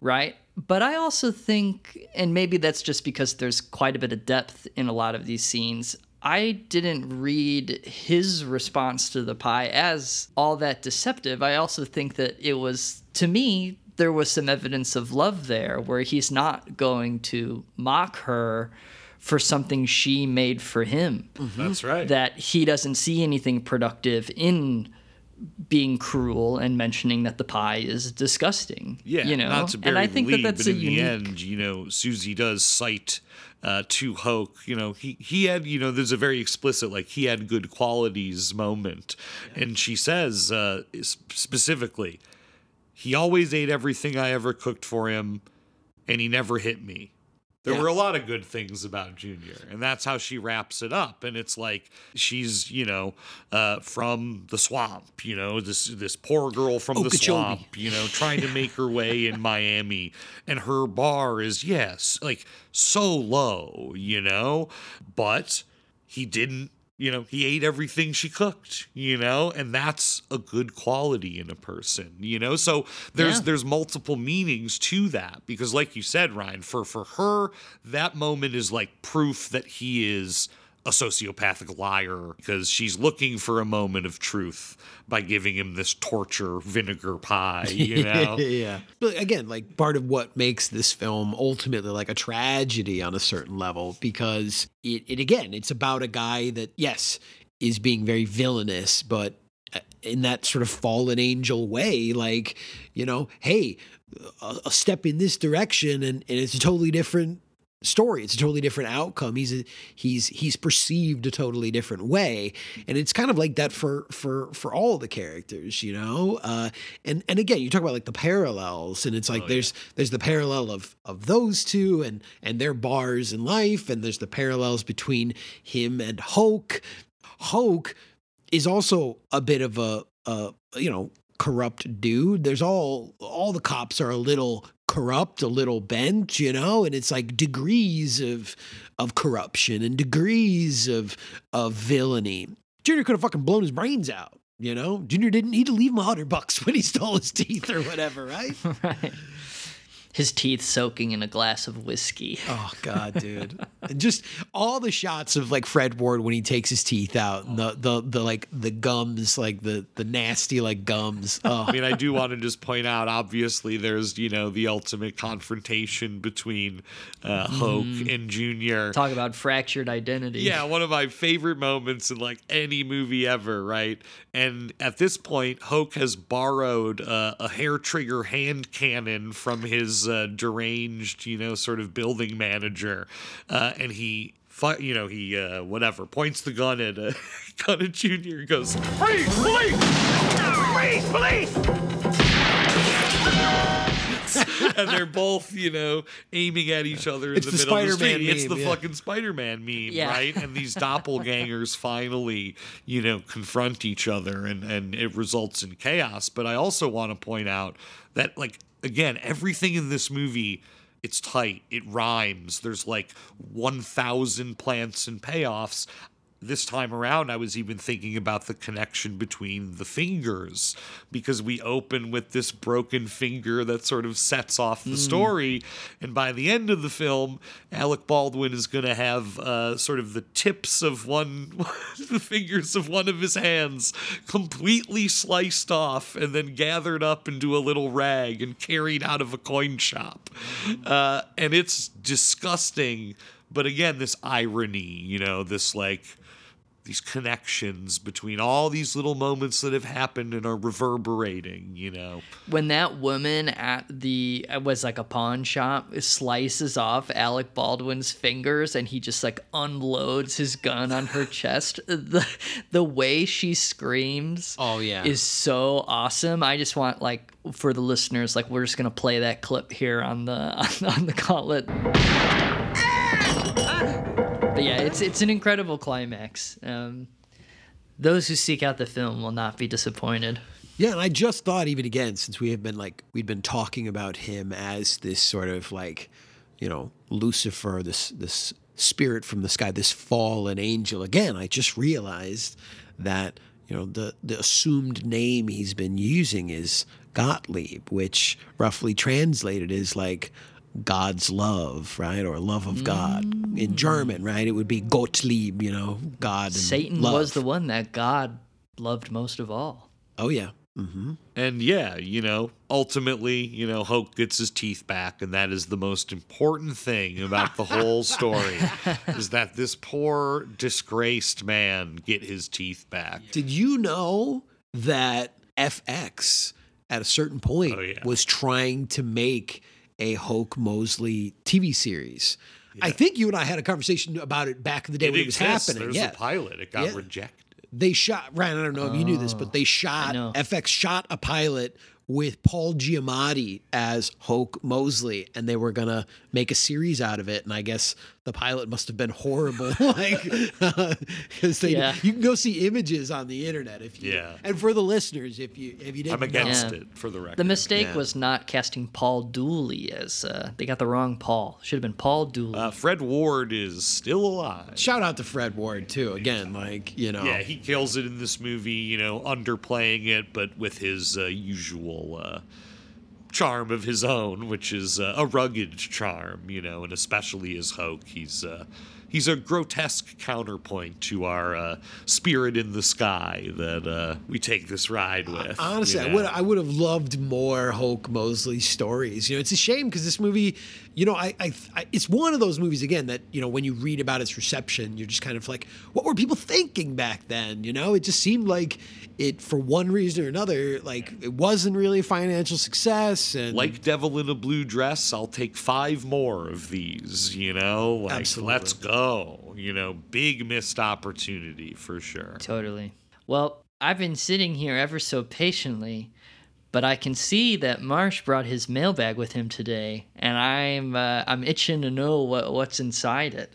Speaker 1: right? But I also think, and maybe that's just because there's quite a bit of depth in a lot of these scenes. I didn't read his response to the pie as all that deceptive. I also think that it was, to me, there was some evidence of love there where he's not going to mock her for something she made for him
Speaker 2: That's right.
Speaker 1: that he doesn't see anything productive in being cruel and mentioning that the pie is disgusting.
Speaker 2: Yeah,
Speaker 1: you know,
Speaker 2: not to bury
Speaker 1: and I think
Speaker 2: lead,
Speaker 1: that that's
Speaker 2: but
Speaker 1: a
Speaker 2: in
Speaker 1: unique.
Speaker 2: the end, you know, Susie does cite uh, to Hoke. You know, he he had you know, there's a very explicit like he had good qualities moment, and she says uh, specifically, he always ate everything I ever cooked for him, and he never hit me. There
Speaker 3: Yeah.
Speaker 2: were a lot of good things about Junior, and that's how she wraps it up. And it's like she's, you know, uh, from the swamp, you know, this this poor girl from the swamp, you know, trying to make her way in Miami, and her bar is yes, like so low, you know, but he didn't. You know, he ate everything she cooked, you know, and that's a good quality in a person, you know? So there's
Speaker 1: Yeah.
Speaker 2: there's multiple meanings to that because like you said, Ryan, for for her, that moment is like proof that he is a sociopathic liar because she's looking for a moment of truth by giving him this torture vinegar pie, you know?
Speaker 3: yeah. But again, like part of what makes this film ultimately like a tragedy on a certain level because it, it again, it's about a guy that yes is being very villainous, but uh, in that sort of fallen angel way, like you know, hey, a, a step in this direction and, and it's a totally different story. It's a totally different outcome. He's a, he's he's perceived a totally different way, and it's kind of like that for for for all the characters, you know. Uh, and and again, you talk about like the parallels, and it's like there's there's the parallel of of those two and and their bars in life, and there's the parallels between him and Hoke. Hoke is also a bit of a, a you know corrupt dude. There's all all the cops are a little corrupt, a little bent, you know, and it's like degrees of of corruption and degrees of of villainy. Junior could have fucking blown his brains out, you know. Junior didn't need to leave him a hundred bucks when he stole his teeth or whatever, right?
Speaker 1: right. His teeth soaking in a glass of whiskey.
Speaker 3: Oh God, dude! just all the shots of like Fred Ward when he takes his teeth out, and the the the like the gums, like the the nasty like gums. Oh,
Speaker 2: I mean, I do want to just point out. Obviously, there's you know the ultimate confrontation between uh, Hoke
Speaker 1: Mhm.
Speaker 2: and Junior.
Speaker 1: Talk about fractured identity.
Speaker 2: Yeah, one of my favorite moments in like any movie ever, right? And at this point, Hoke has borrowed uh, a hair trigger hand cannon from his uh, deranged, you know, sort of building manager, uh, and he. fi- You know, he uh, whatever points the gun at uh, gun at Junior. and Goes,
Speaker 7: Freeze, police! Freeze, police!
Speaker 2: and they're both, you know, aiming at each other in
Speaker 3: It's
Speaker 2: the,
Speaker 3: the
Speaker 2: middle of the
Speaker 3: Spider-Man
Speaker 2: it's the
Speaker 3: yeah.
Speaker 2: fucking Spider-Man meme,
Speaker 1: Yeah.
Speaker 2: right? And these doppelgangers finally, you know, confront each other, and and it results in chaos. But I also want to point out that, like, again, everything in this movie. It's tight. It rhymes. There's like 1,000 plants and payoffs this time around, I was even thinking about the connection between the fingers because we open with this broken finger that sort of sets off the
Speaker 1: Mm.
Speaker 2: story. And by the end of the film, Alec Baldwin is going to have uh, sort of the tips of one, the fingers of one of his hands completely sliced off and then gathered up into a little rag and carried out of a coin shop. Uh, and it's disgusting. But again, this irony, you know, this like these connections between all these little moments that have happened and are reverberating, you know.
Speaker 1: when that woman at the it was like a pawn shop slices off Alec Baldwin's fingers and he just like unloads his gun on her chest. The the way she screams
Speaker 3: Oh, yeah.
Speaker 1: is so awesome. I just want like for the listeners like we're just gonna play that clip here on the on, the gauntlet ah! Ah! But yeah it's it's an incredible climax um those who seek out the film will not be disappointed
Speaker 3: Yeah, and I just thought even again since we have been like we'd been talking about him as this sort of like, you know, Lucifer, this this spirit from the sky, this fallen angel. Again, I just realized that you know the the assumed name he's been using is Gottlieb, which roughly translated is like God's love, right, or love of God in German, right? It would be Gottlieb, you know, God. And
Speaker 1: Satan
Speaker 3: love.
Speaker 1: was the one that God loved most of all.
Speaker 3: Oh yeah. Mm-hmm.
Speaker 2: And yeah, you know, ultimately, you know, Hoke gets his teeth back, and that is the most important thing about the whole story is that this poor disgraced man get his teeth back.
Speaker 3: Did you know that FX at a certain point
Speaker 2: Oh,
Speaker 3: was trying to make a Hoke Mosley TV series? I think you and I had a conversation about it back in the day
Speaker 2: It
Speaker 3: when it was
Speaker 2: exists.
Speaker 3: happening.
Speaker 2: There's
Speaker 3: yeah.
Speaker 2: a pilot. It got
Speaker 3: Yeah.
Speaker 2: rejected.
Speaker 3: They shot Ryan. I don't know if you knew this, but they oh,
Speaker 1: shot.
Speaker 3: FX shot a pilot with Paul Giamatti as Hoke Mosley, and they were gonna make a series out of it. And I guess the pilot must have been horrible, like because they
Speaker 1: Yeah.
Speaker 3: you can go see images on the internet if you.
Speaker 2: Yeah.
Speaker 3: And for the listeners, if you if you didn't,
Speaker 2: I'm against
Speaker 1: Yeah.
Speaker 2: it for the record.
Speaker 1: The mistake
Speaker 3: Yeah.
Speaker 1: was not casting Paul Dooley as uh, they got the wrong Paul. Should have been Paul Dooley.
Speaker 2: Uh, Fred Ward is still alive.
Speaker 3: Shout out to Fred Ward too. Again, like you know,
Speaker 2: Yeah, he kills it in this movie, you know, underplaying it, but with his uh, usual uh, charm of his own, which is uh, a rugged charm, you know, and especially as Hoke, he's uh, he's a grotesque counterpoint to our uh, spirit in the sky that uh, we take this ride with.
Speaker 3: Honestly,
Speaker 2: you
Speaker 3: I would I would have loved more Hoke Mosley stories. You know, it's a shame because this movie, you know, I, I, I it's one of those movies again that you know when you read about its reception, you're just kind of like, what were people thinking back then? You know, it just seemed like it for one reason or another, like it wasn't really a financial success, and
Speaker 2: like Devil in a Blue Dress, I'll take five more of these, you know? Like,
Speaker 3: Absolutely.
Speaker 2: let's go. You know, big missed opportunity for sure.
Speaker 1: Totally. Well, I've been sitting here ever so patiently, but I can see that Marsh brought his mailbag with him today, and I'm uh, I'm itching to know what what's inside it.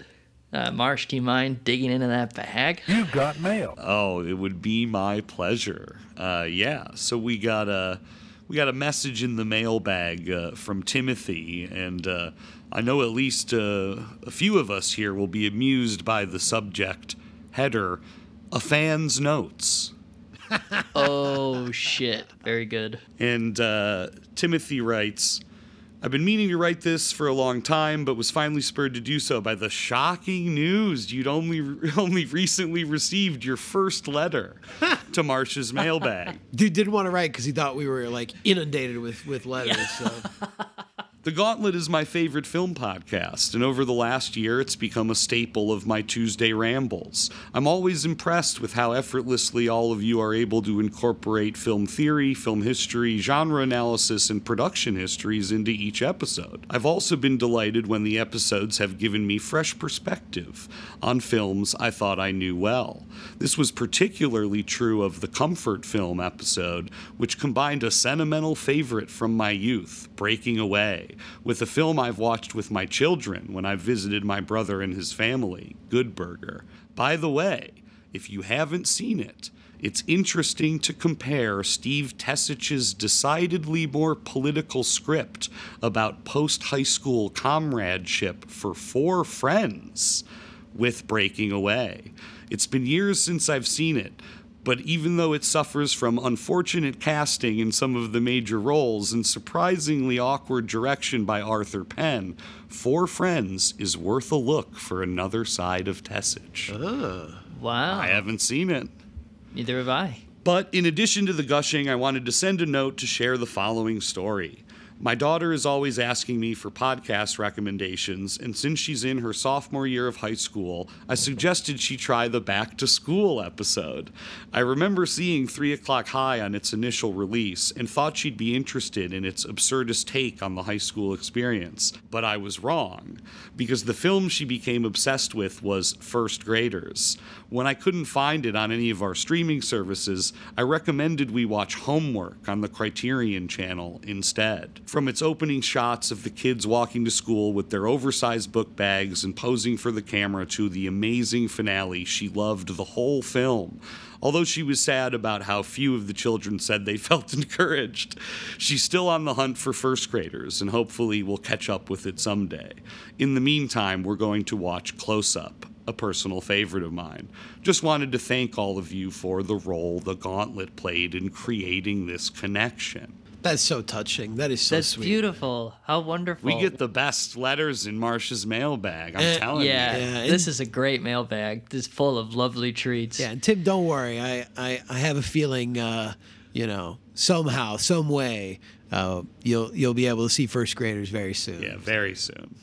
Speaker 1: Uh, Marsh, do you mind digging into that bag?
Speaker 6: You've got mail.
Speaker 2: Oh, it would be my pleasure. Uh, yeah. So we got a we got a message in the mailbag uh, from Timothy, and uh, I know at least uh, a few of us here will be amused by the subject header: "A fan's notes."
Speaker 1: oh shit! Very good.
Speaker 2: And uh, Timothy writes, I've been meaning to write this for a long time, but was finally spurred to do so by the shocking news you'd only only recently received your first letter to Marsh's mailbag.
Speaker 3: Dude didn't want to write because he thought we were like inundated with with letters. So.
Speaker 2: The Gauntlet is my favorite film podcast, and over the last year, it's become a staple of my Tuesday rambles. I'm always impressed with how effortlessly all of you are able to incorporate film theory, film history, genre analysis, and production histories into each episode. I've also been delighted when the episodes have given me fresh perspective on films I thought I knew well. This was particularly true of the Comfort Film episode, which combined a sentimental favorite from my youth, Breaking Away with a film I've watched with my children when I visited my brother and his family, Good Burger. By the way, if you haven't seen it, it's interesting to compare Steve Tesich's decidedly more political script about post high school comradeship for four friends with Breaking Away. It's been years since I've seen it, but even though it suffers from unfortunate casting in some of the major roles and surprisingly awkward direction by Arthur Penn, Four Friends is worth a look for another side of Tesich. Ugh.
Speaker 1: Wow.
Speaker 2: I haven't seen it.
Speaker 1: Neither have I.
Speaker 2: But in addition to the gushing, I wanted to send a note to share the following story. My daughter is always asking me for podcast recommendations, and since she's in her sophomore year of high school, I suggested she try the Back to School episode. I remember seeing 3 O'Clock High on its initial release and thought she'd be interested in its absurdist take on the high school experience, but I was wrong, because the film she became obsessed with was First Graders. When I couldn't find it on any of our streaming services, I recommended we watch Homework on the Criterion channel instead. From its opening shots of the kids walking to school with their oversized book bags and posing for the camera to the amazing finale, she loved the whole film. Although she was sad about how few of the children said they felt encouraged, she's still on the hunt for first graders and hopefully will catch up with it someday. In the meantime, we're going to watch Close Up, a personal favorite of mine. Just wanted to thank all of you for the role the Gauntlet played in creating this connection.
Speaker 3: That's so touching. That is so
Speaker 1: That's
Speaker 3: sweet.
Speaker 1: beautiful. How wonderful.
Speaker 2: We get the best letters in Marsh's mailbag. I'm
Speaker 3: Eh,
Speaker 2: telling
Speaker 1: yeah,
Speaker 2: you.
Speaker 3: Yeah,
Speaker 1: this is a great mailbag. This is full of lovely treats.
Speaker 3: Yeah, and Tim, don't worry. I, I, I have a feeling, uh, you know, somehow, some way, uh, you'll you'll be able to see first graders very soon.
Speaker 2: Yeah, very soon.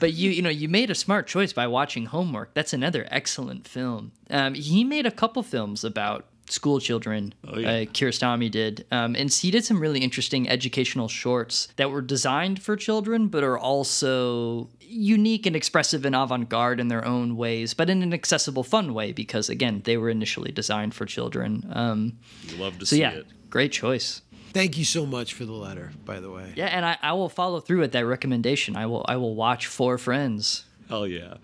Speaker 1: But you, you know, you made a smart choice by watching Homework. That's another excellent film. Um, he made a couple films about school children.
Speaker 2: Oh, yeah.
Speaker 1: uh, Kiarostami did, um, and he did some really interesting educational shorts that were designed for children, but are also unique and expressive and avant-garde in their own ways, but in an accessible, fun way because again, they were initially designed for children. Um,
Speaker 2: You love to
Speaker 1: so
Speaker 2: see
Speaker 1: yeah,
Speaker 2: it.
Speaker 1: great choice.
Speaker 3: Thank you so much for the letter, by the way.
Speaker 1: Yeah, and I, I will follow through with that recommendation. I will I will watch Four Friends.
Speaker 2: Hell yeah.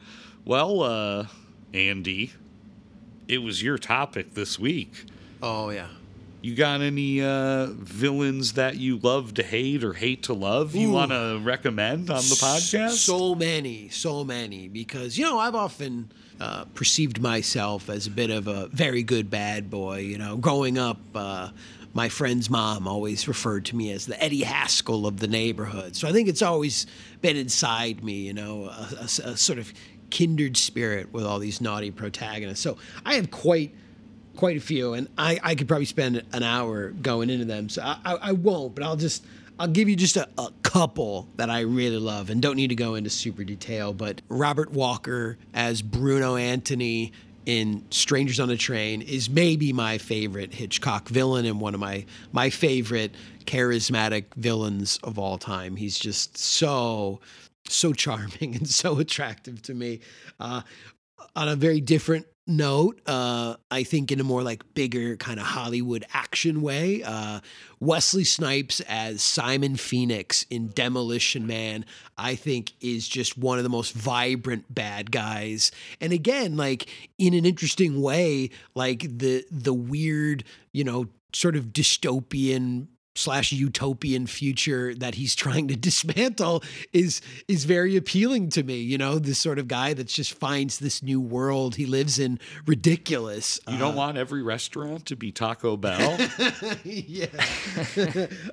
Speaker 2: Well, uh, Andy, it was your topic this week.
Speaker 3: Oh yeah.
Speaker 2: You got any uh, villains that you love to hate or hate to love you want to recommend on the podcast?
Speaker 3: So many, so many. Because you know, I've often uh, perceived myself as a bit of a very good bad boy. You know, growing up. Uh, my friend's mom always referred to me as the Eddie Haskell of the neighborhood. So I think it's always been inside me, you know, a, a- a sort of kindred spirit with all these naughty protagonists. So I have quite quite a few, and I, I could probably spend an hour going into them. So I, I, I won't, but I'll just I'll give you just a, a couple that I really love, and don't need to go into super detail. But Robert Walker as Bruno Antony in Strangers on a Train is maybe my favorite Hitchcock villain and one of my my favorite charismatic villains of all time. He's just so so charming and so attractive to me. Uh, on a very different note, uh, I think in a more like bigger kind of Hollywood action way, uh, Wesley Snipes as Simon Phoenix in Demolition Man, I think is just one of the most vibrant bad guys. And again, like in an interesting way, like the the weird, you know, sort of dystopian slash utopian future that he's trying to dismantle is is very appealing to me. You know, this sort of guy that just finds this new world he lives in ridiculous.
Speaker 2: You don't uh, want every restaurant to be Taco Bell.
Speaker 3: yeah.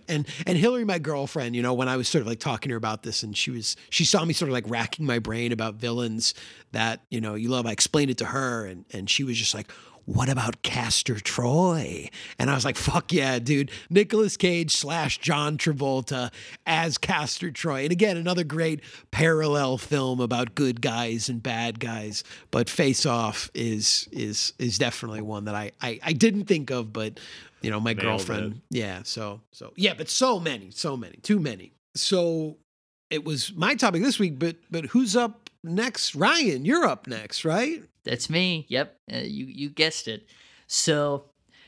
Speaker 3: and and Hillary, my girlfriend, you know, when I was sort of like talking to her about this, and she was she saw me sort of like racking my brain about villains that you know you love. I explained it to her, and and she was just like. What about Castor Troy? And I was like, fuck yeah, dude. Nicolas Cage slash John Travolta as Castor Troy. And again, another great parallel film about good guys and bad guys. But Face Off is is is definitely one that I I, I didn't think of, but you know, my
Speaker 2: Nailed
Speaker 3: girlfriend. Yeah. So so yeah, but so many, so many, too many. So it was my topic this week, but but who's up next? Ryan, you're up next, right?
Speaker 1: That's me. Yep, uh, you you guessed it. So,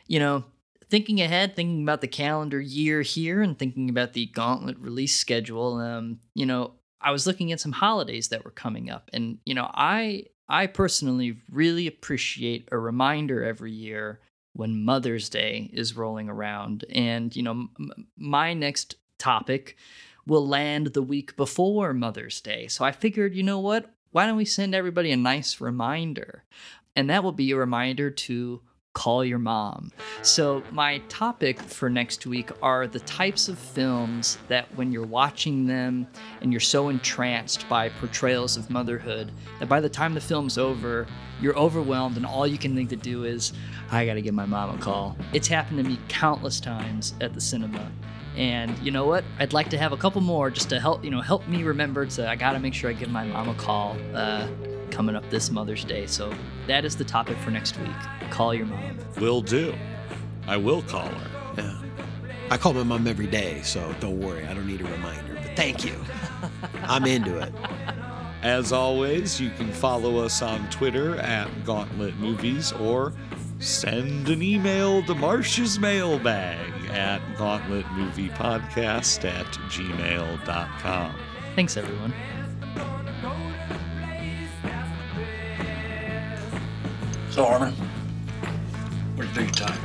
Speaker 1: you know, thinking ahead, thinking about the calendar year here, and thinking about the Gauntlet release schedule. Um, you know, I was looking at some holidays that were coming up, and you know, I I personally really appreciate a reminder every year when Mother's Day is rolling around, and you know, m- my next topic will land the week before Mother's Day. So I figured, you know what? Why don't we send everybody a nice reminder? And that will be a reminder to call your mom. So, my topic for next week are the types of films that, when you're watching them and you're so entranced by portrayals of motherhood, that by the time the film's over, you're overwhelmed and all you can think to do is, I gotta give my mom a call. It's happened to me countless times at the cinema. And you know what? I'd like to have a couple more just to help, you know, help me remember to I gotta make sure I give my mom a call uh, coming up this Mother's Day. So that is the topic for next week. Call your mom.
Speaker 2: Will do. I will call her.
Speaker 3: Yeah. I call my mom every day, so don't worry. I don't need a reminder. But thank you. I'm into it.
Speaker 2: As always, you can follow us on Twitter at Gauntlet Movies or send an email to Marsh's mailbag at gauntletmoviepodcast at gmail.com.
Speaker 1: Thanks, everyone.
Speaker 6: So, Harmon, where'd you take your time?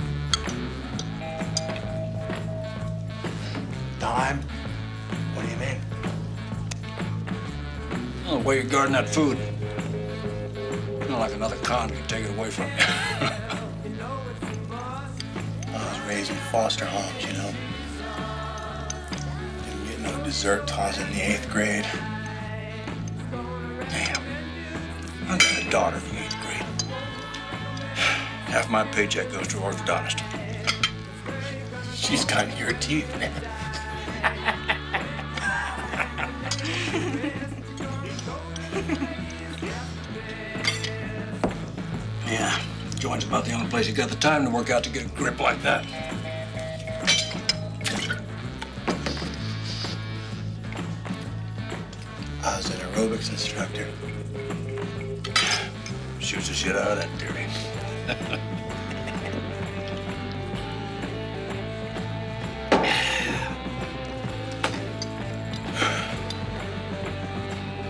Speaker 11: Time? What do you mean?
Speaker 6: Oh, the way you're guarding that food. Not like another con can take it away from you.
Speaker 11: I was raised in foster homes, you know. Didn't get no dessert was in the eighth grade. Damn. I got a daughter in the eighth grade.
Speaker 6: Half my paycheck goes to orthodontist.
Speaker 11: She's got your teeth, man.
Speaker 6: Yeah, joint's about the only place you got the time to work out to get a grip like that.
Speaker 11: I was an aerobics instructor.
Speaker 6: Shoots the shit out of that theory.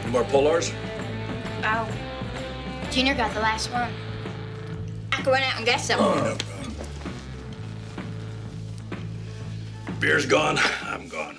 Speaker 6: Any more polars?
Speaker 10: Oh. Junior got the last one. I could run out and get some.
Speaker 6: Oh, Beer's gone. I'm gone.